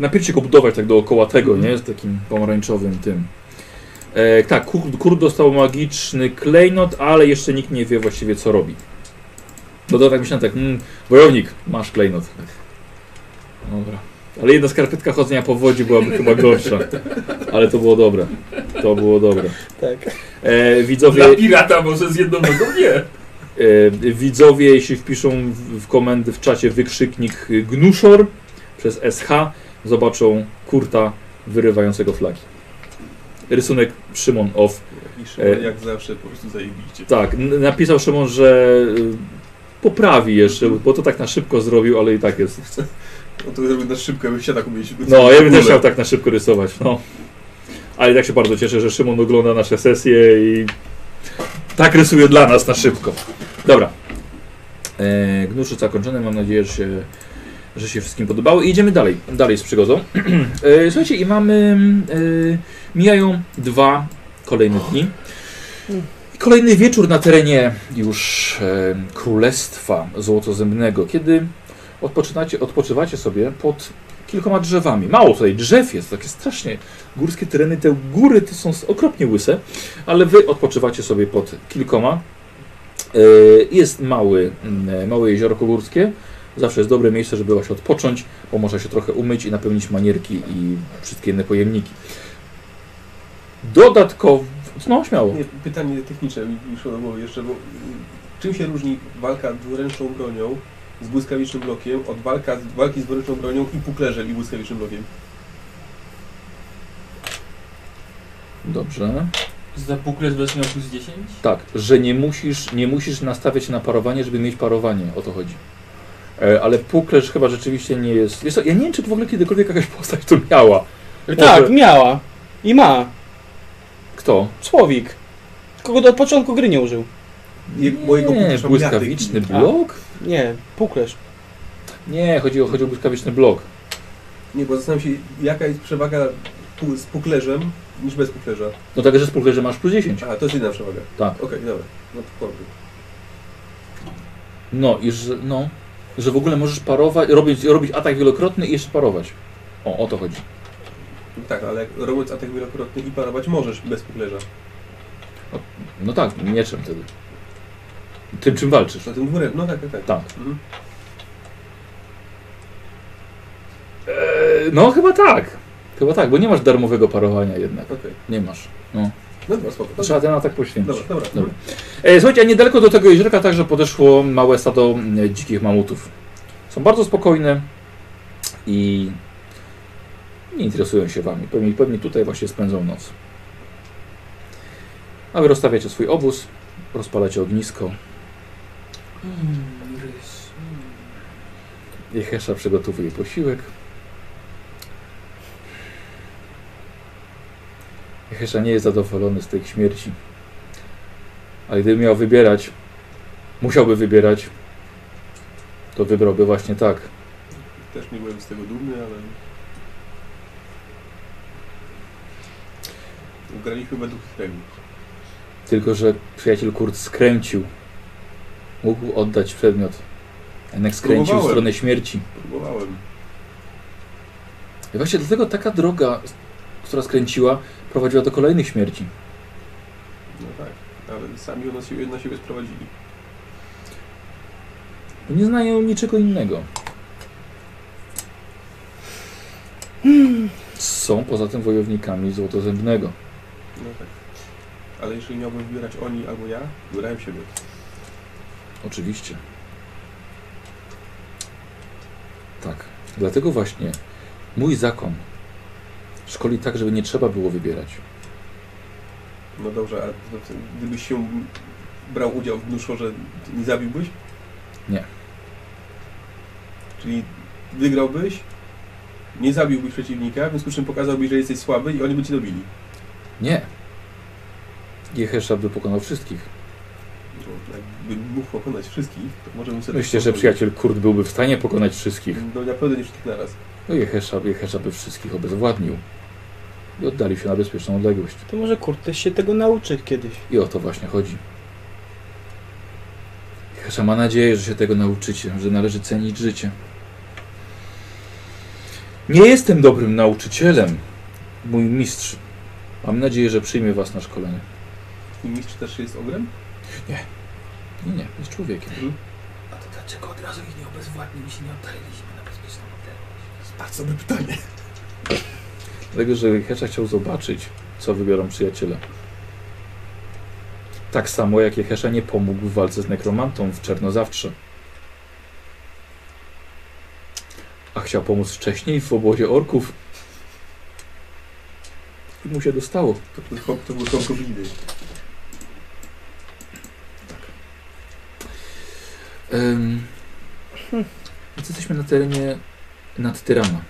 najpierw go budować tak dookoła tego, nie? Z takim pomarańczowym tym. E, tak, Kurt, Kurt dostał magiczny klejnot, ale jeszcze nikt nie wie właściwie co robi. No to tak myślałem tak, mm, wojownik, masz klejnot. Dobra. Ale jedna skarpetka chodzenia po wodzie byłaby [laughs] chyba gorsza. Ale to było dobre. To było dobre. Tak. E, widzowie... Dla pirata może z jedną nogą nie. E, widzowie, jeśli wpiszą w, w komendy w czacie wykrzyknik Gnuszor przez SH, zobaczą Kurta wyrywającego flagi. Rysunek Szymon Off. I Szymon E. jak zawsze po prostu zajebiście. Tak, napisał Szymon, że y, poprawi jeszcze, bo to tak na szybko zrobił, ale i tak jest. [laughs] No to zrobił na szybko, bym się tak umieścił. No, ja bym też chciał tak na szybko rysować, no. Ale tak się bardzo cieszę, że Szymon ogląda nasze sesje i tak rysuje dla nas na szybko. Dobra. E, Gnuszy zakończony, mam nadzieję, że się, że się wszystkim podobało. I idziemy dalej, dalej z przygodą. [clears throat] e, słuchajcie, i mamy, e, mijają dwa kolejne dni. I Kolejny wieczór na terenie już e, Królestwa Złotozębnego, kiedy odpoczynacie, odpoczywacie sobie pod kilkoma drzewami. Mało tutaj drzew jest, takie strasznie górskie tereny, te góry to są okropnie łyse, ale wy odpoczywacie sobie pod kilkoma. Jest mały, małe jeziorko górskie. Zawsze jest dobre miejsce, żeby właśnie odpocząć, bo można się trochę umyć i napełnić manierki i wszystkie inne pojemniki. Dodatkowo, no śmiało. Nie, pytanie techniczne mi do głowy jeszcze, bo y, czym się różni walka dwuręczną bronią z błyskawicznym blokiem od walka, walki z dwuręczną bronią i puklerzem i błyskawicznym blokiem? Dobrze. Za puklerz będziesz miał plus 10? Tak, że nie musisz, nie musisz nastawiać się na parowanie, żeby mieć parowanie, o to chodzi. E, ale puklerz chyba rzeczywiście nie jest. Wiesz co, ja nie wiem, czy w ogóle kiedykolwiek jakaś postać to miała. Tak, Może- miała. I ma. Kto? Słowik. Kogo od początku gry nie użył. Je- mojego nie, puklerza błyskawiczny miaty. blok? Nie, puklerz. Nie, chodzi o, chodzi o błyskawiczny blok. Nie, bo zastanawiam się, jaka jest przewaga pu- z puklerzem niż bez puklerza. No tak, że z puklerzem masz plus 10. A, to jest inna przewaga. Tak. Okej, dobra. No to. No i że, no, że w ogóle możesz parować, robić, robić atak wielokrotny i jeszcze parować. O, o to chodzi. Tak, ale robiąc atak wielokrotny i parować możesz bez puklerza. No tak, mieczem wtedy. Tym, czym walczysz. Na tym dwurę... No tak, tak, tak. Tak. Mhm. Eee, no chyba tak. Chyba tak, bo nie masz darmowego parowania jednak. Okej. Nie masz. No dobra, spoko. Trzeba ten atak poświęcić. Dobra, dobra. Dobra. E, słuchajcie, a niedaleko do tego jeziorka także podeszło małe stado dzikich mamutów. Są bardzo spokojne i nie interesują się wami. Pewnie, pewnie tutaj właśnie spędzą noc. A wy rozstawiacie swój obóz, rozpalacie ognisko. Mm, rys. Jehesza przygotowuje posiłek. Jehesza nie jest zadowolony z tej śmierci. Ale gdyby miał wybierać, musiałby wybierać, to wybrałby właśnie tak. Też nie byłem z tego dumny, ale... Ugraliśmy według reguł. Tylko, że przyjaciel Kurt skręcił. Mógł oddać przedmiot. Jednak skręcił w Próbowałem. stronę śmierci. Próbowałem. I właśnie dlatego taka droga, która skręciła, prowadziła do kolejnych śmierci. No tak, ale sami ją na siebie, na siebie sprowadzili. Nie znają niczego innego. Są poza tym wojownikami Złotozębnego. No tak. Ale jeżeli miałbym wybierać oni albo ja, wybierałem siebie. Oczywiście. Tak. Dlatego właśnie mój zakon szkoli tak, żeby nie trzeba było wybierać. No dobrze, a gdybyś się brał udział w to nie zabiłbyś? Nie. Czyli wygrałbyś, nie zabiłbyś przeciwnika, w związku z czym pokazałbyś, że jesteś słaby i oni by cię dobili. Nie. Jehesza by pokonał wszystkich. No, jakbym mógł pokonać wszystkich, to może bym sobie... Myślę, że przyjaciel Kurt byłby w stanie pokonać wszystkich. No na pewno nie wszystkich naraz. No Jehesza, Jehesza by wszystkich obezwładnił. I oddali się na bezpieczną odległość. To może Kurt też się tego nauczy kiedyś. I o to właśnie chodzi. Jehesza ma nadzieję, że się tego nauczycie, że należy cenić życie. Nie jestem dobrym nauczycielem, mój mistrz. Mam nadzieję, że przyjmie was na szkolenie. I mistrz też jest ogrem? Nie, nie, jest człowiekiem. A to dlaczego od razu ich nie obezwładniliśmy, nie oddaliliśmy na bezpieczną odległość? To jest bardzo dobre pytanie. Dlatego, że Jehesza chciał zobaczyć, co wybiorą przyjaciele. Tak samo jak Jehesza nie pomógł w walce z nekromantą w Czernozawtrze. A chciał pomóc wcześniej w obozie orków. I mu się dostało. To był chłop, to był gobliny. Ym, Więc jesteśmy na terenie nad Tyrana.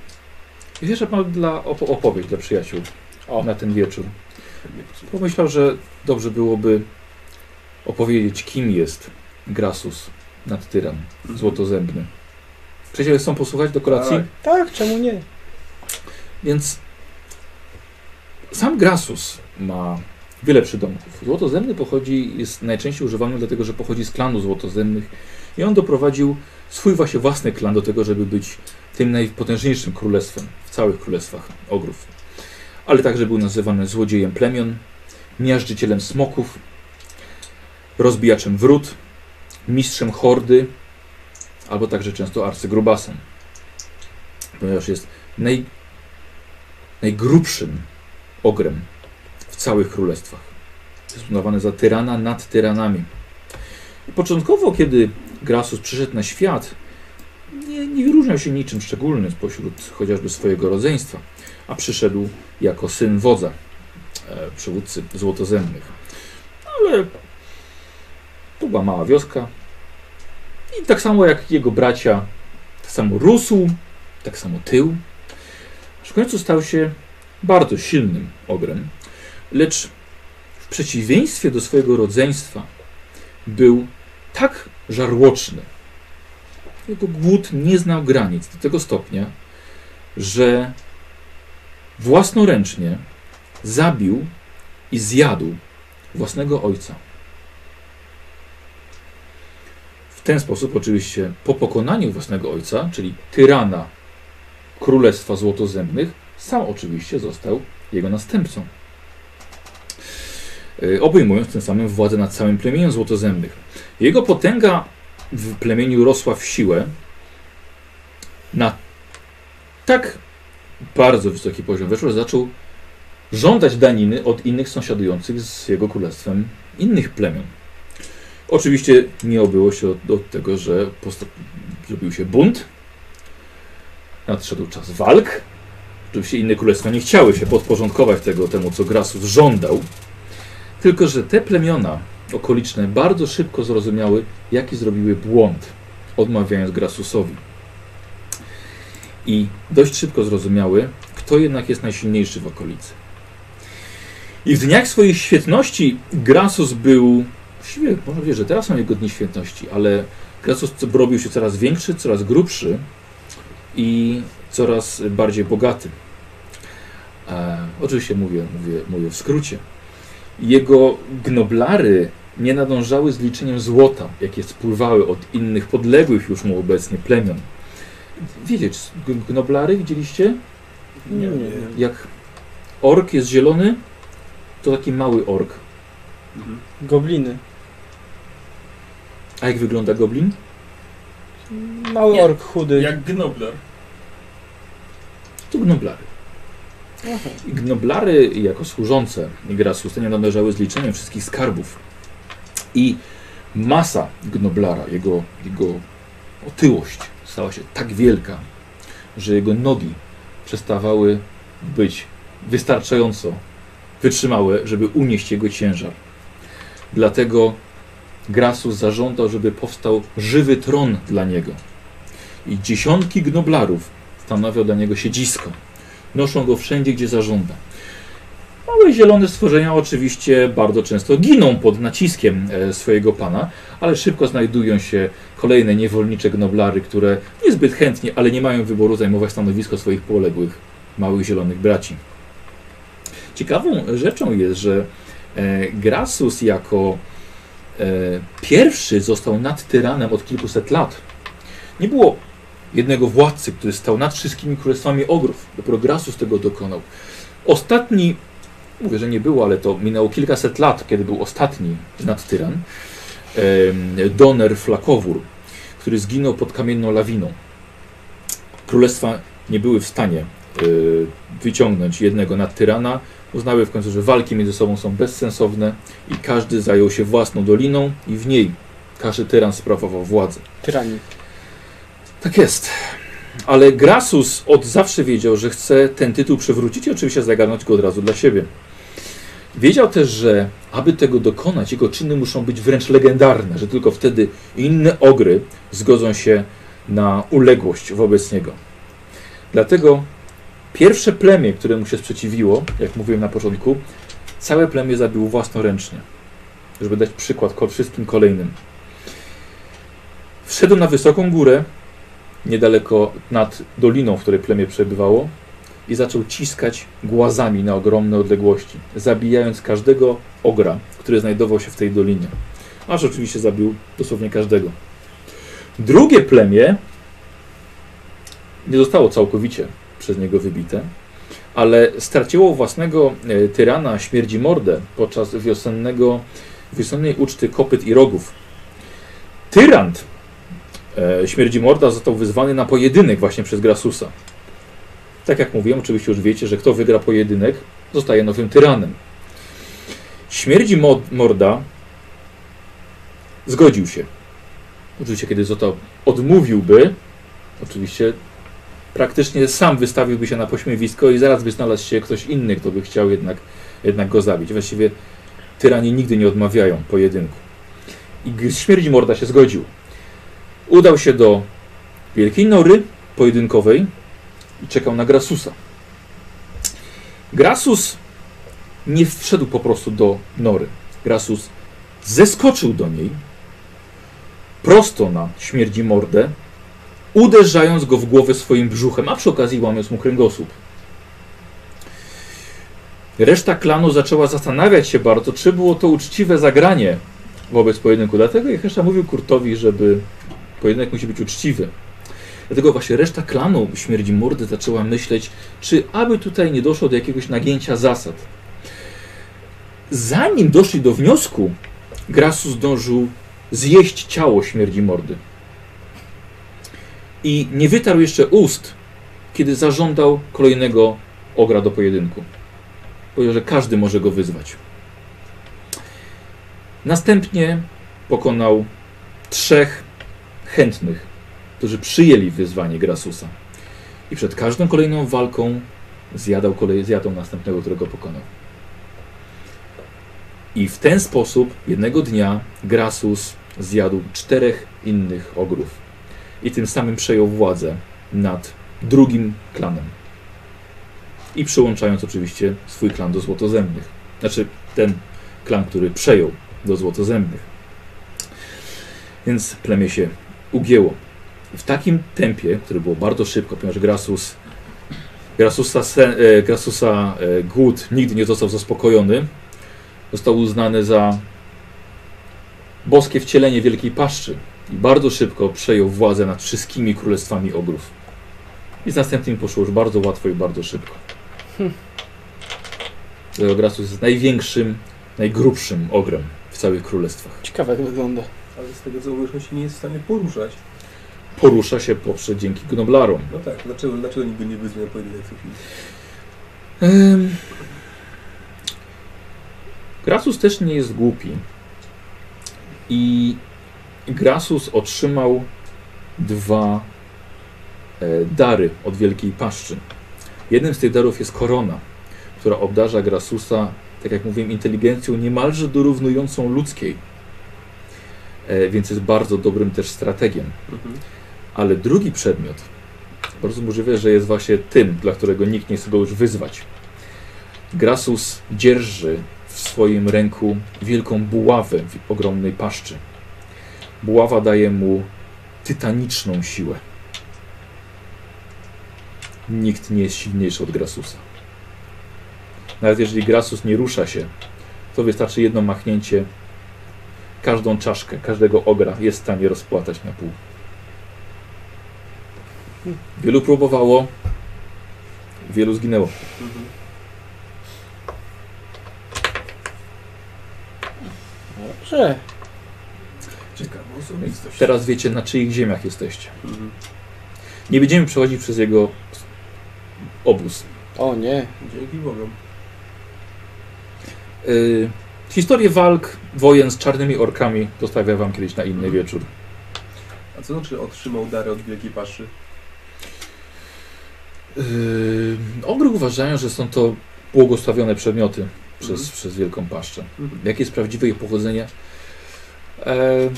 Jehesza ma dla opo opowieść dla przyjaciół O. na ten wieczór. Pomyślał, że dobrze byłoby opowiedzieć, kim jest Grasus nad Tyran, złotozębny. Przyjaciele chcą posłuchać do kolacji? Tak. Tak, czemu nie? Więc sam Grasus ma wiele przydomków. Złotozębny pochodzi, jest najczęściej używany dlatego, że pochodzi z klanu złotozębnych i on doprowadził swój właśnie własny klan do tego, żeby być tym najpotężniejszym królestwem w całych królestwach ogrów. Ale także był nazywany złodziejem plemion, miażdżycielem smoków, rozbijaczem wrót, mistrzem hordy, albo także często arcygrubasem, ponieważ jest naj, najgrubszym ogrem w całych królestwach. Jest uznawany za tyrana nad tyranami. I początkowo, kiedy Grasus przyszedł na świat, nie, nie wyróżniał się niczym szczególnym spośród chociażby swojego rodzeństwa, a przyszedł jako syn wodza, e, przywódcy złotozębnych. Ale to była mała wioska i tak samo jak jego bracia, tak samo rósł, tak samo tył, w końcu stał się bardzo silnym ogrem, lecz w przeciwieństwie do swojego rodzeństwa był tak żarłoczny. Jego głód nie znał granic do tego stopnia, że własnoręcznie zabił i zjadł własnego ojca. W ten sposób, oczywiście, po pokonaniu własnego ojca, czyli tyrana Królestwa Złotozębnych, sam oczywiście został jego następcą. Yy, Obejmując tym samym władzę nad całym plemieniem Złotozębnych. Jego potęga w plemieniu rosła w siłę na tak bardzo wysoki poziom weszło, że zaczął żądać daniny od innych sąsiadujących z jego królestwem innych plemion. Oczywiście nie obyło się od, od tego, że zrobił się bunt, nadszedł czas walk. Oczywiście inne królestwa nie chciały się podporządkować tego, temu, co Grasus żądał. Tylko, że te plemiona okoliczne bardzo szybko zrozumiały, jaki zrobiły błąd, odmawiając Grasusowi. I dość szybko zrozumiały, kto jednak jest najsilniejszy w okolicy. I w dniach swojej świetności Grasus był, właściwie można powiedzieć, że teraz są jego dni świetności, ale Grasus robił się coraz większy, coraz grubszy i coraz bardziej bogaty. E, oczywiście mówię, mówię, mówię w skrócie. Jego gnoblary nie nadążały z liczeniem złota, jakie spływały od innych podległych już mu obecnie plemion. Wiecie, gnoblary widzieliście? Nie, nie. Jak ork jest zielony, to taki mały ork. Mhm. Gobliny. A jak wygląda goblin? Mały Nie. ork chudy. Jak gnobler. To gnoblary. Aha. I Gnoblary jako służące Grasusa nie należały z liczeniem wszystkich skarbów. I masa Gnoblara, jego, jego otyłość stała się tak wielka, że jego nogi przestawały być wystarczająco wytrzymałe, żeby unieść jego ciężar. Dlatego Grasus zażądał, żeby powstał żywy tron dla niego. I dziesiątki Gnoblarów stanowią dla niego siedzisko. Noszą go wszędzie, gdzie zażąda. Małe zielone stworzenia oczywiście bardzo często giną pod naciskiem e, swojego pana, ale szybko znajdują się kolejne niewolnicze gnoblary, które niezbyt chętnie, ale nie mają wyboru zajmować stanowisko swoich poległych małych zielonych braci. Ciekawą rzeczą jest, że e, Grasus jako e, pierwszy został nad tyranem od kilkuset lat. Nie było jednego władcy, który stał nad wszystkimi królestwami ogrów. Dopiero Grasus tego dokonał. Ostatni, mówię, że nie było, ale to minęło kilkaset lat, kiedy był ostatni nadtyran, em, Doner Flakowór, który zginął pod kamienną lawiną. Królestwa nie były w stanie e, wyciągnąć jednego nadtyrana. Uznały w końcu, że walki między sobą są bezsensowne i każdy zajął się własną doliną i w niej każdy tyran sprawował władzę. Tyrani. Tak jest. Ale Grasus od zawsze wiedział, że chce ten tytuł przywrócić i oczywiście zagarnąć go od razu dla siebie. Wiedział też, że aby tego dokonać, jego czyny muszą być wręcz legendarne, że tylko wtedy inne ogry zgodzą się na uległość wobec niego. Dlatego pierwsze plemię, które mu się sprzeciwiło, jak mówiłem na początku, całe plemię zabił własnoręcznie, żeby dać przykład wszystkim kolejnym. Wszedł na wysoką górę, niedaleko nad doliną, w której plemię przebywało i zaczął ciskać głazami na ogromne odległości, zabijając każdego ogra, który znajdował się w tej dolinie. Aż oczywiście zabił dosłownie każdego. Drugie plemię nie zostało całkowicie przez niego wybite, ale straciło własnego e, tyrana śmierci mordę podczas wiosennego, wiosennej uczty kopyt i rogów. Tyrant e, śmierdzi morda został wyzwany na pojedynek właśnie przez Grasusa. Tak jak mówiłem, oczywiście już wiecie, że kto wygra pojedynek, zostaje nowym tyranem. Śmierdzi mo- morda zgodził się. Oczywiście, kiedy został odmówiłby, oczywiście praktycznie sam wystawiłby się na pośmiewisko i zaraz by znalazł się ktoś inny, kto by chciał jednak, jednak go zabić. Właściwie tyrani nigdy nie odmawiają pojedynku. I śmierdzi morda się zgodził. Udał się do wielkiej nory pojedynkowej i czekał na Grasusa. Grasus nie wszedł po prostu do nory. Grasus zeskoczył do niej prosto na śmierdzi mordę, uderzając go w głowę swoim brzuchem, a przy okazji łamiąc mu kręgosłup. Reszta klanu zaczęła zastanawiać się bardzo, czy było to uczciwe zagranie wobec pojedynku. Dlatego Jehesza mówił Kurtowi, żeby pojedynek musi być uczciwy. Dlatego właśnie reszta klanu śmierdzi mordy zaczęła myśleć, czy aby tutaj nie doszło do jakiegoś nagięcia zasad. Zanim doszli do wniosku, Grasus zdążył zjeść ciało śmierdzi mordy. I nie wytarł jeszcze ust, kiedy zażądał kolejnego ogra do pojedynku. Powiedział, że każdy może go wyzwać. Następnie pokonał trzech chętnych, którzy przyjęli wyzwanie Grasusa. I przed każdą kolejną walką zjadał kolej, zjadał następnego, którego pokonał. I w ten sposób jednego dnia Grasus zjadł czterech innych ogrów. I tym samym przejął władzę nad drugim klanem. I przyłączając oczywiście swój klan do Złotozębnych. Znaczy ten klan, który przejął do Złotozębnych. Więc plemię się ugięło. W takim tempie, które było bardzo szybko, ponieważ Grasus, Grasusa, sen, e, Grasusa e, głód nigdy nie został zaspokojony, został uznany za boskie wcielenie Wielkiej Paszczy i bardzo szybko przejął władzę nad wszystkimi królestwami ogrów. I z następnym poszło już bardzo łatwo i bardzo szybko. Dlatego Grasus jest największym, najgrubszym ogrem w całych królestwach. Ciekawe jak wygląda. Ale z tego co mówisz, on się nie jest w stanie poruszać. Porusza się poprzez dzięki gnoblarom. No tak, dlaczego, dlaczego niby nie wyzwie na pojedynek? Ym. Grasus też nie jest głupi. I Grasus otrzymał dwa e, dary od Wielkiej Paszczy. Jednym z tych darów jest korona, która obdarza Grasusa, tak jak mówiłem, inteligencją niemalże dorównującą ludzkiej. E, więc jest bardzo dobrym też strategiem. Mhm. Ale drugi przedmiot, bardzo możliwe, że jest właśnie tym, dla którego nikt nie chce go już wyzwać. Grasus dzierży w swoim ręku wielką buławę w ogromnej paszczy. Buława daje mu tytaniczną siłę. Nikt nie jest silniejszy od Grasusa. Nawet jeżeli Grasus nie rusza się, to wystarczy jedno machnięcie. Każdą czaszkę, każdego ogra jest w stanie rozpłatać na pół. Wielu próbowało, wielu zginęło. Mhm. Dobrze. Ciekawa osobistość. Teraz wiecie, na czyich ziemiach jesteście. Mhm. Nie będziemy przechodzić przez jego obóz. O nie. Dzięki Bogom. Yy, historię walk, wojen z czarnymi orkami zostawię wam kiedyś na inny wieczór. A co znaczy otrzymał dary od Wielkiej Paszczy? Yy, ogry uważają, że są to błogosławione przedmioty przez, Mhm. przez Wielką Paszczę. Mhm. Jakie jest prawdziwe ich pochodzenie? E,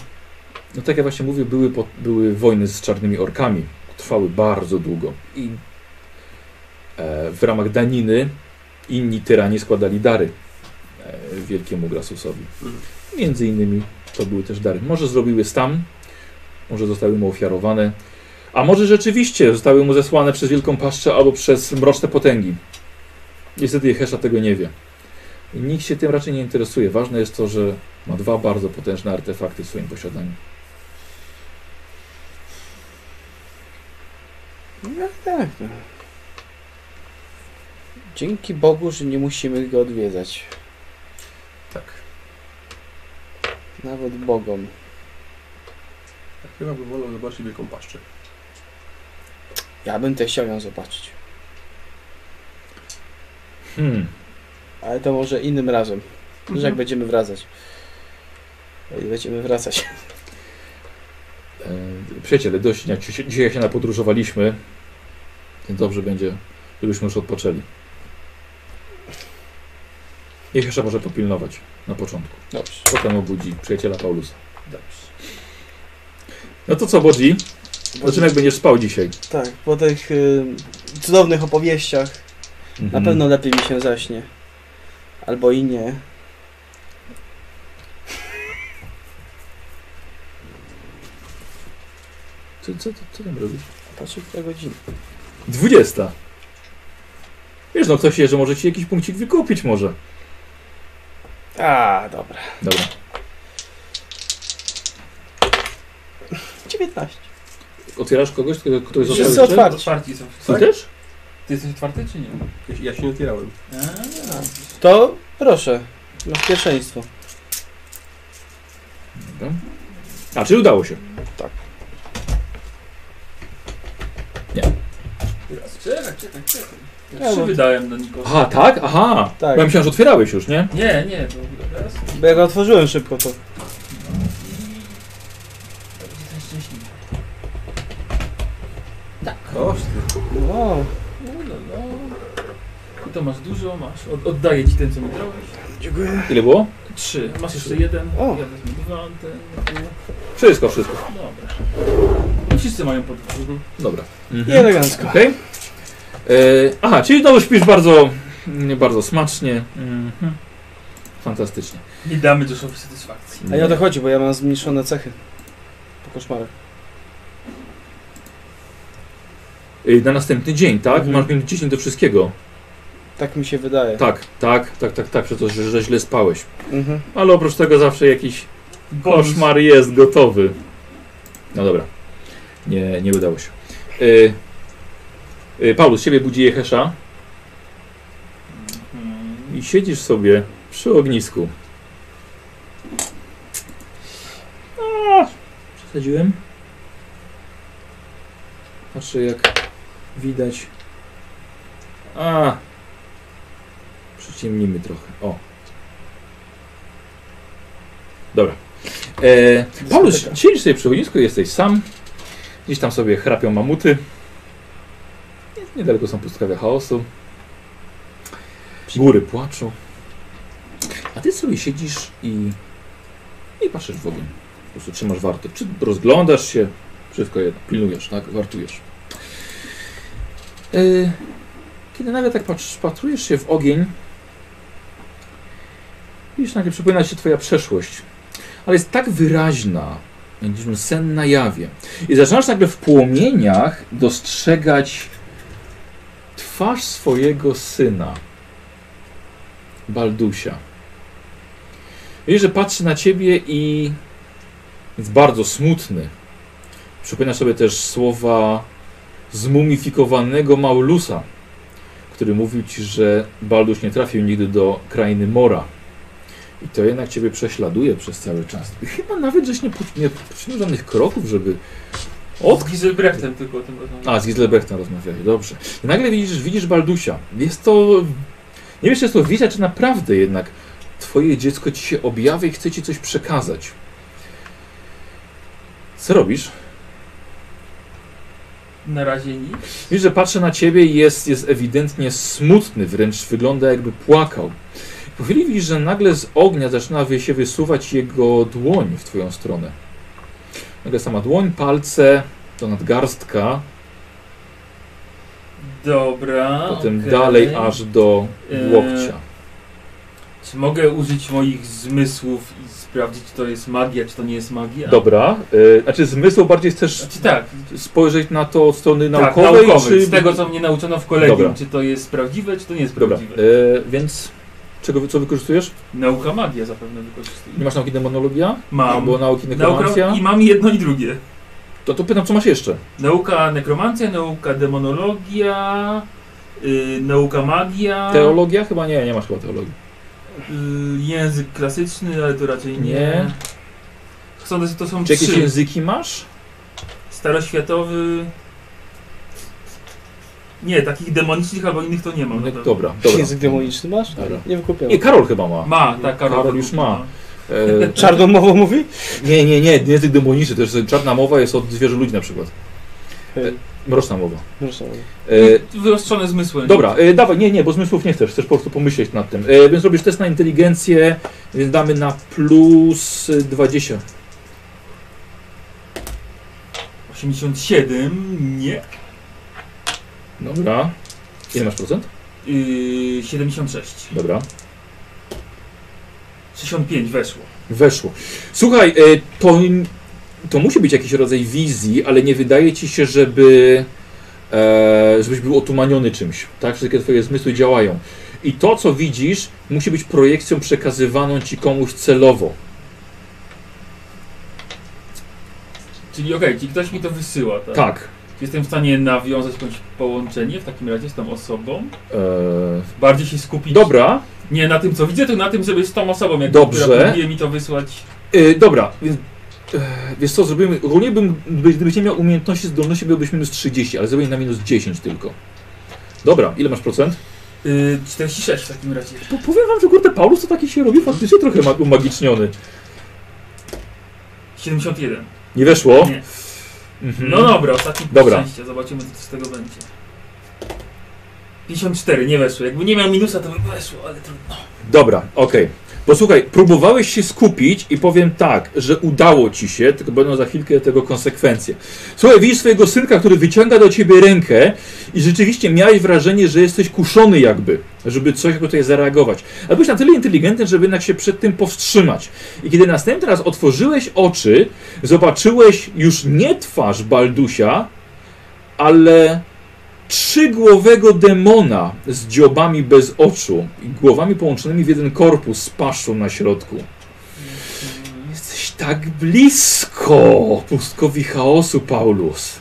no tak jak właśnie mówię, były, po, były wojny z czarnymi orkami. Trwały bardzo długo. I e, w ramach daniny inni tyrani składali dary e, wielkiemu Grasusowi. Mhm. Między innymi to były też dary. Może zrobiły stam, może zostały mu ofiarowane, a może rzeczywiście zostały mu zesłane przez Wielką Paszczę albo przez mroczne potęgi. Niestety Jehesza tego nie wie. I nikt się tym raczej nie interesuje. Ważne jest to, że ma dwa bardzo potężne artefakty w swoim posiadaniu. No tak. No. Dzięki Bogu, że nie musimy go odwiedzać. Tak. Nawet Bogom. Ja chyba bym wolał zobaczyć Wielką Paszczę. Ja bym też chciał ją zobaczyć. Hmm. Ale to może innym razem. Że jak Mhm. będziemy wracać. I będziemy wracać. Przyjaciele, dość się, dzisiaj się napodróżowaliśmy, więc dobrze będzie, żebyśmy już odpoczęli. Niech jeszcze może popilnować na początku. Dobrze. Potem obudzi przyjaciela Paulusa. Dobrze. No to co, Bodzi? Zobaczymy jak będziesz spał dzisiaj. Tak, po tych y, cudownych opowieściach na Mhm. pewno lepiej mi się zaśnie. Albo i nie. Co, co, co, tam robisz? Patrzę, która godzina. 20. Wiesz, no ktoś jeszcze może ci jakiś punkcik wykupić może. A, dobra. Dobra. 19. Otwierasz kogoś, kto, ktoś Wszyscy został jeszcze? otwarci. Otwarci są. Ty Tak? też? Ty jesteś otwarty czy nie? Ja, ja się nie otwierałem. A, To proszę. Masz pierwszeństwo. Dobra. A, czyli udało się. Czekaj, czekaj, czekaj. Ja Trzy wydałem do nikogo. Aha, tak? Aha. Tak. Bo ja myślałem, że otwierałeś już, nie? Nie, nie, to raz. Bo jak otworzyłem szybko to. Jestem szczęśliwy. O, Wow. No, no, no. to masz dużo, masz. Od, oddaję ci ten, co mi dałeś. Dziękuję. Ile było? Trzy. Masz jeszcze jeden. O. Ja wezmę dwa, ten. Wszystko, wszystko. Dobra. I wszyscy mają po dwa. Dobra. I Mhm. elegancko. Okej. E, Aha, czyli znowu śpisz bardzo, nie bardzo smacznie. Mhm. Fantastycznie. Nie damy Joshowi satysfakcji. A nie o to chodzi, bo ja mam zmniejszone cechy. Po koszmarach. E, Na następny dzień, tak? Mhm. Masz minut 10 do wszystkiego. Tak mi się wydaje. Tak, tak, tak, tak, tak, przez to, że, że źle spałeś. Mhm. Ale oprócz tego zawsze jakiś koszmar jest gotowy. No dobra. Nie, nie udało się. E, e, Paulus, ciebie budzi Jehesza Mhm. i siedzisz sobie przy ognisku. A, Przesadziłem? Patrzę jak widać. A, przyciemnimy trochę. O. Dobra. E, Paulus, siedzisz sobie przy ognisku, jesteś sam. Gdzieś tam sobie chrapią mamuty. Niedaleko są pustkawia chaosu. Góry płaczą. A ty sobie siedzisz i, i patrzysz w ogień. Po prostu trzymasz wartę. Czy rozglądasz się, wszystko jedno, pilnujesz, tak? Wartujesz. Yy, kiedy nawet tak patrujesz się w ogień, widzisz, nagle przypomina się twoja przeszłość. Ale jest tak wyraźna, niczym sen na jawie. I zaczynasz nagle w płomieniach dostrzegać twarz swojego syna. Baldusia. Widzisz, że patrzy na ciebie i jest bardzo smutny. Przypomina sobie też słowa zmumifikowanego Maulusa, który mówił ci, że Balduś nie trafił nigdy do krainy Mora. I to jednak ciebie prześladuje przez cały czas. I chyba nawet żeś nie, nie poczynił żadnych kroków, żeby Od Giselbrechtem tylko o tym rozmawiam. a, z Giselbrechtem rozmawiali, dobrze. I nagle widzisz, widzisz Baldusia. Jest to... Nie wiesz, czy jest to wizja, czy naprawdę jednak twoje dziecko ci się objawia i chce ci coś przekazać. Co robisz? Na razie nic. Widzisz, że patrzy na ciebie i jest, jest ewidentnie smutny, wręcz wygląda jakby płakał. Po chwili widzisz, że nagle z ognia zaczyna się wysuwać jego dłoń w twoją stronę. Nagle sama dłoń, palce, to nadgarstka, Dobra. potem okej. dalej aż do Eee, łokcia. Czy mogę użyć moich zmysłów i sprawdzić, czy to jest magia, czy to nie jest magia? Dobra, y, znaczy zmysł bardziej chcesz Znaczy tak, spojrzeć na to od strony tak, naukowej, czy... Z tego, co mnie nauczono w kolegium, Dobra. czy to jest prawdziwe, czy to nie jest Dobra, prawdziwe. y, więc czego, co wykorzystujesz? Nauka magia zapewne wykorzystuję. Nie masz nauki demonologia? Mam. Albo nauki nekromancja? Nauka, I mam jedno i drugie. To, to pytam, co masz jeszcze? Nauka nekromancja, nauka demonologia, yy, nauka magia, Teologia? Chyba nie, nie masz chyba teologii. Yy, język klasyczny, ale to raczej nie. Nie. Sądzę, że to są Czy jakieś trzy. języki masz? Staroświatowy... Nie, takich demonicznych albo innych to nie mam. pewno. dobra, dobra. Język demoniczny masz? Dobra. Nie wykupię. Nie, Karol chyba ma. Ma, tak, Karol, Karol już ma. E, [laughs] Czarną mową mówi? nie, nie, nie, język demoniczny, to jest czarna mowa jest od zwierzę ludzi na przykład. Mroczna mowa. E, Wyostrzone zmysły. Dobra, e, dawaj, nie, nie, bo zmysłów nie chcesz, chcesz po prostu pomyśleć nad tym. E, więc robisz test na inteligencję, więc damy na plus e, 20. 87, nie. Dobra. Ile masz procent? Yy, 76. Dobra. 65 weszło. Weszło. Słuchaj, e, to, to musi być jakiś rodzaj wizji, ale nie wydaje ci się, żeby e, żebyś był otumaniony czymś. Tak? Wszystkie twoje zmysły działają. I to, co widzisz, musi być projekcją przekazywaną ci komuś celowo. Czyli okej, czyli ktoś mi to wysyła, tak? Tak. Jestem w stanie nawiązać jakieś połączenie w takim razie z tą osobą. E, Bardziej się skupić. dobra. Nie na tym, co widzę, tylko na tym, żeby z tą osobą, jak Dobrze. która próbuje mi to wysłać. E, dobra, więc wiesz co, zrobimy, ogólnie bym, gdybyś nie miał umiejętności, zdolności, byłbyś minus 30, ale zrobię na minus 10 tylko. Dobra, ile masz procent? Yy, 46 w takim razie. Po, powiem wam, że kurde, Paulus to taki się robi faktycznie trochę ma- umagiczniony. 71. Nie weszło? Nie. Mhm. No dobra, ostatni Dobra. szczęście. Zobaczymy, co z tego będzie. 54, nie weszło. Jakby nie miał minusa, to by weszło, ale trudno. Dobra, okej. Posłuchaj, próbowałeś się skupić i powiem tak, że udało ci się, tylko będą za chwilkę tego konsekwencje. Słuchaj, widzisz swojego synka, który wyciąga do ciebie rękę i rzeczywiście miałeś wrażenie, że jesteś kuszony jakby, żeby coś tutaj zareagować. Ale byłeś na tyle inteligentny, żeby jednak się przed tym powstrzymać. I kiedy następny raz otworzyłeś oczy, zobaczyłeś już nie twarz Baldusia, ale trzygłowego demona z dziobami bez oczu i głowami połączonymi w jeden korpus z paszczą na środku. Jesteś tak blisko pustkowi chaosu, Paulus.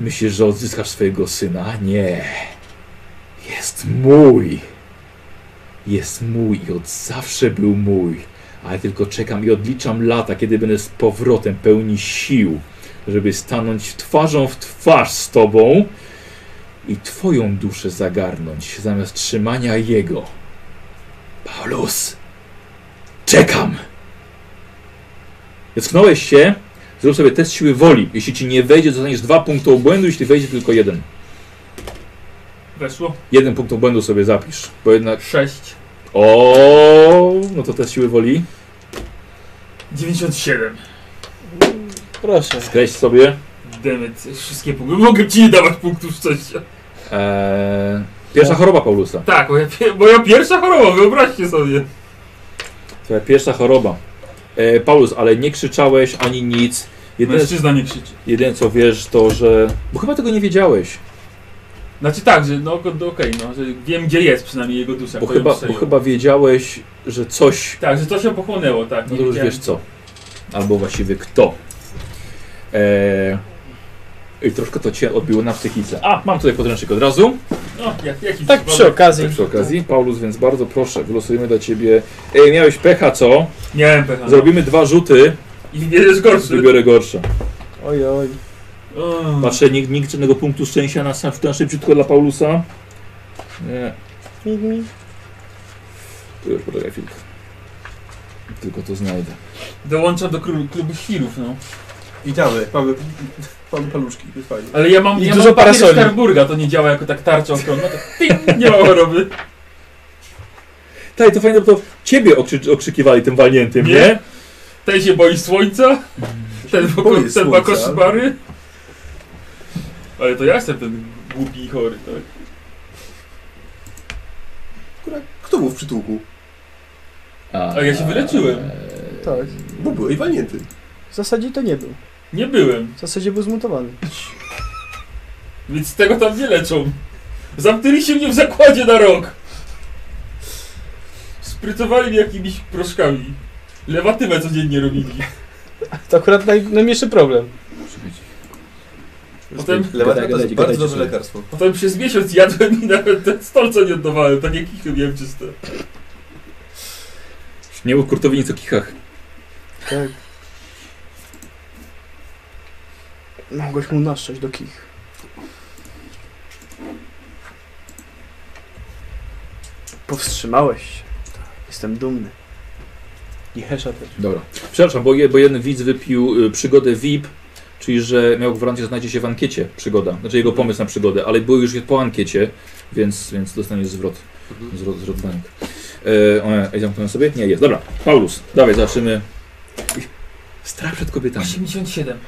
Myślisz, że odzyskasz swojego syna? Nie. Jest mój. Jest mój i od zawsze był mój. Ale tylko czekam i odliczam lata, kiedy będę z powrotem pełni sił, żeby stanąć twarzą w twarz z tobą i twoją duszę zagarnąć zamiast trzymania jego. Paulus, czekam! Tknąłeś się, zrób sobie test siły woli. Jeśli ci nie wejdzie, dostaniesz dwa punkty obłędu, jeśli wejdzie tylko jeden. Weszło. Jeden punkt obłędu sobie zapisz, bo jednak... 6. O, no to test siły woli. 97. Proszę. Skreś sobie. Demet, wszystkie punkty. Mogę ci nie dawać punktów szczęścia. Eee, pierwsza choroba Paulusa. Tak, moja, pie- moja pierwsza choroba, wyobraźcie sobie. Twoja pierwsza choroba. E, Paulus, ale nie krzyczałeś ani nic. Jedyne, Mężczyzna nie krzyczy. jedyne co wiesz to, że... Bo chyba tego nie wiedziałeś. Znaczy tak, że no no, okej, no, że wiem gdzie jest przynajmniej jego dusza. Bo kto ją chyba, bo przejął. chyba wiedziałeś, że coś... Tak, że to się pochłonęło, tak. No nie to już wiedziałem. wiesz co. Albo właściwie kto. E, I troszkę to cię odbiło na psychice. A, mam tutaj podręcznik od razu. No, jak, jaki Tak przy okazji. Tak przy okazji. Paulus, więc bardzo proszę, wylosujemy dla ciebie... E, miałeś pecha, co? Miałem pecha. Zrobimy dwa rzuty. I wybierzesz gorszy. Wybiorę gorsze. Oj, oj. O, Patrzę, nikt, nikt żadnego punktu szczęścia na, sam- na szybciutko dla Paulusa. Nie. Mi. Tu już poczekaj chwilkę. Tylko to znajdę. Dołączam do klubu świrów, no. Witamy, mamy, paluszki, jest fajnie. Ale ja mam, I ja dużo mam papier parasoli. Starburga, to nie działa jako tak tarcza ochronna. To [laughs] ting, nie ma choroby. Tak, to fajne, bo to ciebie okrzy okrzykiwali tym walniętym, nie? Nie? Ten się boi słońca, ten, Boję ten ma słońca. koszmary. Ale to ja jestem ten głupi i chory, tak? Akurat, kto był w przytułku? A ja się wyleczyłem. Tak. Bo byłeś walnięty. W zasadzie to nie był. Nie byłem, W zasadzie był zmutowany. więc tego tam nie leczą. Zamknęli się mnie w zakładzie na rok. Sprycowali mnie jakimiś proszkami. Lewatywę codziennie robili. To akurat naj, najmniejszy problem. Potem, Lewa Gadaj, to jest bardzo dobre lekarstwo. potem przez miesiąc jadłem i nawet ten stolca nie oddawałem, tak jak ich miałem czyste. Nie mów kurtowi nic o kichach. Tak. Mogłeś mu naszczać do kich. Powstrzymałeś się. Jestem dumny. I Hesza też. Dobra. Przepraszam, bo, je, bo jeden widz wypił y, przygodę VIP, czyli że miał gwarancję, że znajdzie się w ankiecie przygoda. Znaczy jego pomysł na przygodę, ale było już po ankiecie, więc, więc dostaniesz zwrot. Zwrot, zwrot bank. E, zamknąłem sobie? Nie, jest. Dobra. Paulus, dawaj, zaczniemy. Strach przed kobietami. 87.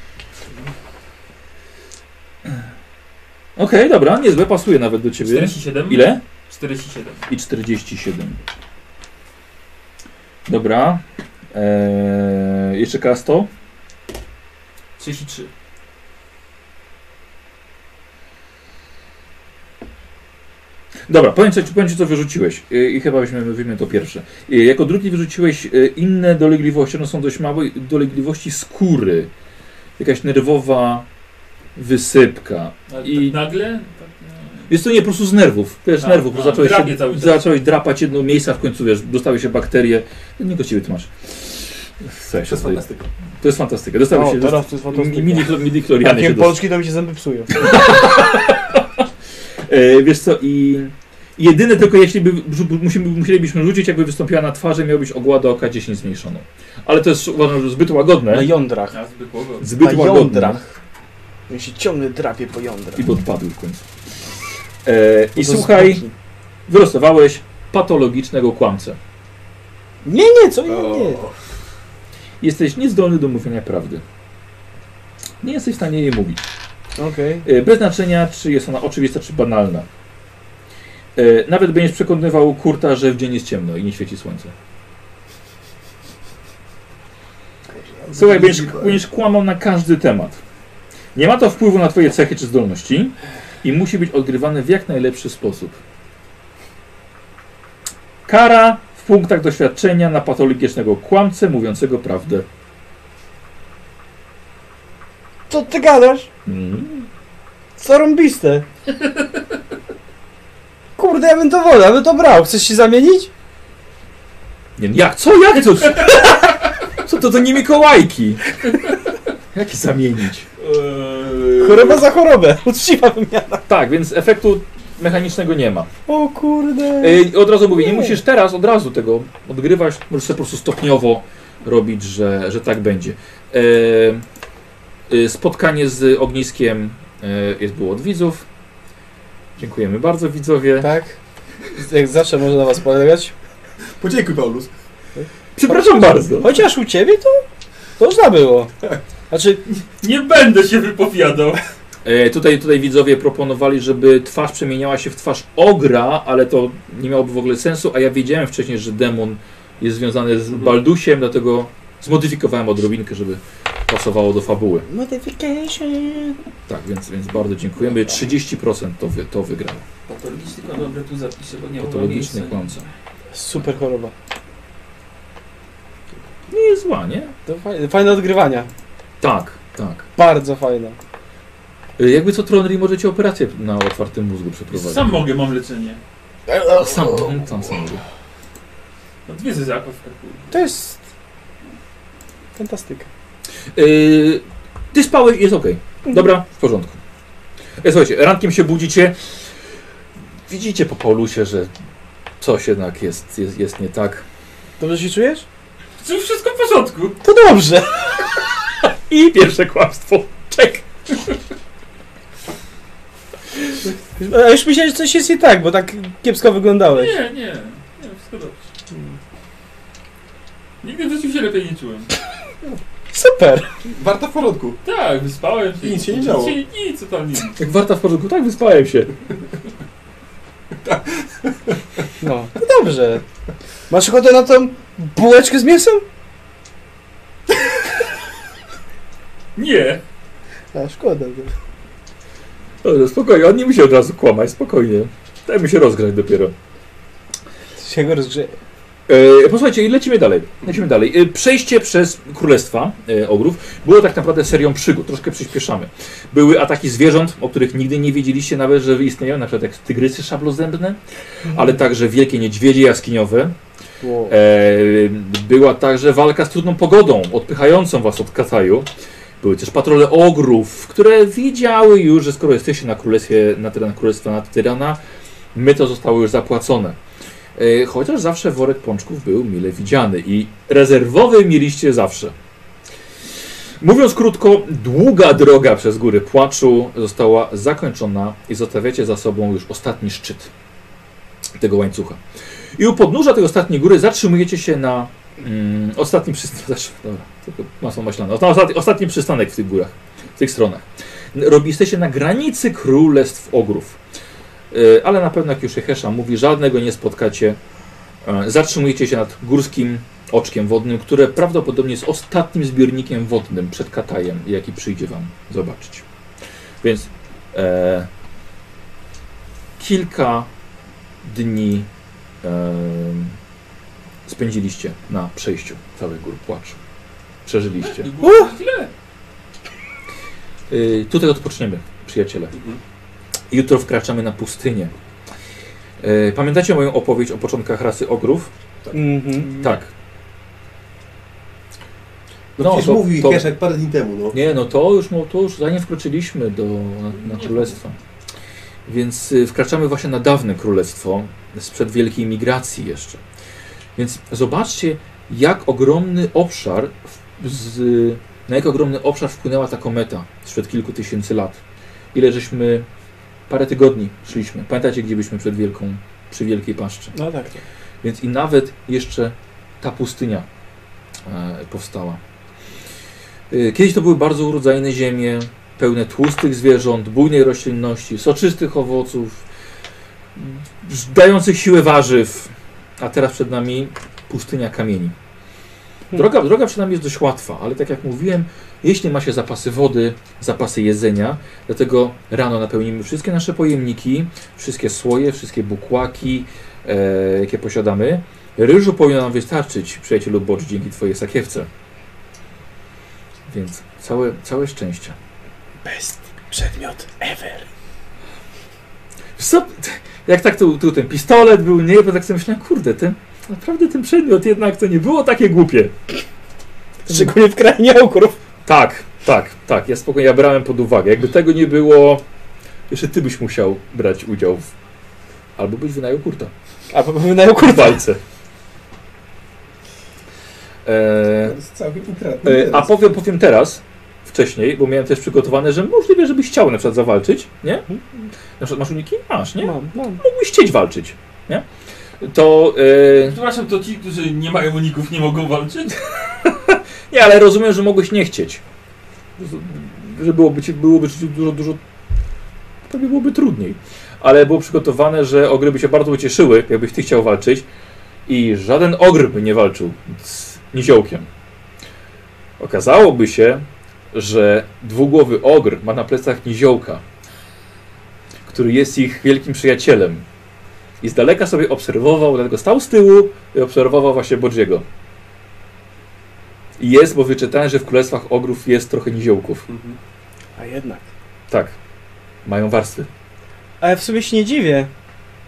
[clears throat] Okej, dobra, niezłe, pasuje nawet do ciebie. 47? Ile? 47. I 47. Dobra. Eee, jeszcze kasto. 33. Dobra, powiem ci, powiem ci co wyrzuciłeś Yy, i chyba weźmiemy, weźmiemy to pierwsze. Yy, jako drugi wyrzuciłeś yy, inne dolegliwości, one są dość małe, dolegliwości skóry. Jakaś nerwowa wysypka. Ale I- tak nagle? Tak, Jest to nie po prostu z nerwów. Wiesz, A, nerwów, bo zacząłeś, się, zacząłeś drapać jedno miejsce, a w końcu wiesz, dostały się bakterie. Nie ciebie ty masz. To jest fantastyka. to jest fantastyka. Dostały O, się teraz to jest fantastyka. midi, midi. Polski to mi się zęby psują. [laughs] E, wiesz co, i jedyne tylko jeśli by, musimy, musielibyśmy rzucić, jakby wystąpiła na twarzy, miałbyś ogładę oka 10 zmniejszoną. Ale to jest uważam, że zbyt łagodne. Na jądrach. Na zwykłego. Zbyt na łagodne. jądrach. Ja się ciągle drapie po jądrach. I podpadły w końcu. E, I słuchaj, zboczni. wylosowałeś patologicznego kłamcę. Nie, nie, co? Nie, nie. Jesteś niezdolny do mówienia prawdy. Nie jesteś w stanie jej mówić. Okej. E, Bez znaczenia, czy jest ona oczywista, czy banalna. E, Nawet będziesz przekonywał Kurta, że w dzień jest ciemno i nie świeci słońce. Słuchaj, będziesz, będziesz kłamał na każdy temat. Nie ma to wpływu na twoje cechy czy zdolności i musi być odgrywane w jak najlepszy sposób. Kara w punktach doświadczenia na patologicznego kłamcę mówiącego prawdę. Co ty gadasz? Mm. Zarąbiste. Kurde, ja bym to wolał, ja bym to brał. Chcesz się zamienić? Nie, jak? Co? Jak to? [laughs] Co to? To nie Mikołajki. Jak je zamienić? Eee, Choroba za chorobę. [laughs] Uczciwa wymiana. Tak, więc efektu mechanicznego nie ma. O kurde. Yy, od razu mówię, nie Nie. musisz teraz od razu tego odgrywać, możesz sobie po prostu stopniowo robić, że, że tak będzie. Yy, yy, spotkanie z ogniskiem yy, jest było od widzów. Dziękujemy bardzo widzowie. Tak? Jak zawsze można na was polegać. Podziękuj, Paulus. Przepraszam bardzo. Chociaż u ciebie to? To można było. [laughs] Znaczy, Nie będę się wypowiadał. E, tutaj, tutaj widzowie proponowali, żeby twarz przemieniała się w twarz ogra, ale to nie miałoby w ogóle sensu, a ja wiedziałem wcześniej, że demon jest związany z Baldusiem, dlatego zmodyfikowałem odrobinkę, żeby pasowało do fabuły. modification. Tak, więc, więc bardzo dziękujemy. 30% to, wy, to wygrało. Patologiczny, dobra, tu zapiszę, bo nie ma Patologiczny kłamca. Super choroba. Nie jest zła, nie? To fajne, fajne odgrywania. Tak, tak. Bardzo fajne. E, Jakby co Tronry możecie operację na otwartym mózgu przeprowadzić. Sam mogę, mam leczenie. Sam, sam, sam mogę. No dwie zezaków. To jest... Fantastyka. Yy, ty spałeś, jest ok. Dobra, w porządku. E, słuchajcie, rankiem się budzicie. Widzicie po Paulusie, że coś jednak jest, jest, jest nie tak. Dobrze się czujesz? Czy wszystko w porządku? To dobrze. [laughs] I pierwsze kłamstwo. Czek. A już myślałem, że coś jest nie tak, bo tak kiepsko wyglądałeś. Nie, nie. Nie, wszystko dobrze. Nigdy w życiu się lepiej nie czułem. Super. Warta w porządku. Tak, wyspałem się. I nic się nie działo. Nic, się- nic totalnie nic. Jak warta w porządku, tak wyspałem się. No, to dobrze. Masz ochotę na tą bułeczkę z mięsem? Nie. A, szkoda. Dobrze, spokojnie, on nie musi od razu kłamać, spokojnie. Dajmy się rozgrać dopiero. Się go rozgrzeje. E, posłuchajcie, i lecimy dalej. Lecimy dalej. E, przejście przez królestwa e, ogrów było tak naprawdę serią przygód. Troszkę przyspieszamy. Były ataki zwierząt, o których nigdy nie wiedzieliście nawet, że istnieją, na przykład jak tygrysy szablozębne, ale także wielkie niedźwiedzie jaskiniowe. Wow. E, była także walka z trudną pogodą, odpychającą was od Kataju. Były też patrole ogrów, które wiedziały już, że skoro jesteście na królestwie, na terenach królestwa nad Tyrana, my to zostało już zapłacone. E, chociaż zawsze worek pączków był mile widziany i rezerwowy mieliście zawsze. Mówiąc krótko, długa droga przez góry płaczu została zakończona i zostawiacie za sobą już ostatni szczyt tego łańcucha. I u podnóża tej ostatniej góry zatrzymujecie się na mm, ostatni przystanek. [laughs] Masło maślane. Osta- Ostatni, przystanek w tych górach, w tych stronach. Robi, jesteście na granicy królestw ogrów. Yy, ale na pewno, jak już Hesza mówi, żadnego nie spotkacie. Yy, zatrzymujecie się nad górskim oczkiem wodnym, które prawdopodobnie jest ostatnim zbiornikiem wodnym przed Katajem, jaki przyjdzie Wam zobaczyć. Więc e, kilka dni em, spędziliście na przejściu całych gór płaczu. Przeżyliście. Źle. Y, tutaj odpoczniemy, przyjaciele. Jutro wkraczamy na pustynię. Y, pamiętacie moją opowieść o początkach rasy ogrów? Mhm. Tak. No, No, przecież to- mówił to- parę dni temu, no. Nie, no to już, no to już zanim wkroczyliśmy do, na, na królestwo. Więc y, wkraczamy właśnie na dawne królestwo, sprzed wielkiej migracji jeszcze. Więc zobaczcie, jak ogromny obszar, z, na jak ogromny obszar wpłynęła ta kometa sprzed kilku tysięcy lat. Ile żeśmy parę tygodni szliśmy. Pamiętacie, gdzie byliśmy przed wielką, przy Wielkiej Paszczy? No tak. tak. Więc i nawet jeszcze ta pustynia e, powstała. E, Kiedyś to były bardzo urodzajne ziemie, pełne tłustych zwierząt, bujnej roślinności, soczystych owoców, dających siłę warzyw, a teraz przed nami pustynia kamieni. Droga, droga przed nami jest dość łatwa, ale tak jak mówiłem, jeśli ma się zapasy wody, zapasy jedzenia, dlatego rano napełnimy wszystkie nasze pojemniki, wszystkie słoje, wszystkie bukłaki, e, jakie posiadamy. Ryżu powinno nam wystarczyć, przyjacielu Bocz, dzięki Twojej sakiewce. Więc całe, całe szczęście. Best przedmiot ever. Co? Jak tak tu, tu ten pistolet był, nie? Bo tak sobie myślałem, kurde, ten, naprawdę ten przedmiot jednak to nie było takie głupie. Szczególnie w krainie okrów. Tak, tak, tak. Ja spokojnie, ja brałem pod uwagę. Jakby tego nie było, jeszcze ty byś musiał brać udział w... Albo byś wynajął kurta. A bo wynają W walce. To Eee, jest całkiem intratny a powiem, powiem teraz, wcześniej, bo miałem też przygotowane, że możliwe, żebyś chciał na przykład zawalczyć, nie? Na przykład masz uniki? Masz, nie? Mam, mam. Mógłbyś chcieć walczyć, nie? To... E, Przepraszam, to ci, którzy nie mają uników, nie mogą walczyć? [laughs] Nie, ale rozumiem, że mogłeś nie chcieć. Że byłoby, ci, byłoby ci dużo, dużo. Pewnie byłoby trudniej. Ale było przygotowane, że ogry by się bardzo ucieszyły, jakbyś ty chciał walczyć. I żaden ogr by nie walczył z niziołkiem. Okazałoby się, że dwugłowy ogr ma na plecach niziołka, który jest ich wielkim przyjacielem. I z daleka sobie obserwował, dlatego stał z tyłu i obserwował właśnie Bodziego. I Jest, bo wyczytałem, że w królestwach ogrów jest trochę niziołków. Mhm. A jednak. Tak. Mają warstwy. Ale w sumie się nie dziwię.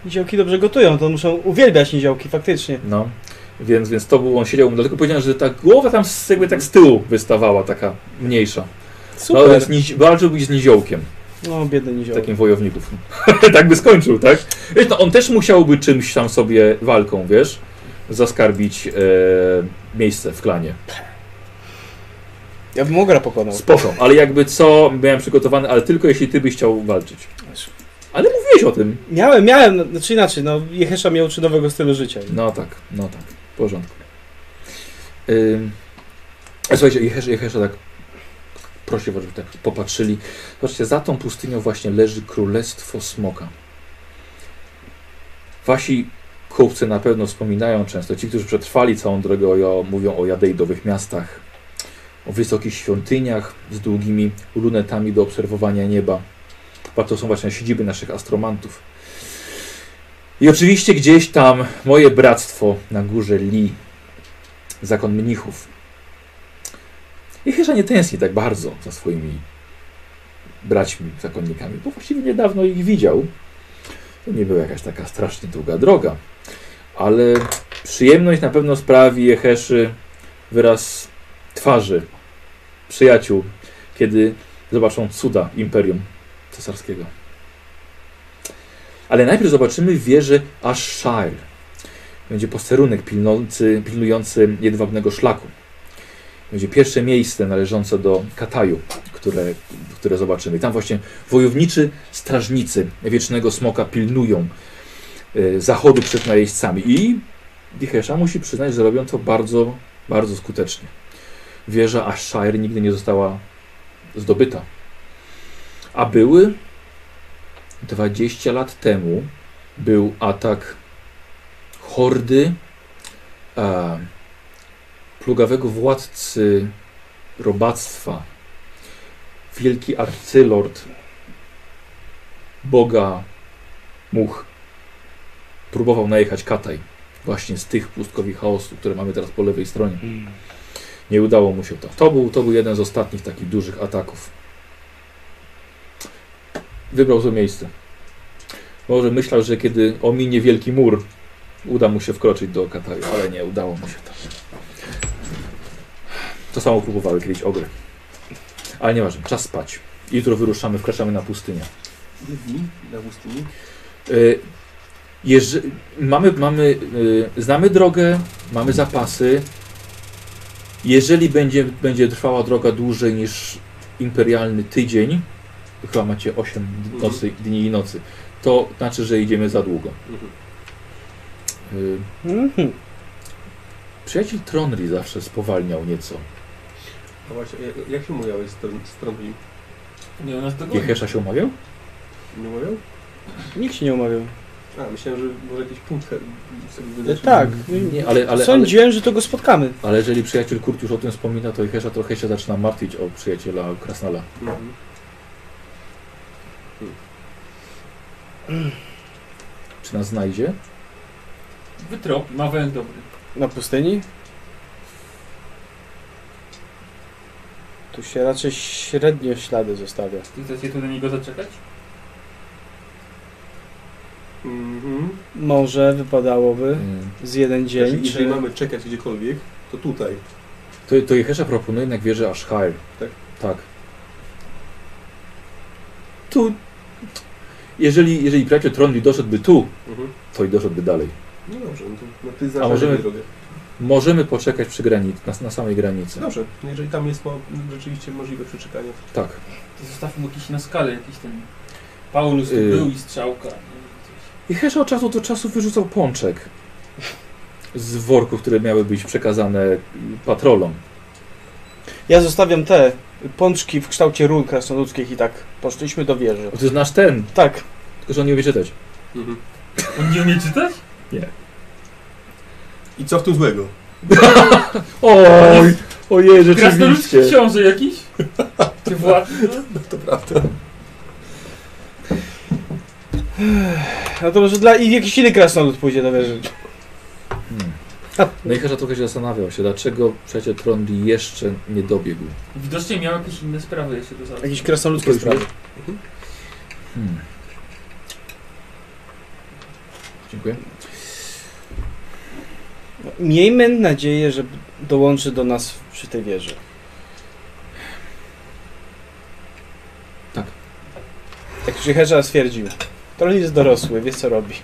Niziołki dobrze gotują, to muszą uwielbiać niziołki, faktycznie. No. Więc, więc to był, on siedział, dlatego powiedziałem, że ta głowa tam z, jakby tak z tyłu wystawała, taka mniejsza. No, Super. więc nizi- walczyłbyś z niziołkiem, No, biedny niziołek. takim wojowników. [laughs] tak by skończył, tak? Wiesz, no, on też musiałby czymś tam sobie walką, wiesz, zaskarbić e, miejsce w klanie. Ja bym ogra pokonał. Spoko, ale jakby co, miałem przygotowane, ale tylko jeśli ty byś chciał walczyć. Ale mówiłeś o tym. Miałem, miałem, no, znaczy inaczej, no Jehesza mnie uczy nowego stylu życia. No tak, no tak, w porządku. A słuchajcie, Jehesza, Jehesza tak prosi, żeby tak popatrzyli. Zobaczcie, za tą pustynią właśnie leży Królestwo Smoka. Wasi kupcy na pewno wspominają często, ci, którzy przetrwali całą drogę, o, mówią o jadeidowych miastach, o wysokich świątyniach z długimi lunetami do obserwowania nieba. To są właśnie siedziby naszych astromantów. I oczywiście gdzieś tam moje bractwo na górze Li, zakon mnichów. I chyba nie tęskni tak bardzo za swoimi braćmi, zakonnikami, bo właściwie niedawno ich widział. To nie była jakaś taka strasznie długa droga, ale przyjemność na pewno sprawi Jeheszy wyraz twarzy przyjaciół, kiedy zobaczą cuda Imperium Cesarskiego. Ale najpierw zobaczymy wieżę Ashire. Będzie posterunek pilnujący, pilnujący jedwabnego szlaku. Będzie pierwsze miejsce należące do Kataju, które, które zobaczymy. I tam właśnie wojowniczy strażnicy Wiecznego Smoka pilnują y, zachodu przed najeźdźcami. I Dichesza musi przyznać, że robią to bardzo, bardzo skutecznie. Wieża Ashire nigdy nie została zdobyta. A były 20 lat temu był atak hordy e, plugawego władcy robactwa, wielki arcylord boga much. Próbował najechać Kataj właśnie z tych pustkowi chaosu, które mamy teraz po lewej stronie. Nie udało mu się to. To był, to był jeden z ostatnich takich dużych ataków. Wybrał to miejsce. Może myślał, że kiedy ominie wielki mur, uda mu się wkroczyć do Kataju, ale nie udało mu się to. To samo próbowały kiedyś ogry. Ale nieważne, czas spać. Jutro wyruszamy, wkraczamy na pustynię. Dni na pustyni? Y, Jeże, mamy, mamy, y, znamy drogę, mamy zapasy. Jeżeli będzie, będzie trwała droga dłużej niż imperialny tydzień, chyba macie 8 nocy, dni i nocy. To znaczy, że idziemy za długo. Mhm. Y, Mhm. Przyjaciel Tronri zawsze spowalniał nieco. A właśnie, jak- jak się umawiałeś z z Tronlim? Nie, u nas do góry. Jehesza się umawiał? Nie umawiał? Nikt się nie umawiał. A, myślałem, że może jakiś punkt sobie E, tak. Nie, ale, ale, ale, Sądziłem, że to go spotkamy. ale jeżeli przyjaciel Kurt już o tym wspomina, to Jehesza trochę się zaczyna martwić o przyjaciela Krasnala. Mhm. [clears throat] Czy nas znajdzie? Wytropi, ma węch dobry. Na pustyni? Tu się raczej średnio ślady zostawia. Ty chcecie tu na niego zaczekać? Mhm. Może wypadałoby Y, z jeden dzień, Jeżeli, jeżeli czy... mamy czekać gdziekolwiek, to tutaj. To, to Jehesza proponuje jednak wieżę Ashire. Tak? Tak. Tu. Jeżeli, jeżeli przyjaciel Tronli doszedłby tu, Mhm. to i doszedłby dalej. No dobrze, no to no ty A znasz możemy- drogę. Możemy poczekać przy granicy, na, na samej granicy. Dobrze, jeżeli tam jest mo- rzeczywiście możliwe przeczekanie. Tak. To zostawmy jakiś na skalę, jakiś ten... Paulus Y. był i strzałka. coś. Jehesza od czasu do czasu wyrzucał pączek z worków, które miały być przekazane patrolom. Ja zostawiam te pączki w kształcie run krasnoludzkich i tak poszliśmy do wieży. Ty znasz ten, Tak, tylko że on nie umie czytać. Mhm. On nie umie czytać? I co w tym złego? [laughs] Oj, ojej, Krasnoludzki książę jakiś? [laughs] Czy? [laughs] No to prawda. no to może dla i jakiś inny krasnolud pójdzie do wieży. No i Hesza trochę się zastanawiał się, dlaczego przyjaciel Tronli jeszcze nie dobiegł. Widocznie miał jakieś inne sprawy jeszcze do załatwienia. Jakieś krasnoludzkie sprawy. Hmm. Dziękuję. Miejmy nadzieję, że dołączy do nas przy tej wieży. Tak. Jak już Hesza stwierdził. To jest dorosły, wie co robi.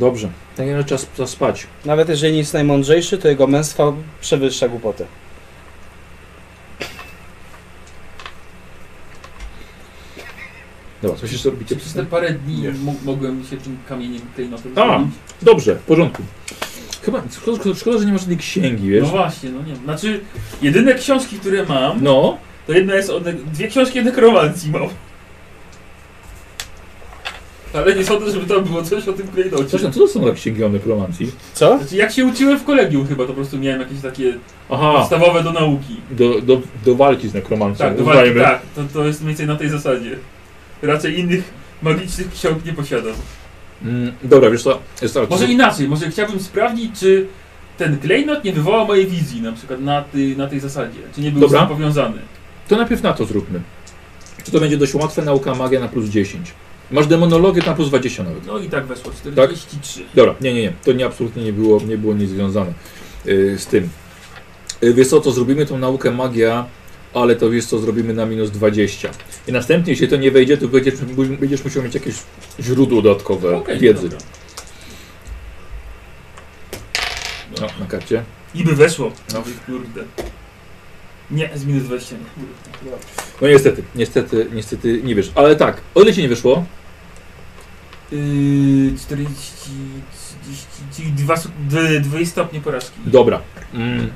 Dobrze. Tak jak czas zaspać. Nawet jeżeli nie jest najmądrzejszy, to jego męstwo przewyższa głupotę. Dobra, coś jeszcze robicie? Przez te parę dni mogłem się tym kamieniem klejnotem A. zrobić. Dobrze, w porządku. Chyba, szkoda, szkoda, że nie masz żadnej księgi, wiesz? No właśnie, no nie wiem. Znaczy, jedyne książki, które mam, No, to jedna jest o ne- dwie książki o nekromancji mam. Ale nie sądzę, żeby tam było coś o tym klejnocie. zresztą co to są za księgi o nekromancji? Co? Znaczy, jak się uczyłem w kolegium chyba, to po prostu miałem jakieś takie Aha, podstawowe do nauki. do, do, do walki z nekromancją. Tak, do walki, uznajmy. tak. To, to jest mniej więcej na tej zasadzie. Raczej innych magicznych ksiąg nie posiadam. Mm, dobra, wiesz co, jest tak. Może inaczej, może chciałbym sprawdzić, czy ten klejnot nie wywoła mojej wizji, na przykład na, ty, na tej zasadzie. Czy nie był Dobra. z tym powiązany. To najpierw na to zróbmy. Czy to będzie dość łatwe, nauka magia na plus 10. Masz demonologię na plus 20 nawet. No i tak weszło, 43. Dobra, nie, nie, nie. To nie absolutnie nie było, nie było nic związane yy, z tym. Yy, wiesz co, to zrobimy tą naukę magia, ale to wiesz co, zrobimy na minus 20. I następnie, jeśli to nie wejdzie, to będziesz, będziesz musiał mieć jakieś źródło dodatkowe Okej, wiedzy. dobra. No, na karcie. I by weszło. No. No kurde. Nie, z minus 20 nie. No niestety, niestety, niestety nie wiesz. Ale tak, o ile ci nie wyszło? Yy, 40, 30, czyli dwa, su- dwie, dwie stopnie porażki. Dobra. Mm.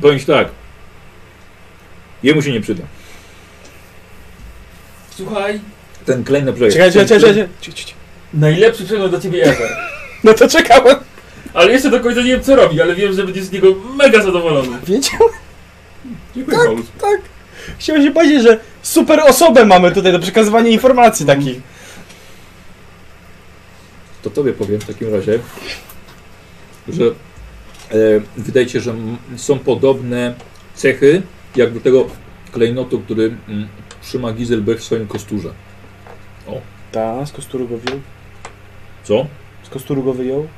Powiem ci tak. Jemu się nie przyda. Słuchaj, Ten klej na projekt. Czekaj, czekaj, czekaj, najlepszy przedmiot do ciebie ever. [laughs] No to czekałem. Ale jeszcze do końca nie wiem co robi, ale wiem, że będzie z niego mega zadowolony. Wiedział? Dziękuję, Paulus. Chciałem się powiedzieć, że super osobę mamy tutaj do przekazywania informacji takich. To tobie powiem w takim razie, że e, wydaje się, że są podobne cechy jak do tego klejnotu, który mm, trzyma Giselbrecht w swoim kosturze. Ta, z kosturu go wyjął. Co? Z kosturu go wyjął.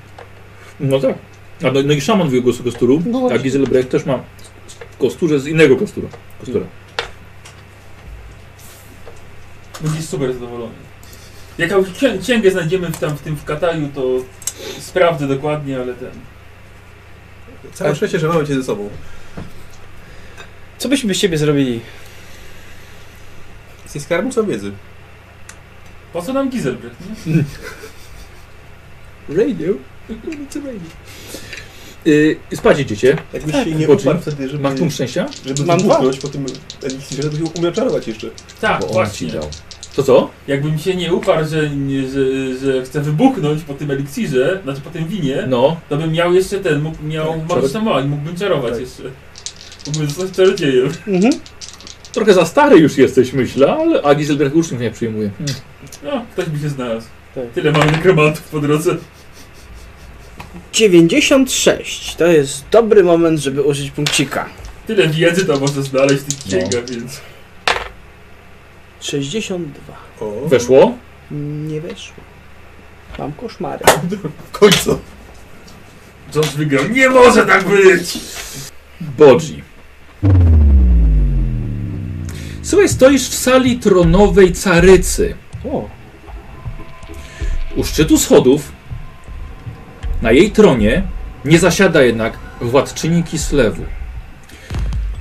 No tak. A no, no i szaman wyjął go z kosturu, No a. Giselbrecht też ma w kosturze z innego kostura. kostura. Będzie super zadowolony. Jak jakąś księ- księgę znajdziemy w, tam, w tym w Kataju, to sprawdzę dokładnie, ale ten... Całe szczęście, że mamy cię ze sobą. Co byśmy bez ciebie zrobili? Jesteś skarbnicą wiedzy. Po co nam Gizelbrecht? nie? Radio? Yy, spać idziecie. Jakbyś Tak, się nie Boczy. uparł wtedy, żeby, Masz tu szczęścia? żeby Mam wybuchnąć po tym eliksirze, to byś umiał czarować jeszcze. Tak, Bo on ci właśnie. dał. To co? Jakbym się nie uparł, że, że, że chcę wybuchnąć po tym eliksirze, znaczy po tym winie, No. to bym miał jeszcze ten, mógł, miał magiczną moc, mógłbym czarować Tak. jeszcze. Mógłbym zostać czarodziejem. Mhm. Trochę za stary już jesteś, myślę, ale a Giselbrecht uczniów nie przyjmuje. No, ktoś by się znalazł. Tak. Tyle mamy nekromantów po drodze. 96. To jest dobry moment, żeby użyć punkcika. Tyle wiedzy to można znaleźć w tych księgach, więc... 62. O, Weszło? Nie weszło. Mam koszmary. w końcu. Josh wygrał. Nie może tak być! Bodzi. Słuchaj, stoisz w sali tronowej carycy. O, U szczytu schodów, na jej tronie, nie zasiada jednak władczyni Kislewu.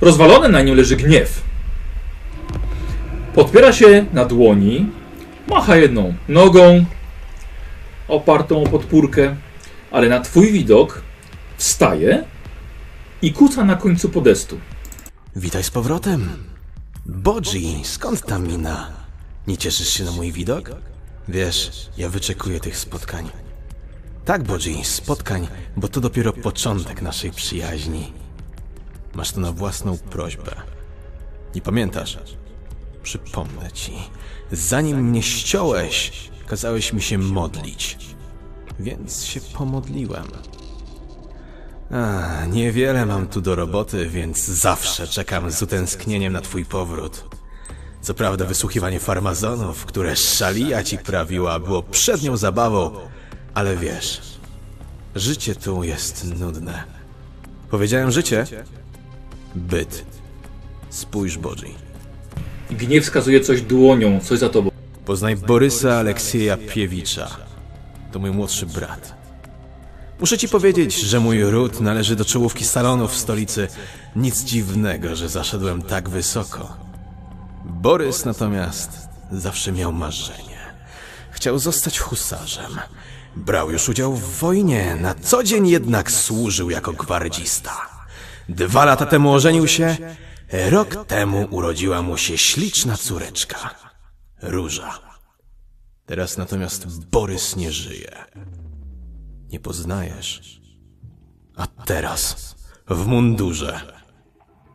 Rozwalony na nim leży gniew. Podpiera się na dłoni, macha jedną nogą, opartą o podpórkę, ale na twój widok wstaje i kuca na końcu podestu. Witaj z powrotem. Bodzi, skąd ta mina? Nie cieszysz się na mój widok? Wiesz, ja wyczekuję tych spotkań. Tak, Bodzi, spotkań, bo to dopiero początek naszej przyjaźni. Masz to na własną prośbę. Nie pamiętasz? Przypomnę ci. Zanim mnie ściąłeś, kazałeś mi się modlić. Więc się pomodliłem. A, niewiele mam tu do roboty, więc zawsze czekam z utęsknieniem na twój powrót. Co prawda wysłuchiwanie farmazonów, które Szalia ci prawiła, było przednią zabawą, ale wiesz, życie tu jest nudne. Powiedziałem życie? Byt. Spójrz, Bodzi. Gniew wskazuje coś dłonią, coś za tobą. Poznaj Borysa Aleksieja Piewicza. To mój młodszy brat. Muszę ci powiedzieć, że mój ród należy do czołówki salonów w stolicy. Nic dziwnego, że zaszedłem tak wysoko. Borys natomiast zawsze miał marzenie. Chciał zostać husarzem. Brał już udział w wojnie, na co dzień jednak służył jako gwardzista. Dwa lata temu ożenił się, rok temu urodziła mu się śliczna córeczka. Róża. Teraz natomiast Borys nie żyje. Nie poznajesz. A teraz w mundurze.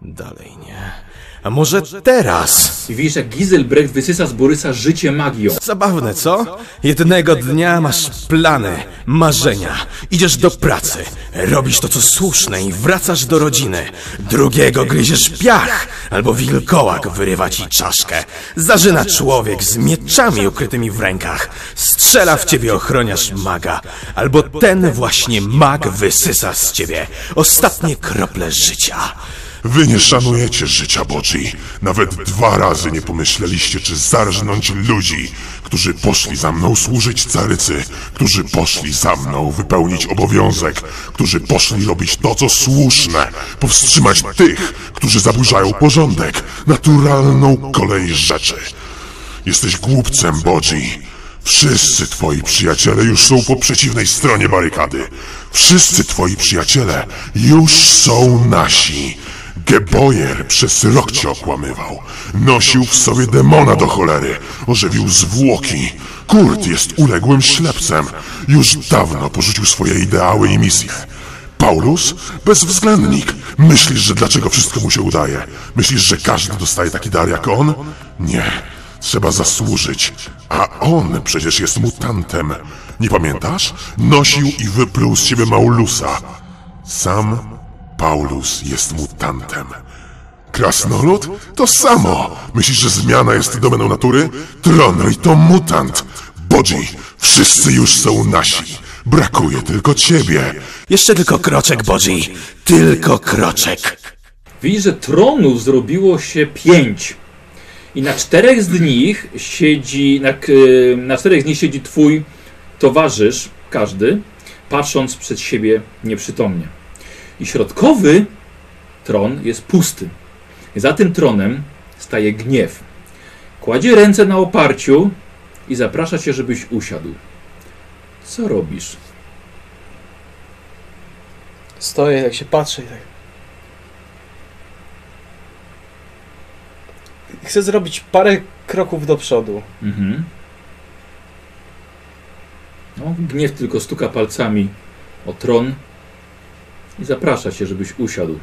Dalej nie. A może teraz? I widzisz, jak Giselbrecht wysysa z Borysa życie magią. Zabawne, co? Jednego dnia masz plany, marzenia, idziesz do pracy, robisz to, co słuszne i wracasz do rodziny. Drugiego gryziesz piach, albo wilkołak wyrywa ci czaszkę. Zażyna człowiek z mieczami ukrytymi w rękach. Strzela w ciebie ochroniarz maga, albo ten właśnie mag wysysa z ciebie ostatnie krople życia. Wy nie szanujecie życia Bodzi. Nawet dwa razy nie pomyśleliście, czy zarżnąć ludzi, którzy poszli za mną służyć carycy, którzy poszli za mną wypełnić obowiązek, którzy poszli robić to, co słuszne, powstrzymać tych, którzy zaburzają porządek, naturalną kolej rzeczy. Jesteś głupcem, Bodzi. Wszyscy twoi przyjaciele już są po przeciwnej stronie barykady. Wszyscy twoi przyjaciele już są nasi. Geboyer przez rok cię okłamywał. Nosił w sobie demona do cholery. Ożywił zwłoki. Kurt jest uległym ślepcem. Już dawno porzucił swoje ideały i misje. Paulus? Bezwzględnik. Myślisz, że dlaczego wszystko mu się udaje? Myślisz, że każdy dostaje taki dar jak on? Nie. Trzeba zasłużyć. A on przecież jest mutantem. Nie pamiętasz? Nosił i wypluł z siebie Maulusa. Sam Paulus jest mutantem. Krasnolud? To samo. Myślisz, że zmiana jest domeną natury? Tronry to mutant. Bodzi, wszyscy już są nasi. Brakuje tylko ciebie. Jeszcze tylko kroczek, Bodzi. Tylko kroczek. Widzisz, że tronów zrobiło się pięć. I na czterech z nich siedzi, na, k- na czterech z nich siedzi twój towarzysz, każdy, patrząc przed siebie nieprzytomnie. I środkowy tron jest pusty. Za tym tronem staje gniew. Kładzie ręce na oparciu i zaprasza cię, żebyś usiadł. Co robisz? Stoję, jak się patrzę i tak. Chcę zrobić parę kroków do przodu. Mhm. No, gniew tylko stuka palcami o tron i zaprasza cię, żebyś usiadł.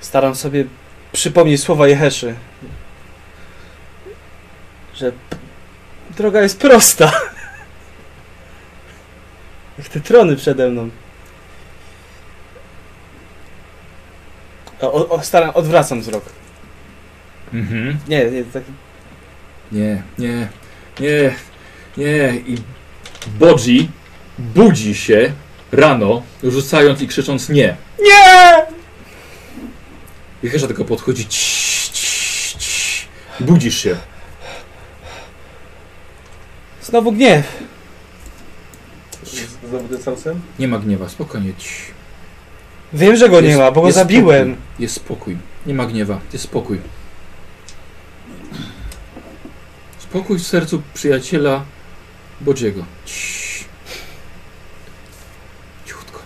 Staram sobie przypomnieć słowa Jeheszy. Że droga jest prosta. Jak [laughs] te trony przede mną. O, o, staram, odwracam wzrok. Mhm. Nie, nie, tak. Nie, nie, nie, nie. I Bodzi budzi się rano, rzucając i krzycząc nie. Nie! I Hesza tylko podchodzi. Cii, cii, cii. Budzisz się. Znowu gniew. Znowu ten sam sen? Nie ma gniewa, spokojnie. Cii. Wiem, że go nie Jest- ma, bo go jest zabiłem. Spokój. Jest spokój. Nie ma gniewa. Jest spokój. Spokój w sercu przyjaciela Bodziego. Cichutko.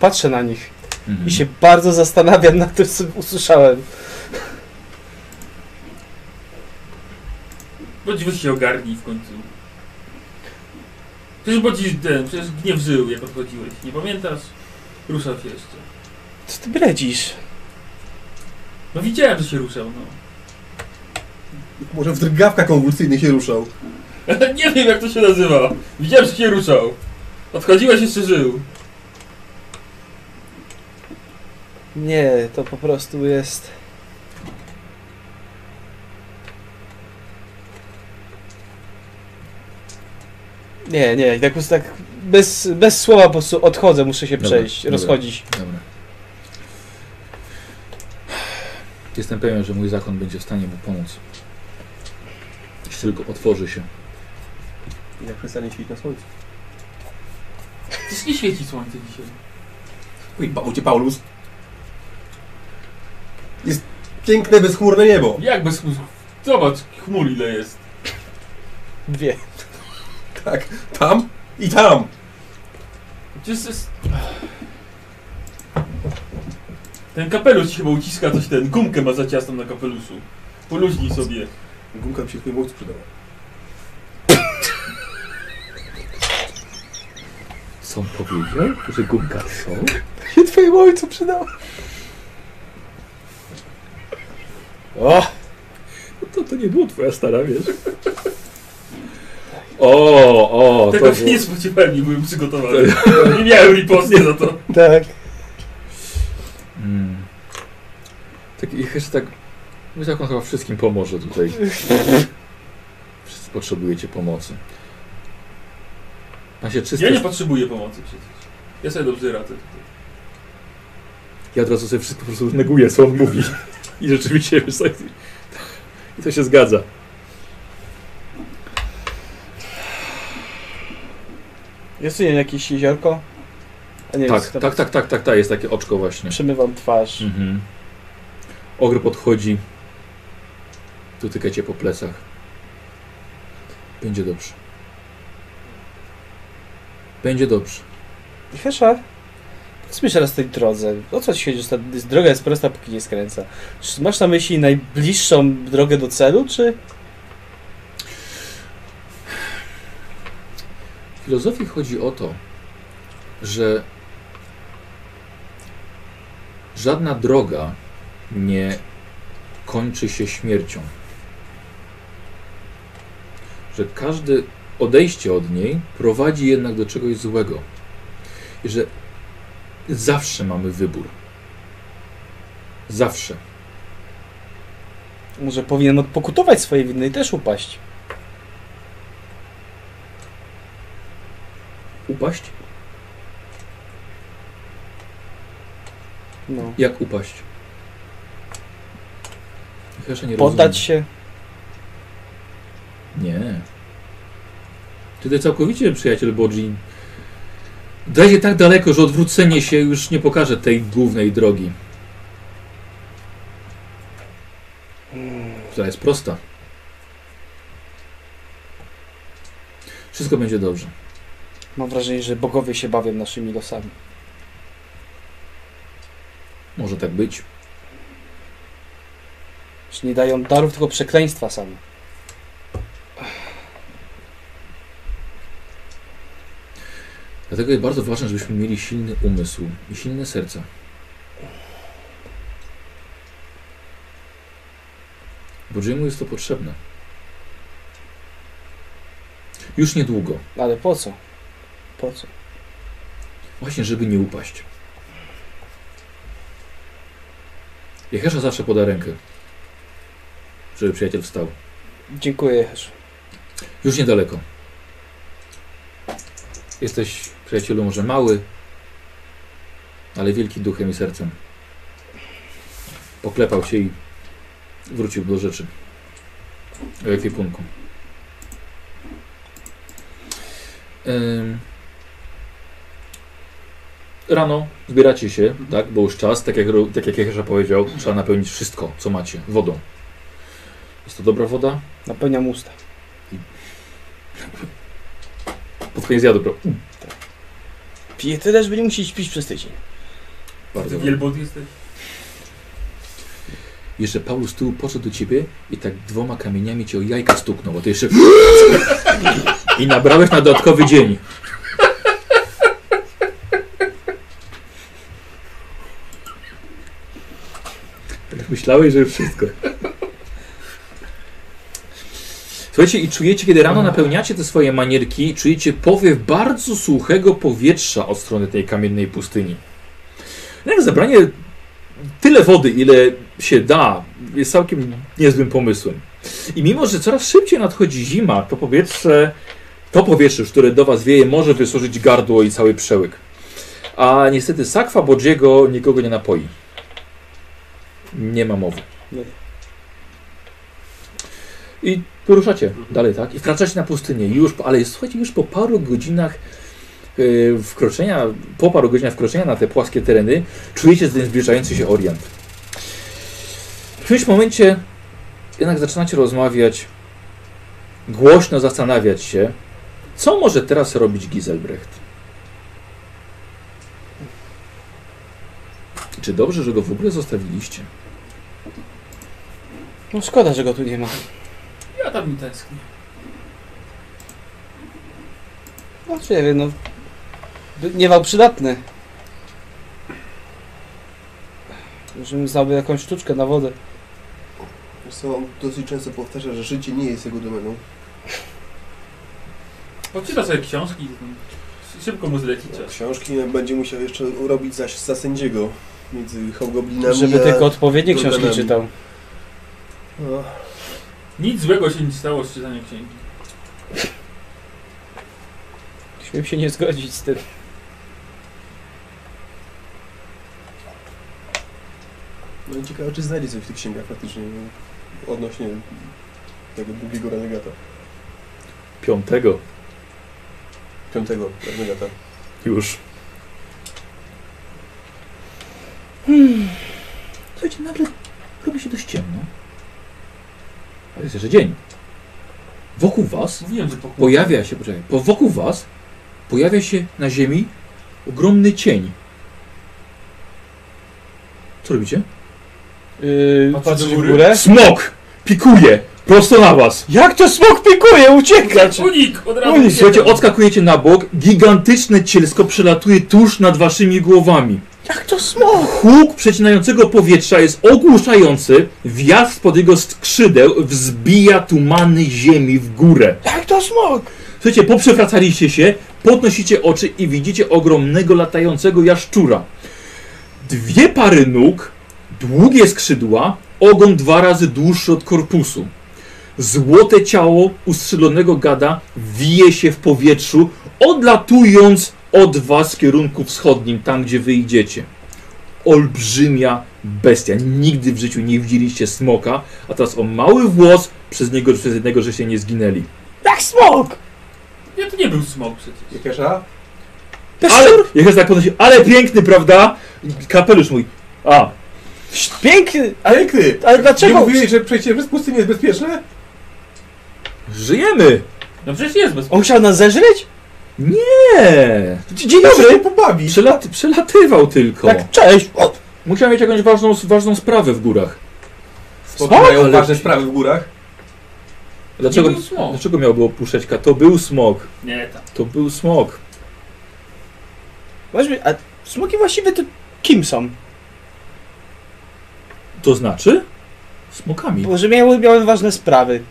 Patrzę na nich Mhm. i się bardzo zastanawiam nad tym, co usłyszałem. Weź się ogarnij w końcu. Przecież Bodzi ten, przecież gniew żył jak odchodziłeś. Nie pamiętasz? Ruszał się jeszcze. Co ty bredzisz? No widziałem, że się ruszał, no. Może w drgawkach konwulsyjnych się ruszał. [laughs] nie wiem jak to się nazywa. Widziałem, że się ruszał. Odchodziłeś jeszcze żył. Nie, to po prostu jest. Nie, nie, tak po prostu tak bez, bez słowa po prostu odchodzę, muszę się Dobra, przejść, dobra. rozchodzić. Dobra. Jestem pewien, że mój zakon będzie w stanie mu pomóc. Jeśli tylko otworzy się. I jak przestanie świecić na słońcu. Przecież nie świeci słońce dzisiaj. Bał cię Paulus. Jest piękne, bezchmurne niebo. Jak bez chmur? Zobacz, chmur ile jest. Dwie. Tak, tam i tam. Przecież jest... Ten kapelusz ci chyba uciska coś ten, gumkę ma za ciasną na kapeluszu. Poluźnij sobie. Gumka by się twojemu ojcu przydała. Co on powiedział? Że gumka są? Się twojemu ojcu przydało. O! No to, to nie było twoja stara, wiesz? O, o, Tego to się było... nie spodziewałem, nie byłem przygotowany. Nie miałem riposty za to. Tak. Mm. Tak, i jeszcze tak... Mój zakon chyba wszystkim pomoże tutaj. [laughs] Wszyscy potrzebujecie pomocy. Się czysto... Ja nie potrzebuję pomocy przecież. Ja sobie dobrze radzę tutaj. Ja od razu sobie wszystko po prostu neguję, co on mówi. [laughs] I rzeczywiście, wiesz, i to się zgadza. Jest tu jakieś jeziorko? A nie Tak, jest, tak, tak, tak, tak, tak, jest takie oczko właśnie. Przemywam twarz. Mhm. Ogr podchodzi. Dotyka cię po plecach. Będzie dobrze. Będzie dobrze. Hesza, powiedzmy jeszcze raz tej drodze. O co ci chodzi, że ta droga jest prosta, póki nie skręca? Czy masz na myśli najbliższą drogę do celu, czy... W filozofii chodzi o to, że żadna droga nie kończy się śmiercią. Że każde odejście od niej prowadzi jednak do czegoś złego. I że zawsze mamy wybór. Zawsze. Może powinien odpokutować swoje winy i też upaść? Upaść? No. Jak upaść? Ja nie Poddać rozumiem. się? Nie. To całkowicie przyjaciel Bodzi Dajcie tak daleko, że odwrócenie się już nie pokaże tej głównej drogi. Która jest prosta. Wszystko będzie dobrze. Mam wrażenie, że bogowie się bawią naszymi losami. Może tak być. Że nie dają darów, tylko przekleństwa same. Dlatego jest bardzo ważne, żebyśmy mieli silny umysł i silne serce. Bo Jimu jest to potrzebne. Już niedługo. Ale po co? Po co? Właśnie, żeby nie upaść. Jehesza zawsze poda rękę, żeby przyjaciel wstał. Dziękuję, Jezu. Już niedaleko. Jesteś, przyjacielu, może mały, ale wielki duchem i sercem. Poklepał się i wrócił do rzeczy. O ekwipunku. Rano zbieracie się, tak, bo już czas, tak jak, tak jak powiedział, trzeba napełnić wszystko, co macie, wodą. Jest to dobra woda? Napełniam usta. Pod koniec jadu, bro. Piję tyle, żeby nie musieć pić przez tydzień. Bardzo Ty wielbłąd jesteś? Jeszcze Paulus tu podszedł do ciebie i tak dwoma kamieniami cię o jajka stuknął, bo ty jeszcze... I nabrałeś na dodatkowy dzień. Myślałeś, że już wszystko. Słuchajcie, i czujecie, kiedy rano napełniacie te swoje manierki, czujecie powiew bardzo suchego powietrza od strony tej kamiennej pustyni. Jak zabranie tyle wody, ile się da, jest całkiem niezłym pomysłem. I mimo, że coraz szybciej nadchodzi zima, to powietrze, to powietrze, które do Was wieje, może wysuszyć gardło i cały przełyk. A niestety sakwa Bodziego nikogo nie napoi. Nie ma mowy. I wyruszacie dalej, tak? I wkraczacie na pustynię. Już, ale słuchajcie, już po paru godzinach yy, wkroczenia, po paru godzinach wkroczenia na te płaskie tereny, czujecie zbliżający się Orient. W którymś momencie jednak zaczynacie rozmawiać, głośno zastanawiać się, co może teraz robić Giselbrecht. Czy dobrze, że go w ogóle zostawiliście? No szkoda, że go tu nie ma. Ja tam mi tęsknię. No nie wiem, no. by- Nie wał przydatny. Żebym znałby jakąś sztuczkę na wodę. Wiesz co, on dosyć często powtarza, że życie nie jest jego domeną. Poczyta sobie książki, szybko mu zleci czas. Książki będzie musiał jeszcze robić za, za sędziego między hobgoblinami Żeby a... tylko odpowiednie książki organami. czytał. No, Nic złego się nie stało z czytaniem księgi. Śmiem się nie zgodzić z tym. no i ciekawe, czy znajdzie coś w tych księgach faktycznie no, odnośnie tego drugiego renegata. Piątego Piątego renegata. już. Słuchajcie, nagle robi się dość ciemno. Ale jest jeszcze dzień. Wokół was Mówiłem, że po pojawia się, poczekaj, po wokół was pojawia się na ziemi ogromny cień. Co robicie? Yy, Patrzę do w góry. górę? Smok! Pikuje! Prosto na was! Jak to smok pikuje? Uciekać! Unik! Od razu Unik, Słuchajcie, odskakujecie na bok, gigantyczne cielsko przelatuje tuż nad waszymi głowami. Jak to smok? Huk przecinającego powietrza jest ogłuszający, wiatr spod jego skrzydeł wzbija tumany ziemi w górę. Jak to smok? Słuchajcie, poprzewracaliście się, podnosicie oczy i widzicie ogromnego latającego jaszczura. Dwie pary nóg, długie skrzydła, ogon dwa razy dłuższy od korpusu. Złote ciało ustrzelonego gada wije się w powietrzu, odlatując od was w kierunku wschodnim, tam gdzie wy idziecie. Olbrzymia bestia. Nigdy w życiu nie widzieliście smoka, a teraz o mały włos przez niego, przez jednego, że się nie zginęli. Jak smok? Nie, to nie był smok przecież. Jekesza? Ale, jak tak podnosi, ale piękny, prawda? Kapelusz mój. A, Piękny! Ale ty? Ale Nie dlaczego? mówiłeś, że przejście przez pustynię jest bezpieczne? żyjemy! No przecież jest bez... On chciał nas zeżreć? Nie! Dzień dobry! przelatywał tylko. Tak, cześć! O, Musiał mieć jakąś ważną, ważną sprawę w górach. Smoki Smok? mają Ale- ważne sprawy w górach. Dlaczego, był smok. dlaczego miałby opuszczać Ka? To był smok. Nie, tam. To był smok. weźmy, a smoki właściwie to kim są? To znaczy? Smokami. Bo że miały, miały ważne sprawy.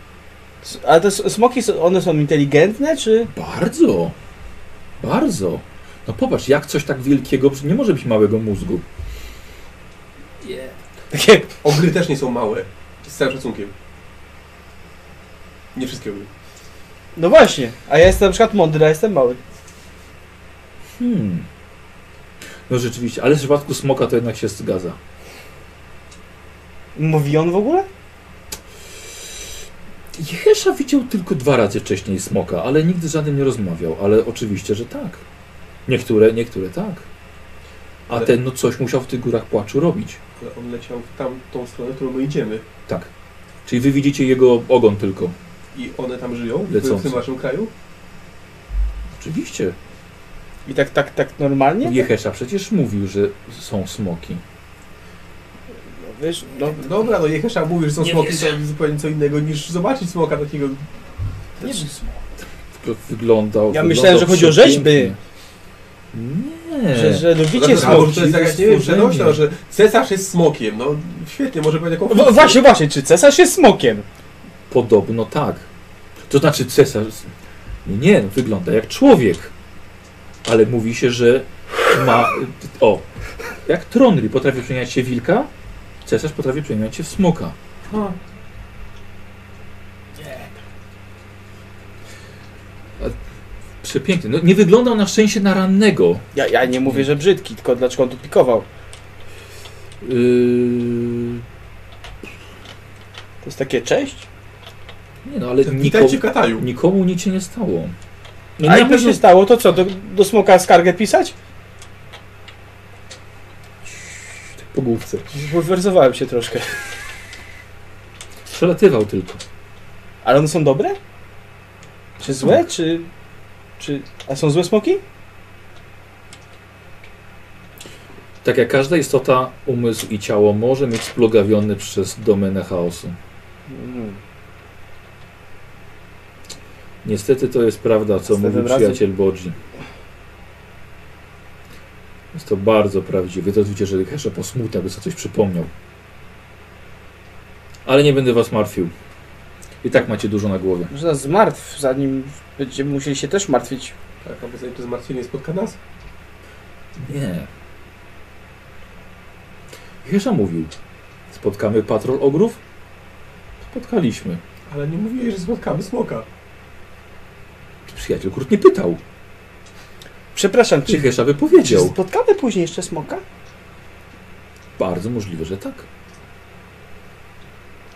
S- Ale te s- smoki, są- one są inteligentne, czy... Bardzo. Bardzo. No popatrz, jak coś tak wielkiego, nie może być małego mózgu. Nie. Takie... Ogry też nie są małe. Z całym szacunkiem. Nie wszystkie ogry. No właśnie, a ja jestem na przykład mądry, a jestem mały. Hmm. No rzeczywiście, ale w przypadku smoka to jednak się zgadza. Mówi on w ogóle? Jehesza widział tylko dwa razy wcześniej smoka, ale nigdy z żadnym nie rozmawiał. Ale oczywiście, że tak. Niektóre, niektóre tak. A Ale- ten no coś musiał w tych górach płaczu robić. Ale on leciał w tamtą stronę, którą my idziemy. Tak. Czyli wy widzicie jego ogon tylko. I one tam żyją? W Lecące. w tym waszym kraju? Oczywiście. I tak, tak, tak normalnie? Jehesza przecież mówił, że są smoki. No, wiesz, no, Dobra, no Jehesza mówi, że są Nie smoki, wierzę. to zupełnie co innego niż zobaczyć smoka takiego. Nie wiem, Wyglądał. Ja wyglądał myślałem, że chodzi o rzeźby. Nie. że, że lubicie Albo, że to smoki. jest jakaś, nie wiem, przenośna, że cesarz jest smokiem. No świetnie, może powiedzieć jaką No, właśnie, właśnie, czy cesarz jest smokiem? Podobno tak. To znaczy cesarz. Nie, no, wygląda jak człowiek. Ale mówi się, że ma. O, jak Tronry potrafi przemieniać się w wilka, cesarz potrafi przemieniać się w smoka. A, Przepiękny. No, nie wyglądał na szczęście na rannego. Ja, ja nie mówię, że brzydki, tylko dlaczego on tu pikował. Yy, To jest takie cześć? nie no, ale nikomu, w nikomu nic się nie stało. No, A jakby pewno- się stało, to co, do, do smoka skargę pisać? Po główce. Się troszkę. Przelatywał tylko. Ale one są dobre? Czy złe, czy... czy... A są złe smoki? Tak jak każda istota, umysł i ciało może mieć splugawiony przez domenę chaosu. Mhm. Niestety to jest prawda, co Następnym mówi razem- przyjaciel Bodzi. Jest to bardzo prawdziwe. To widzicie, że Hesza posmutnia, by sobie coś przypomniał. Ale nie będę was martwił. I tak macie dużo na głowie. Może nas zmartw, zanim będziemy musieli się też martwić. Tak, a poza tym to zmartwienie spotka nas. Nie. Hesza mówił. Spotkamy patrol ogrów? Spotkaliśmy. Ale nie mówiłeś, że spotkamy smoka. Przyjaciel Kurt nie pytał, Przepraszam, czy czy, Hesza by czy powiedział. spotkamy później jeszcze smoka? Bardzo możliwe, że tak.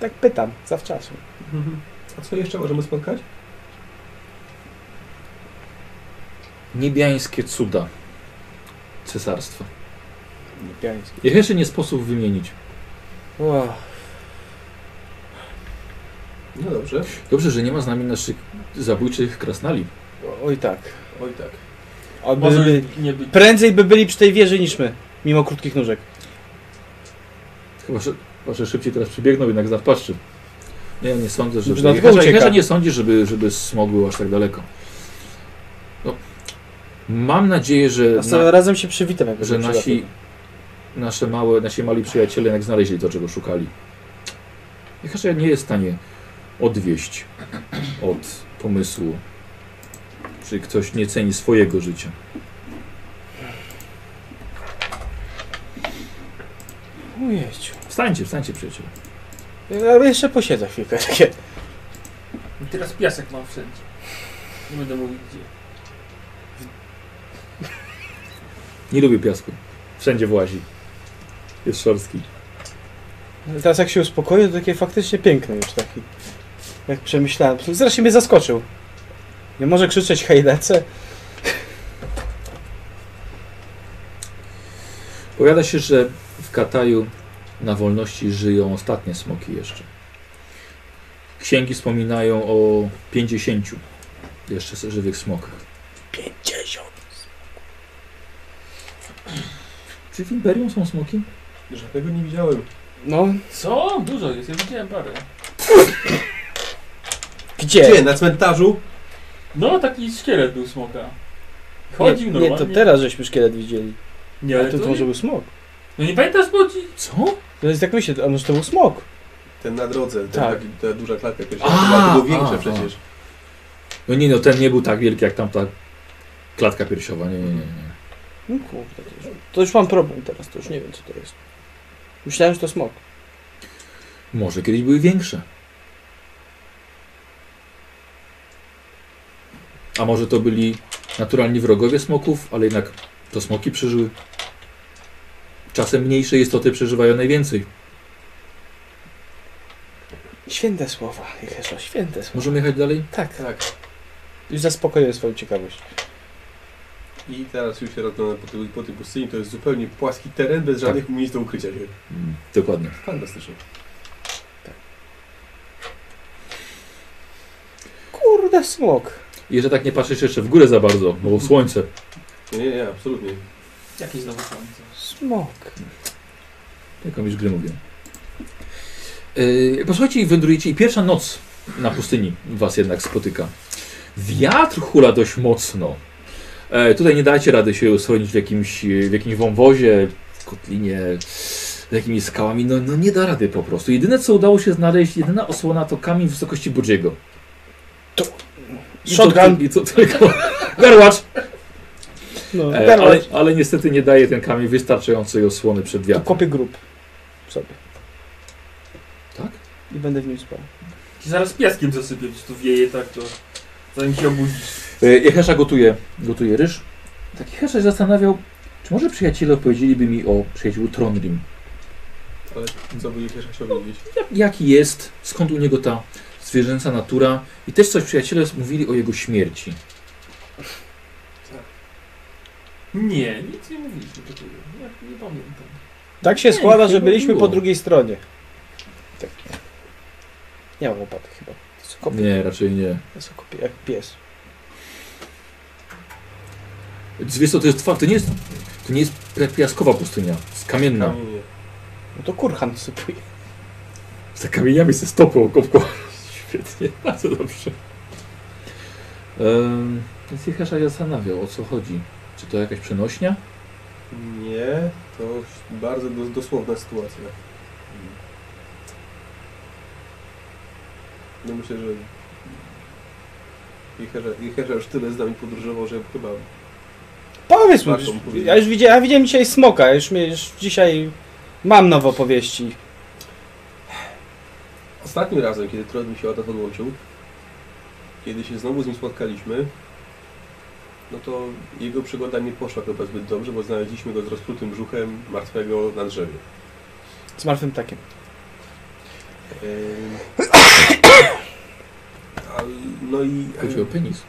Tak pytam, zawczasu. A co jeszcze możemy spotkać? Niebiańskie cuda cesarstwa. Niebiański. Ich jeszcze nie sposób wymienić. O, No dobrze. Dobrze, że nie ma z nami naszych zabójczych krasnali. oj tak. Oj tak. Oby, Może by, nie być. prędzej by byli przy tej wieży niż my, mimo krótkich nóżek. Chyba, że, chyba, że szybciej teraz przybiegną jednak z nadpaszczy. Nie, nie sądzę, Że żeby... na Jechasza, ucieka. Jechasza nie sądzi, żeby, żeby smog był aż tak daleko. No, mam nadzieję, że, na, razem się przywitam, jak że nasi, nasze małe, nasi mali przyjaciele jednak znaleźli to, czego szukali. Jechasza nie jest w stanie odwieść od pomysłu, czy ktoś nie ceni swojego życia. Ujejciu. Wstańcie, wstańcie przyjaciele. Ja jeszcze posiedzę chwilkę. [laughs] Takie. I teraz piasek mam wszędzie. Nie będę mówił gdzie. Nie lubię piasku. Wszędzie włazi. Jest szorstki. Teraz jak się uspokoję, to takie faktycznie piękne już taki. Jak przemyślałem. Zresztą mnie zaskoczył. Nie może krzyczeć hej lecę. Powiada się, że w Kataju na wolności żyją ostatnie smoki jeszcze. Księgi wspominają o 50 jeszcze żywych smokach. 50. Czy w Imperium są smoki? Żadnego nie widziałem. No, Co? Dużo jest, ja widziałem parę. gdzie? Gdzie? Na cmentarzu? No, taki szkielet był smoka. Chodził nie, normalnie. nie, to teraz żeśmy szkielet widzieli. Nie, Ale to, to, może był smok. No nie pamiętasz, bo ci... Co? To jest tak myślę, a może to był smok? Ten na drodze, ten Tak. taki, ta duża klatka. A, To było większe a, przecież. No nie no, ten nie był tak wielki jak tamta klatka piersiowa. Nie, nie, nie. nie. No kurde, to już, to już mam problem teraz, to już nie wiem co to jest. Myślałem, że to smok. Może kiedyś były większe. A może to byli naturalni wrogowie smoków, ale jednak to smoki przeżyły. Czasem mniejsze istoty przeżywają najwięcej. Święte słowa, Jehesza, święte słowa. Możemy jechać dalej? Tak, Tak. już zaspokoiłem swoją ciekawość. I teraz już się rozglądam po, tej- po tej pustyni. To jest zupełnie płaski teren, bez żadnych miejsc do ukrycia się. Mm, Dokładnie. Fantastycznie. Kurde, smok. I że tak nie patrzysz jeszcze w górę za bardzo, bo słońce. Nie, nie, nie, absolutnie. Jakieś znowu słońce. Smok. Jaką już gry mówię. Yy, posłuchajcie i wędrujecie i pierwsza noc na pustyni was jednak spotyka. Wiatr hula dość mocno. E, tutaj nie dacie rady się schronić w jakimś, w jakimś wąwozie, w kotlinie, z jakimiś skałami. No, no nie da rady po prostu. Jedyne co udało się znaleźć, jedyna osłona to kamień w wysokości Bodziego. To- I Shotgun. To, I to tylko [laughs] garłacz. No, E, ale, ale niestety nie daje ten kamień wystarczającej osłony przed To wiatrem. kopię grób sobie. Tak? I będę w nim spał. Zaraz piaskiem zasypię, czy tu wieje tak, to zanim się obudzisz. E, Jehesza gotuje, gotuje ryż. Tak Jehesza się zastanawiał, czy może przyjaciele opowiedzieliby mi o przyjacielu Tronrim. Ale co by jeszcze chciał wiedzieć? Jak, jaki jest, skąd u niego ta zwierzęca natura i też coś przyjaciele mówili o jego śmierci. Nie, nic nie mówiliśmy do tego. Ja nie pamiętam. Tak się Nie, składa, że chyba byliśmy było. po drugiej stronie. Tak. Nie mam łopaty chyba. To kopię? Nie, raczej nie. To kopię, jak pies. Wiesz co, to jest twarde, to nie jest, to nie jest pi- piaskowa pustynia, jest kamienna. Kamienie. No to kurhan sypuje. Z kamieniami ze stopą okopką. Świetnie, [laughs] bardzo dobrze. Um, więc Jehesza się zastanawiał, o co chodzi. Czy to jakaś przenośnia? Nie, to bardzo dos- dosłowna sytuacja. No myślę, że Jecherza już tyle z nami podróżował, że chyba Powiedz mi, Warto mu powiedzieć. ja już widziałem, ja widziałem dzisiaj smoka, ja już, mnie, już dzisiaj mam nowe opowieści. Ostatnim razem, kiedy Tron mi się od odłączył, kiedy się znowu z nim spotkaliśmy, no to jego przygoda nie poszła chyba zbyt dobrze, bo znaleźliśmy go z rozprutym brzuchem martwego na drzewie. Z martwym ptakiem. Ehm, [coughs] a- No i... Chodzi o penis.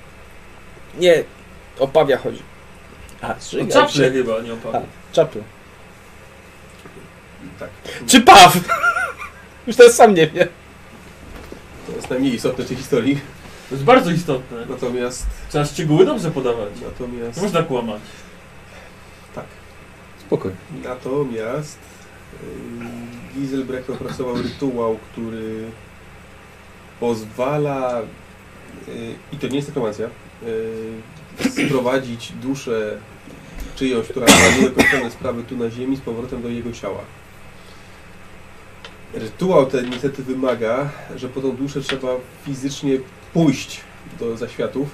Nie, o pawia chodzi. A, O zżygał czaple chyba, nie opadł. A, czaple. Tak. Czy paw? [laughs] Już teraz sam nie wiem. To jest najmniej istotne w tej historii. To jest bardzo istotne. Natomiast... Trzeba szczegóły dobrze podawać. Natomiast... Nie można kłamać. Tak. Spokojnie. Natomiast yy, Giselbrecht opracował rytuał, który pozwala, yy, i to nie jest nekromancja, yy, sprowadzić duszę czyjąś, która ma niedokończone sprawy tu na ziemi, z powrotem do jego ciała. Rytuał ten niestety wymaga, że po tą duszę trzeba fizycznie pójść do zaświatów.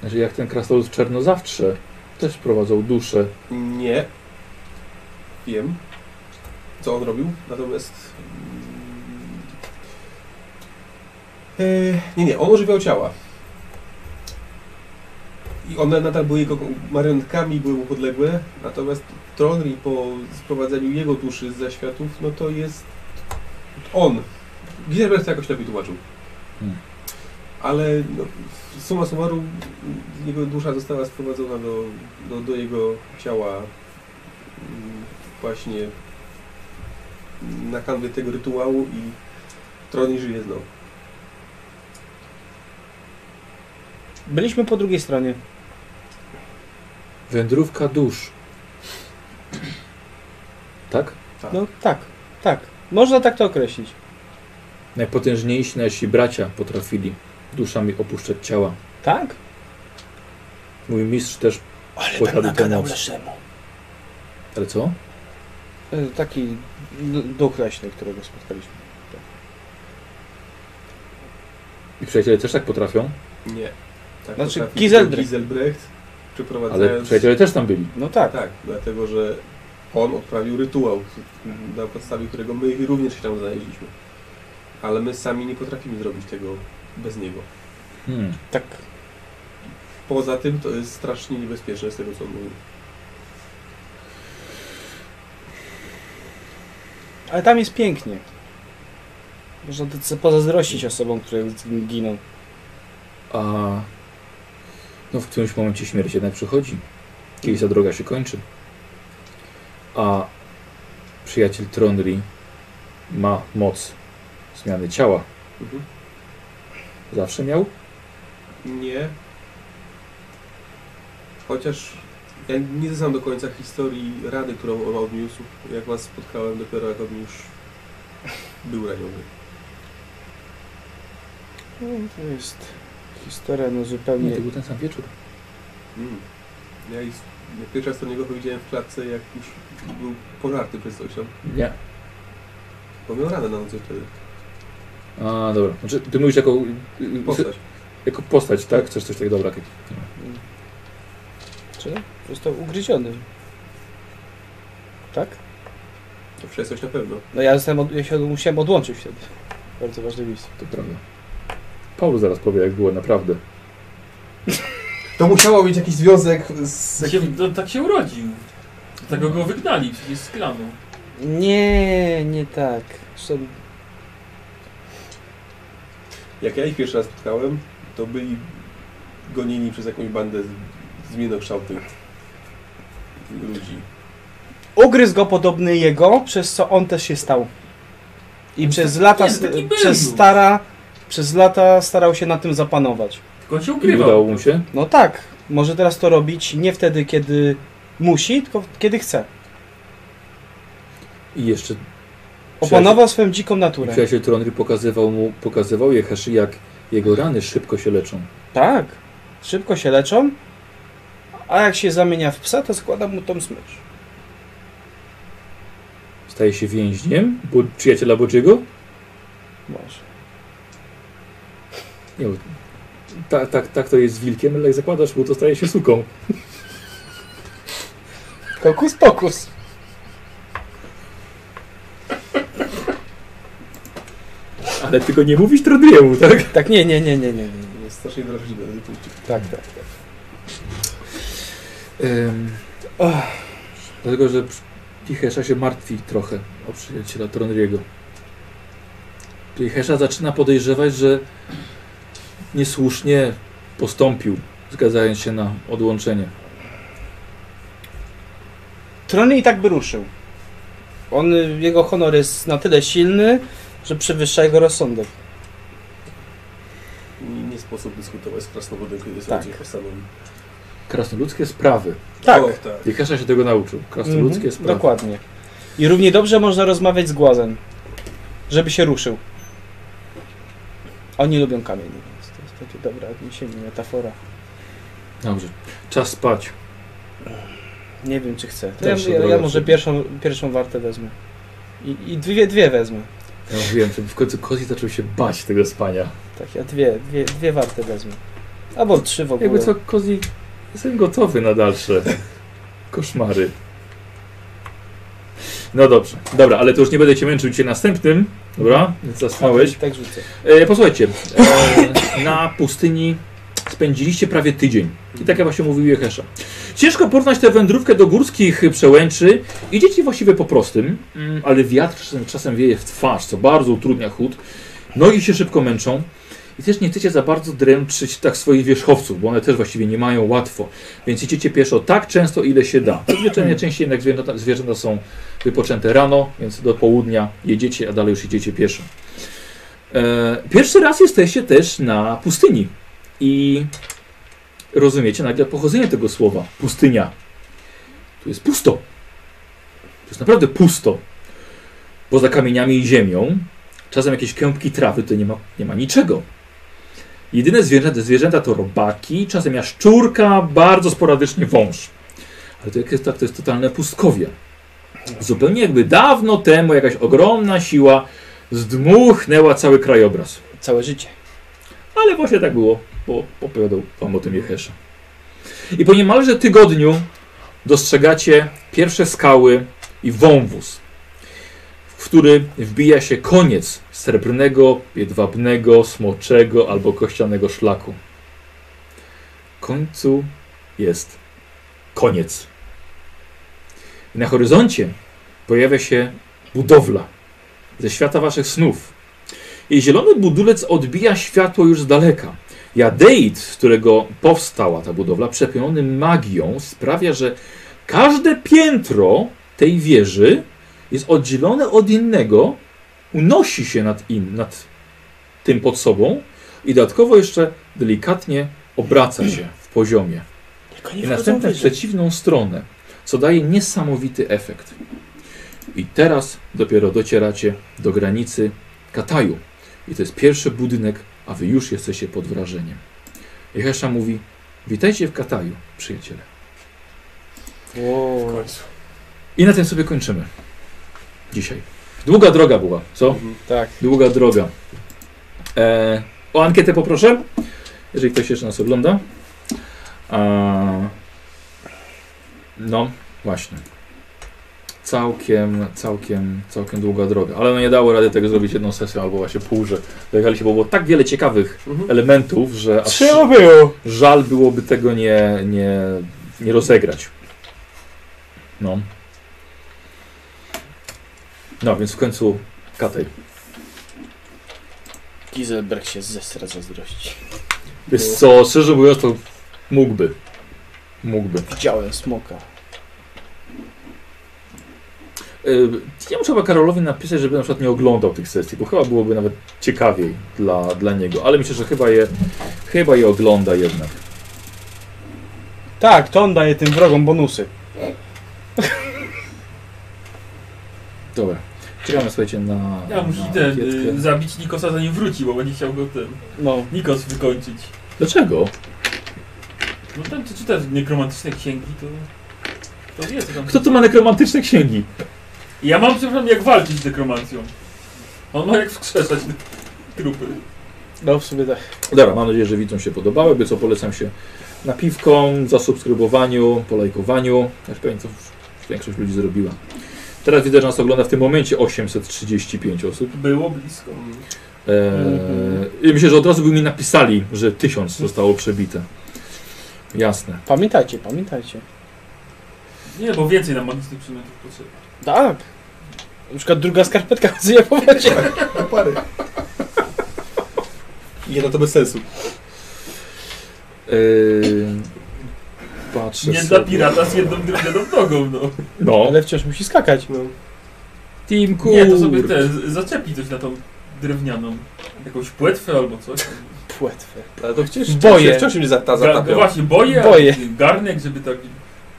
Znaczy jak ten krasnolud w Czernozawtrze też prowadzą duszę. Nie. Wiem, co on robił, natomiast. e, nie, nie, on ożywiał ciała. I one nadal były jego marionetkami, były mu podległe, natomiast Tronri po sprowadzeniu jego duszy z zaświatów, no to jest on. Giselbrecht to jakoś lepiej tłumaczył. Hmm. Ale no, summa summarum jego dusza została sprowadzona do, do, do jego ciała mm, właśnie na kanwie tego rytuału i Tron żyje znowu. Byliśmy po drugiej stronie. Wędrówka dusz. Tak? Tak. No tak, tak. Można tak to określić. Najpotężniejsi nasi bracia potrafili duszami opuszczać ciała. Tak? Mój mistrz też, Ale tak tę nakadał moc. Leszemu. ale co? E, Taki duch leśny, którego spotkaliśmy. I przyjaciele też tak potrafią, Nie. Tak Znaczy, Giselbrecht. Giselbrecht przeprowadzając... ale przyjaciele też tam byli. No tak. Tak, dlatego że on odprawił rytuał, na podstawie którego my również się tam znaleźliśmy. Ale my sami nie potrafimy zrobić tego bez niego. Hmm. Tak. Poza tym to jest strasznie niebezpieczne z tego co on mówi. Ale tam jest pięknie. Można to pozazdrościć osobom, które giną. A no w którymś momencie śmierć jednak przychodzi. Kiedyś ta droga się kończy. A przyjaciel Tronri ma moc zmiany ciała. Mhm. Zawsze miał? Nie. Chociaż ja nie znam do końca historii rany, którą on odniósł. Jak was spotkałem dopiero jak on już był raniony. No, to jest historia no Nie, zupełnie... to był ten sam wieczór. Mm. Ja, i- jak pierwszy raz do niego powiedziałem w klatce, jak już był pożarty przez coś tam. Nie. Bo miał ranę na nodze wtedy. A, dobra. Znaczy, ty mówisz jako Postać. Jako postać, tak? Chcesz coś takiego dobra. Czy? Został ugryziony. Tak? To przez coś na pewno. No ja, zostałem od, ja się musiałem odłączyć wtedy. Bardzo ważne miejsce. To prawda. Paul zaraz powie, jak było naprawdę. To musiało mieć jakiś związek z... Się, to, tak się urodził. Dlatego go wygnali przecież z klanu. Nie, nie tak. Zresztą Jak ja ich pierwszy raz spotkałem, to byli gonieni przez jakąś bandę z- zmienokształtych ludzi. Ugryzł go podobny jego, przez co on też się stał. I On przez lata, nie, przez stara, przez lata starał się na tym zapanować. Tylko on się I ukrywał. udało mu się. No tak, może teraz to robić nie wtedy, kiedy musi, tylko kiedy chce. I jeszcze Opanował swoją dziką naturę. przyjaciel Tronry pokazywał mu, pokazywał Jeheszy, jak jego rany szybko się leczą. Tak, szybko się leczą, a jak się zamienia w psa, to składa mu tą smycz. Staje się więźniem bo, przyjaciela Bodziego? Może. Nie, bo tak, tak, tak to jest z wilkiem, ale jak zakładasz mu, to staje się suką. Kokus pokus. Ale tylko nie mówisz Tronriemu, tak? Tak, nie, nie, nie, nie, nie. nie. Jest strasznie tym Tak, tak, tak. Ym, dlatego, że Hesha się martwi trochę o przyjaciela Tronriego. Hesha zaczyna podejrzewać, że niesłusznie postąpił, zgadzając się na odłączenie. Trony i tak by ruszył. On, jego honor jest na tyle silny, że przewyższa jego rozsądek. Nie, nie sposób dyskutować z krasnoludem, kiedy Tak. sobie postanowi. Krasnoludzkie sprawy. Tak, O, tak. I Hesha się tego nauczył. Krasnoludzkie Mhm, sprawy. Dokładnie. I równie dobrze można rozmawiać z głazem, żeby się ruszył. Oni lubią kamienie, takie dobre odniesienie, metafora. Dobrze. Czas spać. Nie wiem, czy chcę. To ja, ja, ja może pierwszą, pierwszą wartę wezmę. I, I dwie, dwie wezmę. Ja mówiłem, żeby w końcu Kozi zaczął się bać tego spania. Tak, ja dwie, dwie, dwie warte wezmę. Albo trzy w ogóle. Jakby co, Kozi, jestem gotowy na dalsze koszmary. No dobrze, dobra, ale to już nie będę cię męczył dzisiaj następnym, dobra? Więc zasnąłeś. Tak rzucę. E, posłuchajcie, e, na pustyni spędziliście prawie tydzień. I tak jak właśnie mówił Jehesza. Ciężko porównać tę wędrówkę do górskich przełęczy. Idziecie właściwie po prostym, mm, ale wiatr czasem, wieje w twarz, co bardzo utrudnia chód. Nogi się szybko męczą. I też nie chcecie za bardzo dręczyć tak swoich wierzchowców, bo one też właściwie nie mają łatwo. Więc idziecie pieszo tak często, ile się da. Zazwyczaj najczęściej jednak zwierzęta, zwierzęta są wypoczęte rano, więc do południa jedziecie, a dalej już idziecie pieszo. E, pierwszy raz jesteście też na pustyni i rozumiecie nagle pochodzenie tego słowa. Pustynia. Tu jest pusto. To jest naprawdę pusto. Poza kamieniami i ziemią, czasem jakieś kępki trawy, to nie ma, nie ma niczego. Jedyne zwierzęta, zwierzęta to robaki, czasem jaszczurka, bardzo sporadycznie wąż. Ale to jak jest tak, to jest totalne pustkowie. Zupełnie jakby dawno temu jakaś ogromna siła zdmuchnęła cały krajobraz. Całe życie. Ale właśnie tak było, bo opowiadał wam o tym Jehesza. I po niemalże tygodniu dostrzegacie pierwsze skały i wąwóz, w który wbija się koniec srebrnego, jedwabnego, smoczego albo kościanego szlaku. W końcu jest koniec. Na horyzoncie pojawia się budowla ze świata waszych snów. I zielony budulec odbija światło już z daleka. Jadeit, z którego powstała ta budowla, przepełniony magią, sprawia, że każde piętro tej wieży jest oddzielone od innego, unosi się nad, in, nad tym pod sobą i dodatkowo jeszcze delikatnie obraca się w poziomie. I następnie w przeciwną stronę, co daje niesamowity efekt. I teraz dopiero docieracie do granicy Kataju. I to jest pierwszy budynek, a wy już jesteście pod wrażeniem. I Hesza mówi, witajcie w Kataju, przyjaciele. Wow. W końcu. I na tym sobie kończymy. Dzisiaj. Długa droga była, co? Mhm. Tak. Długa droga. E, o ankietę poproszę, jeżeli ktoś jeszcze nas ogląda. A, no, właśnie. Całkiem, całkiem, całkiem długa droga. Ale no nie dało rady tego zrobić jedną sesją albo właśnie pół, że dojechaliście, bo było tak wiele ciekawych Mhm. elementów, że aż Trzeba było. żal byłoby tego nie, nie, nie rozegrać. No. No, więc w końcu Katej. Giselberg się zesra zazdrości. Wiesz co, szczerze mówiąc, to mógłby. Mógłby. Widziałem smoka. Yy, ja muszę chyba Karolowi napisać, żeby na przykład nie oglądał tych sesji, bo chyba byłoby nawet ciekawiej dla, dla niego. Ale myślę, że chyba je, chyba je ogląda jednak. Tak, to on daje tym wrogom bonusy. Dobra. Czekamy, słuchajcie, na. Ja muszę na ten, y, zabić Nikosa zanim wróci, bo będzie chciał go ten No. Nikos wykończyć. Dlaczego? No ten, co czyta nekromantyczne księgi, to... To wie, co tam... Kto tu ma nekromantyczne księgi? Ja mam, przepraszam, jak walczyć z nekromancją. On ma jak wskrzeszać trupy. No w sumie tak. Dobra, mam nadzieję, że widzom się podobały. By co polecam się napiwkom, zasubskrybowaniu, polajkowaniu. Ja już pewnie co większość ludzi zrobiła. Teraz widzę, że nas ogląda w tym momencie 835 osób. Było blisko. Eee, I myślę, że od razu by mi napisali, że 1000 zostało przebite. Jasne. Pamiętajcie, pamiętajcie. Nie, bo więcej nam magicznych przedmiotów potrzeba. Tak. Na przykład druga skarpetka [laughs] chodzi po wodzie. Na pary. Nie, no to bez sensu. Eee, patrzę Nie sobie. dla pirata z jedną drewnianą nogą, no. No, Ale wciąż musi skakać. No. Team Kur. Nie, to sobie te, zaczepi coś na tą drewnianą. Jakąś płetwę albo coś. Płetwę. Ale to wciąż, Boję. wciąż mnie za, ta Ga, no właśnie, boję, Boję. a garnek, żeby tak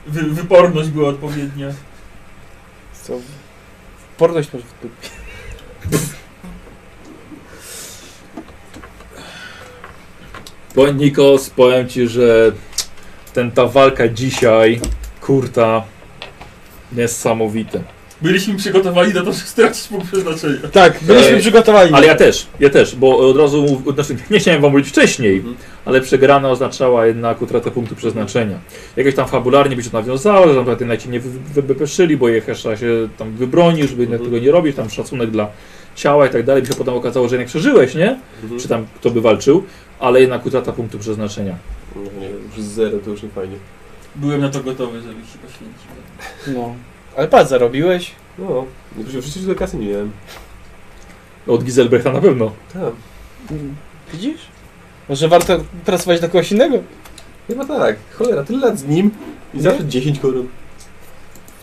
wy, wyporność była odpowiednia. Co? Porność może w dupie. Bo Nikos, powiem ci, że ten, ta walka dzisiaj, kurta, niesamowite. Byliśmy przygotowani na to, żeby stracić punkt przeznaczenia. Tak, byliśmy Ej, przygotowani. Ale ja też, ja też, bo od razu, znaczy nie chciałem wam mówić wcześniej, Mhm. ale przegrana oznaczała jednak utratę punktu przeznaczenia. Jakoś tam fabularnie by się to nawiązało, że tam najci nie wy- wybeszyli, bo Jehesza się tam wybronił, żeby jednak Mhm. tego nie robić, tam szacunek dla ciała i tak dalej, by się potem okazało, że jednak przeżyłeś, nie? Mhm. Czy tam kto by walczył, ale jednak utrata punktu przeznaczenia. No nie, już z zero to już nie fajnie. Byłem na to gotowy, żeby się poświęcić. No. Ale patrz, zarobiłeś. No, no przecież w życiu do kasy nie miałem. Od Giselbrechta na pewno. Tak, Widzisz? Może warto pracować na kogoś innego? chyba tak. Cholera, tyle lat z nim i Nie? zawsze 10 koron.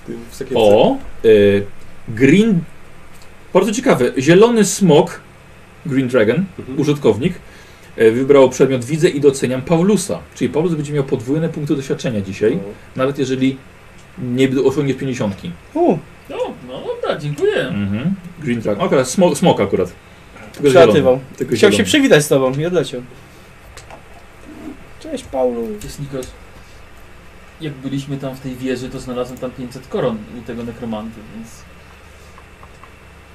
tym w sakiewce. O, y, Green. Bardzo ciekawe. Zielony smok, Green Dragon, Mhm. użytkownik, y, wybrał przedmiot Widzę i doceniam Paulusa. Czyli Paulus będzie miał podwójne punkty doświadczenia dzisiaj, No. nawet jeżeli nie osiągnie 50. U, No, no dobra, dziękuję. Mhm. Green Dragon. Akurat smok, smok akurat. Tylko przełatywał. zielony. Tylko Chciał się zielony. przywitać z tobą i odleciał. Cześć Paulu. Wiesz, Nikos, jak byliśmy tam w tej wieży, to znalazłem tam 500 koron u tego nekromanty, więc...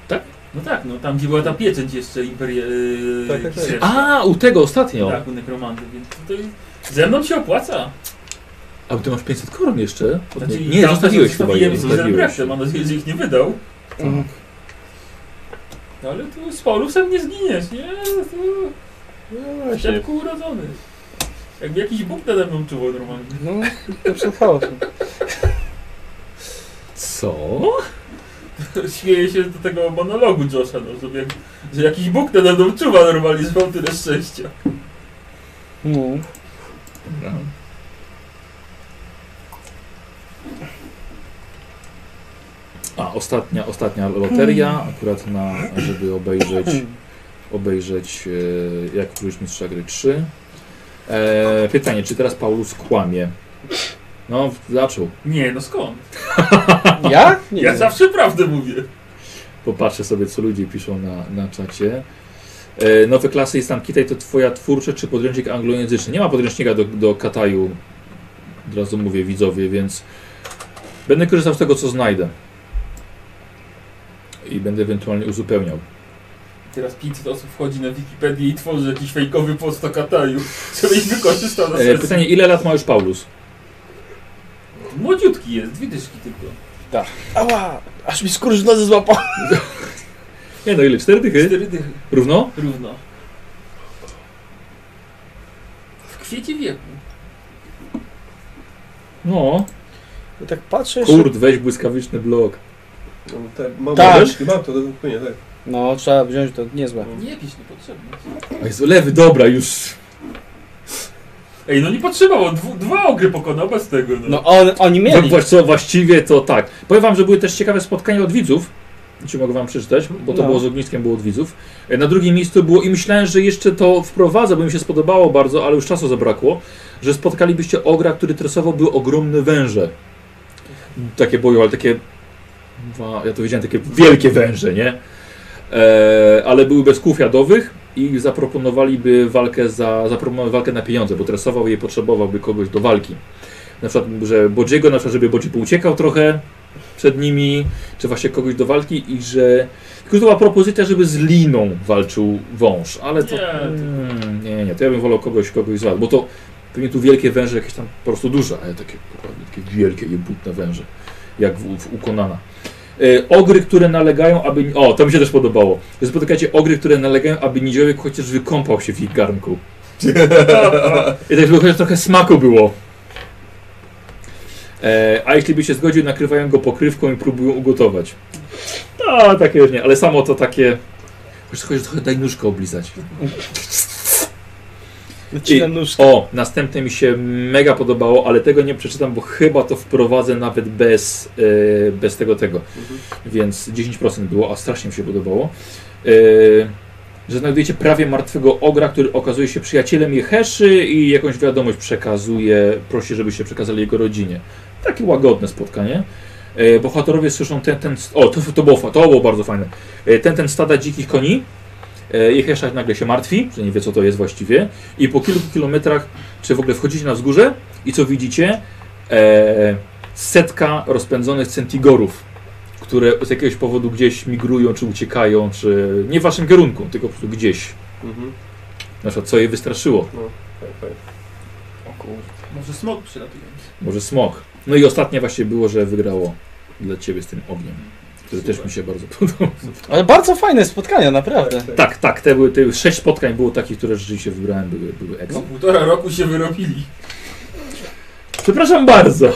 Tak? No tak, no tam gdzie była ta pieczęć jeszcze imperia... Yy, Tak, tak, tak. księżna. A, u tego ostatnio. Tak, u nekromanty, więc tutaj ze mną się opłaca. A ty masz 500 koron jeszcze? Znaczy, nie, tam zostawiłeś chyba je. Zostawiłeś. Mam nadzieję, że ich nie wydał. Mhm. No ale tu z Paulusem nie zginiesz, nie? Tu No szczepku urodzony. Jakby jakiś Bóg nade mną czuwał normalnie. No, to przed chaosem. Co? [laughs] Śmieję się do tego monologu Josha, no, że, jak, że jakiś Bóg nade mną czuwa normalnie, że mam tyle szczęścia. No. A, ostatnia, ostatnia loteria, akurat na, żeby obejrzeć, [clears throat] obejrzeć e, jak wrócić mistrza gry 3. E, pytanie, czy teraz Paulus kłamie? No, zaczął. Nie, no skąd? [laughs] Ja? Nie ja wiem. zawsze prawdę mówię. Popatrzę sobie, co ludzie piszą na, na czacie. E, nowe klasy jest tam Kitaj to twoja twórcza czy podręcznik anglojęzyczny? Nie ma podręcznika do, do Kataju, od razu mówię widzowie, więc będę korzystał z tego, co znajdę. I będę ewentualnie uzupełniał. Teraz 500 osób wchodzi na Wikipedię i tworzy jakiś fejkowy post o Kataju, żebyś wykorzystał na E, sesji. pytanie, ile lat ma już Paulus? Młodziutki jest, dwie dyszki tylko. Ała! Aż mi skurcz w nodze złapał. Nie no, ile? Cztery dychy? Cztery dychy. Równo? Równo. W kwiecie wieku. No. I tak patrzę jeszcze. Kurt, weź błyskawiczny blok. No, tak, mam, Tak. mam, mam to do wypełnienia, tak. No, trzeba wziąć to niezłe. Nie pisz niepotrzebne. A Jezu, lewy, dobra, już. Ej, no nie potrzebował, dwu, dwa ogry pokonał bez tego. No. No on, oni No, mieli. co, właściwie to tak. Powiem wam, że były też ciekawe spotkania od widzów. Czy mogę wam przeczytać? Bo to No. było z ogniskiem, było od widzów. E, Na drugim miejscu było i myślałem, że jeszcze to wprowadzę, bo mi się spodobało bardzo, ale już czasu zabrakło, że spotkalibyście ogra, który tresował były ogromne węże. Takie boju, ale takie. Wa- Ja to wiedziałem, takie wielkie węże, nie? E, ale były bez kół jadowych i zaproponowaliby walkę za zaproponowali walkę na pieniądze, bo tresował je potrzebowałby kogoś do walki. Na przykład, że Bodziego, na przykład, żeby Bodzi uciekał trochę przed nimi, czy właśnie kogoś do walki i że... Tylko to była propozycja, żeby z Liną walczył wąż, ale to... Nie, to- Mm, nie, nie, to ja bym wolał kogoś, kogoś z was, bo to pewnie tu wielkie węże, jakieś tam po prostu duże, ale takie, takie wielkie, jebutne węże, jak w, w, u Konana. E, ogry, które nalegają, aby... O, to mi się też podobało. Że spotykacie ogry, które nalegają, aby niziołek chociaż wykąpał się w ich garnku. [laughs] I tak, żeby chociaż trochę smaku było. E, a jeśli by się zgodził, nakrywają go pokrywką i próbują ugotować. A, takie już nie, ale samo to takie... Chociaż trochę daj nóżkę oblizać. [laughs] Nóżkę. O, następne mi się mega podobało, ale tego nie przeczytam, bo chyba to wprowadzę nawet bez, e, bez tego tego. Mhm. Więc 10% było, a strasznie mi się podobało. E, że znajdujecie prawie martwego ogra, który okazuje się przyjacielem Jeheszy i jakąś wiadomość przekazuje, prosi, żebyście przekazali jego rodzinie. Takie łagodne spotkanie. E, bohaterowie słyszą ten, ten, o to, to, było, to było bardzo fajne. Ten, ten stada dzikich koni. E, Jehesza nagle się martwi, że nie wie co to jest właściwie. I po kilku kilometrach, czy w ogóle wchodzicie na wzgórze i co widzicie? E, setka rozpędzonych centigorów, które z jakiegoś powodu gdzieś migrują, czy uciekają, czy nie w waszym kierunku, tylko po prostu gdzieś. Mhm. Na przykład, co je wystraszyło. No, tak, tak. O kurde. Może smok przylatujący. Może smok. No i ostatnie właśnie było, że wygrało dla ciebie z tym ogniem, który też mi się bardzo podobał. Ale bardzo fajne spotkania, naprawdę. Tak, tak. Te były, te sześć spotkań było takich, które rzeczywiście wybrałem, były, były No, ekstra. półtora roku się wyrobili. Przepraszam bardzo.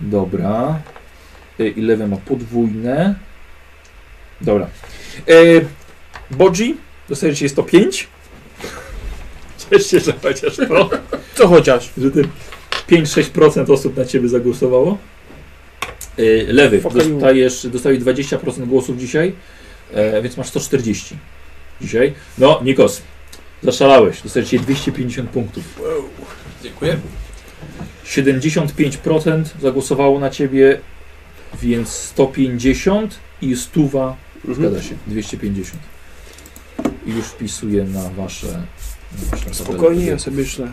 Dobra. E, Eleven ma podwójne. Dobra. E, Bodzi, dostajecie 105. Cieszę się, że chociaż to, Co chociaż? że te 5-6% osób na ciebie zagłosowało. Yy, lewy, dostajesz, dostajesz 20% głosów dzisiaj, e, więc masz 140 dzisiaj. No, Nikos, zaszalałeś, dostajesz dzisiaj 250 punktów. Dziękuję. 75% zagłosowało na ciebie, więc 150 i stuwa, Mhm. zgadza się, 250. I już wpisuję na wasze... Na wasze. Spokojnie, ja sobie na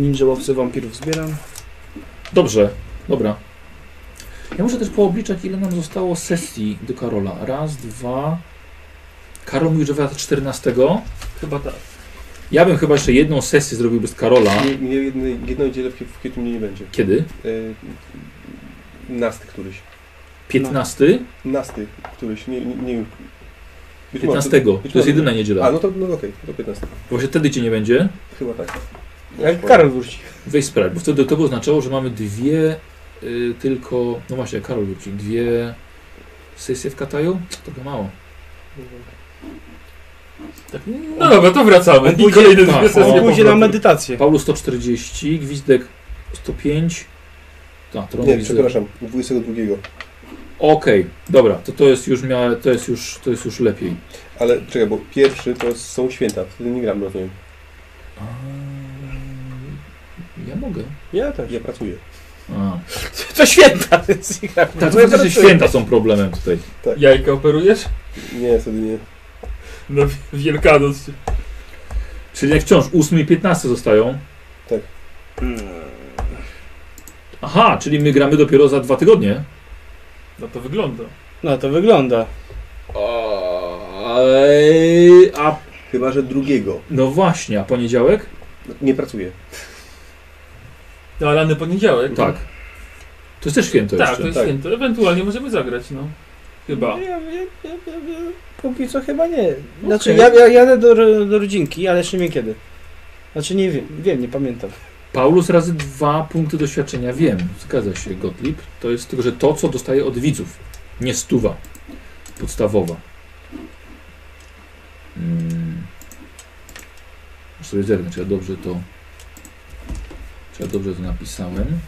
ninja łowcy wampirów zbieram. Dobrze, dobra. Ja muszę też poobliczać, ile nam zostało sesji do Karola. Raz, dwa... Karol mówił, że wraca 14. Chyba tak. Ja bym chyba jeszcze jedną sesję zrobił bez Karola. Nie, nie jednej, jedną niedzielę w, w kwietniu mnie nie będzie. Kiedy? Yy, nasty któryś. 15? Nasty któryś, nie, nie, nie wiem. Być 15. może- To jest jedyna A, niedziela. no to no okej, to 15. Właśnie wtedy cię nie będzie. Chyba tak. Jak Karol wróci. Weź sprawdź, bo wtedy to by oznaczało, że mamy dwie y, tylko... No właśnie, Karol wróci. Dwie sesje w Kataju? Trochę mało. tak. No dobra, to wracamy. I pójdzie- kolejne tak, dwie sesje On pójdzie na powrotu. medytację. Paulus 140, Gwizdek 105. Tak, Tron Nie, widzę. przepraszam, 22. Okej, dobra, to to jest już miałe, to jest już, to jest już lepiej. Ale czekaj, bo pierwszy to są święta, wtedy nie gram, rozumiem. A, Ja mogę. Ja też. Ja pracuję. A. [laughs] To święta, więc. Tak, to znaczy, święta są problemem tutaj. Jajka operujesz? Nie, wtedy nie. No [laughs] Wielkanoc. Czyli jak wciąż 8 i 15 zostają. Hmm. Aha, czyli my gramy dopiero za dwa tygodnie. No to wygląda. No to wygląda. Ej, A Chyba, że drugiego. no właśnie, a poniedziałek? Nie pracuję. No ale na poniedziałek. Tak. To jest też święto Tak, jeszcze. to jest Tak. święto. Ewentualnie możemy zagrać, no. Chyba. Ja, ja, ja, ja, ja, póki co chyba nie. Znaczy ja, ja jadę do, do rodzinki, ale jeszcze nie wiem kiedy. Znaczy nie wiem, wiem, nie pamiętam. Paulus razy dwa punkty doświadczenia wiem. Zgadza się, Gottlieb. To jest tylko, że to, co dostaje od widzów. Nie stuwa. Podstawowa. Hmm. Muszę sobie zerknąć, czy ja dobrze to... Ja dobrze to napisałem.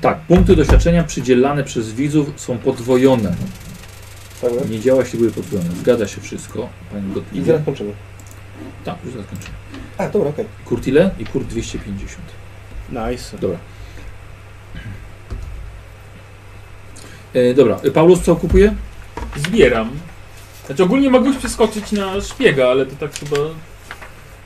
Tak, punkty doświadczenia przydzielane przez widzów są podwojone. Tak? Nie działa, jeśli były podwojone. Zgadza się wszystko, panie I zaraz kończymy. Tak, już zaraz kończymy. A, dobra, okej. Kurt ile? I Kurt 250. Nice. Dobra. E, dobra, e, Paulus co kupuje? Zbieram. Znaczy ogólnie mogłeś przeskoczyć na szpiega, ale to tak chyba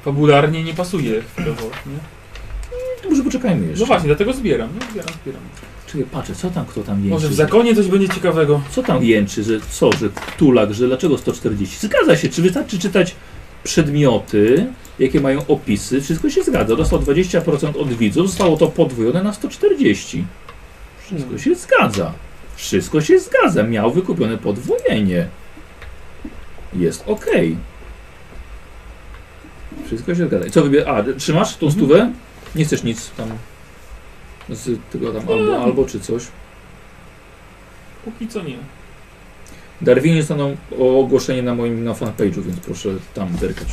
fabularnie nie pasuje chwilowo, nie? Może poczekajmy jeszcze. No właśnie, dlatego zbieram, no zbieram, zbieram. Czyli patrzę, co tam kto tam jęczy. Może w zakonie coś będzie ciekawego. Co tam jęczy, że co, że tulak, że dlaczego 140? Zgadza się, czy wystarczy czytać przedmioty, jakie mają opisy, wszystko się zgadza. Dostał 20% od widzów, zostało to podwojone na 140. Wszystko się zgadza. Wszystko się zgadza. Miał wykupione podwojenie. Jest ok. Wszystko się zgadza. I co wybie... A, trzymasz tą stówę? Nie chcesz nic tam z tego tam albo, albo czy coś. Póki co nie. Darwinie staną o ogłoszenie na moim na fanpage'u, więc proszę tam zerkać.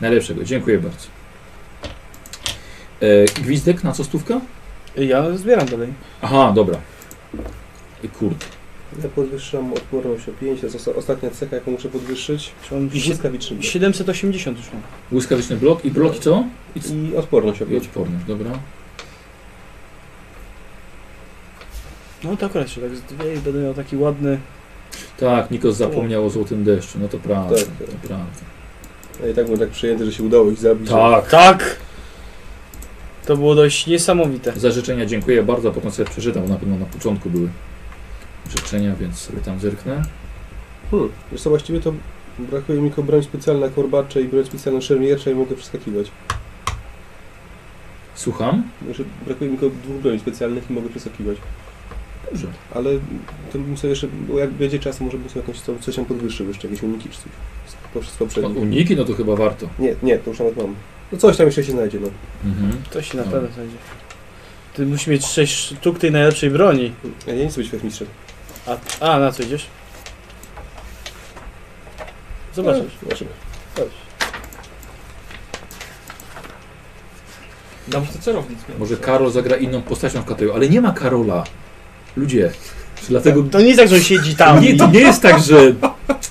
Najlepszego, dziękuję bardzo. E, gwizdek na co stówka? Ja zbieram dalej. Aha, dobra. Kurde. Ja podwyższam odporność o 5, to jest osta- ostatnia cecha, jaką muszę podwyższyć. I błyskawiczny blok. 780 już mam. Błyskawiczny blok i bloki co? I, c- I odporność o i 5. odporność, dobra. No to akurat się tak z dwie i będę miał taki ładny. Tak, Nikos zapomniał o złotym deszczu, no to prawda, Tak. to prawda. Ja i tak byłem tak przejęty, że się udało ich zabić. Tak, Tak! To było dość niesamowite. za życzenia dziękuję bardzo, a potem sobie przeczytam, na pewno na początku były życzenia, więc sobie tam zerknę. Hmm. Wiesz co, właściwie to brakuje mi tylko broń specjalna korbacze i broń specjalna szermiercza i mogę przeskakiwać. Słucham? Znaczy, brakuje mi tylko dwóch broni specjalnych i mogę przeskakiwać. Dobrze. Ale to bym sobie jeszcze, bo jak będzie czas, może bym sobie jakoś co- coś tam podwyższył, jeszcze jakieś uniki czy coś. Z No, poprzednich. uniki, no to chyba warto. Nie, nie, to już nawet mam. No coś tam jeszcze się znajdzie, no. Mhm. To się na No. pewno znajdzie. Ty musisz mieć 6 sztuk tej najlepszej broni. Ja nie chcę być mistrzem. A, a na co idziesz? Zobaczysz. Zobaczymy. Chodź. Celownik. miał. Może Karol zagra inną postacią w Kataju, ale nie ma Karola. Ludzie. Dlatego... To nie jest tak, że on siedzi tam. Nie, to nie jest tak, że...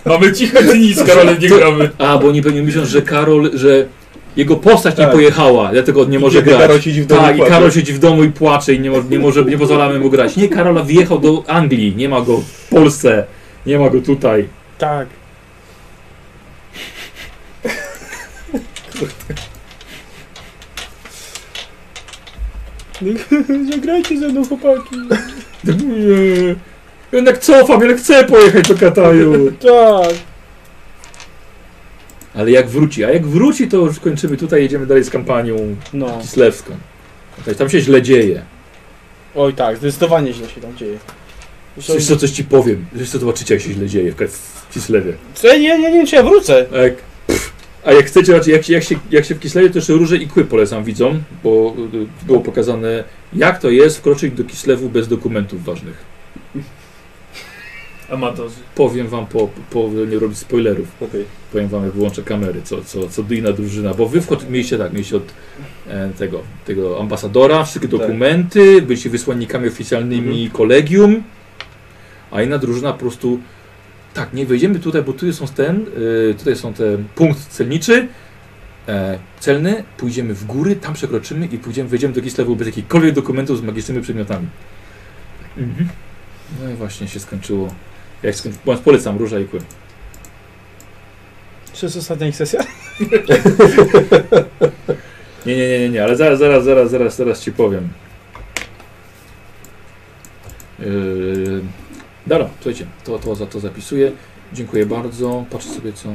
Mamy ciche dni z Karolem nie gramy. A, bo oni pewnie myślą, że Karol, że jego postać nie Tak. pojechała, dlatego on nie może Kiedy grać. Karol siedzi w domu tak, i i. Karol siedzi w domu i płacze i nie, mo- nie, może, nie pozwalamy mu grać. Nie, Karola wyjechał do Anglii, nie ma go w Polsce, nie ma go tutaj. Tak. [laughs] Zagrajcie ze mną, chłopaki. Nie, jednak cofam, jednak chcę pojechać do Kataju. [laughs] Tak. Ale jak wróci, a jak wróci, to już kończymy tutaj, jedziemy dalej z kampanią No. kislewską. Tam się źle dzieje. Oj tak, zdecydowanie źle się tam dzieje. Zresztą- Wiesz co, coś ci powiem, co zobaczycie, jak się źle dzieje w, Kislewie. Co, ja, ja nie wiem, czy ja wrócę. A jak, a jak chcecie, raczej jak, się- jak, się, jak się w Kislewie, to jeszcze róże i kły polecam widzom, bo y, było pokazane, jak to jest wkroczyć do Kislewu bez dokumentów ważnych. Amatorzy. Powiem wam po, po nie robić spoilerów, Okej. powiem wam jak wyłączę kamery, co, co, co inna drużyna, bo wy wchod, mieliście tak, mieliście od e, tego, tego ambasadora, wszystkie Tak. dokumenty, byliście wysłannikami oficjalnymi kolegium, a inna drużyna po prostu tak, nie wejdziemy tutaj, bo tu są ten, y, tutaj są ten punkt celniczy, e, celny, pójdziemy w góry, tam przekroczymy i pójdziemy, wejdziemy do Kislewu bez jakichkolwiek dokumentów z magicznymi przedmiotami. Mhm. No i właśnie się skończyło. Jak bo Polecam Róża i Kły. Czy jest ostatnia ich sesja? [laughs] Nie, nie, nie, nie, nie, ale zaraz, zaraz, zaraz, zaraz, zaraz ci powiem. Yy... Dobra, słuchajcie, to, to za to zapisuję. Dziękuję bardzo. Patrzę sobie co.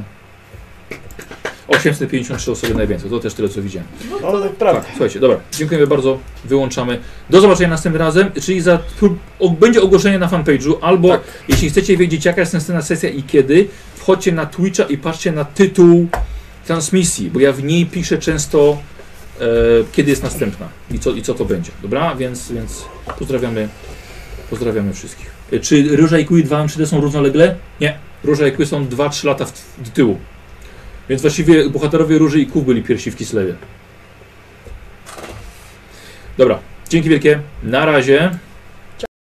853 osoby najwięcej, to też tyle co widziałem. No tak, prawda. Tak, słuchajcie, dobra, dziękujemy bardzo, wyłączamy. Do zobaczenia następnym razem, czyli za, o, będzie ogłoszenie na fanpage'u, albo Tak. jeśli chcecie wiedzieć jaka jest następna sesja i kiedy, wchodźcie na Twitcha i patrzcie na tytuł transmisji, bo ja w niej piszę często e, kiedy jest następna i co, i co to będzie, dobra? Więc, więc pozdrawiamy, pozdrawiamy wszystkich. E, Czy Róża i Kły 2 3D są równolegle? Nie, Róża i Kły są 2-3 lata w, w tyłu. Więc właściwie bohaterowie Róży i Kół byli pierwsi w Kislewie. Dobra, dzięki wielkie. Na razie.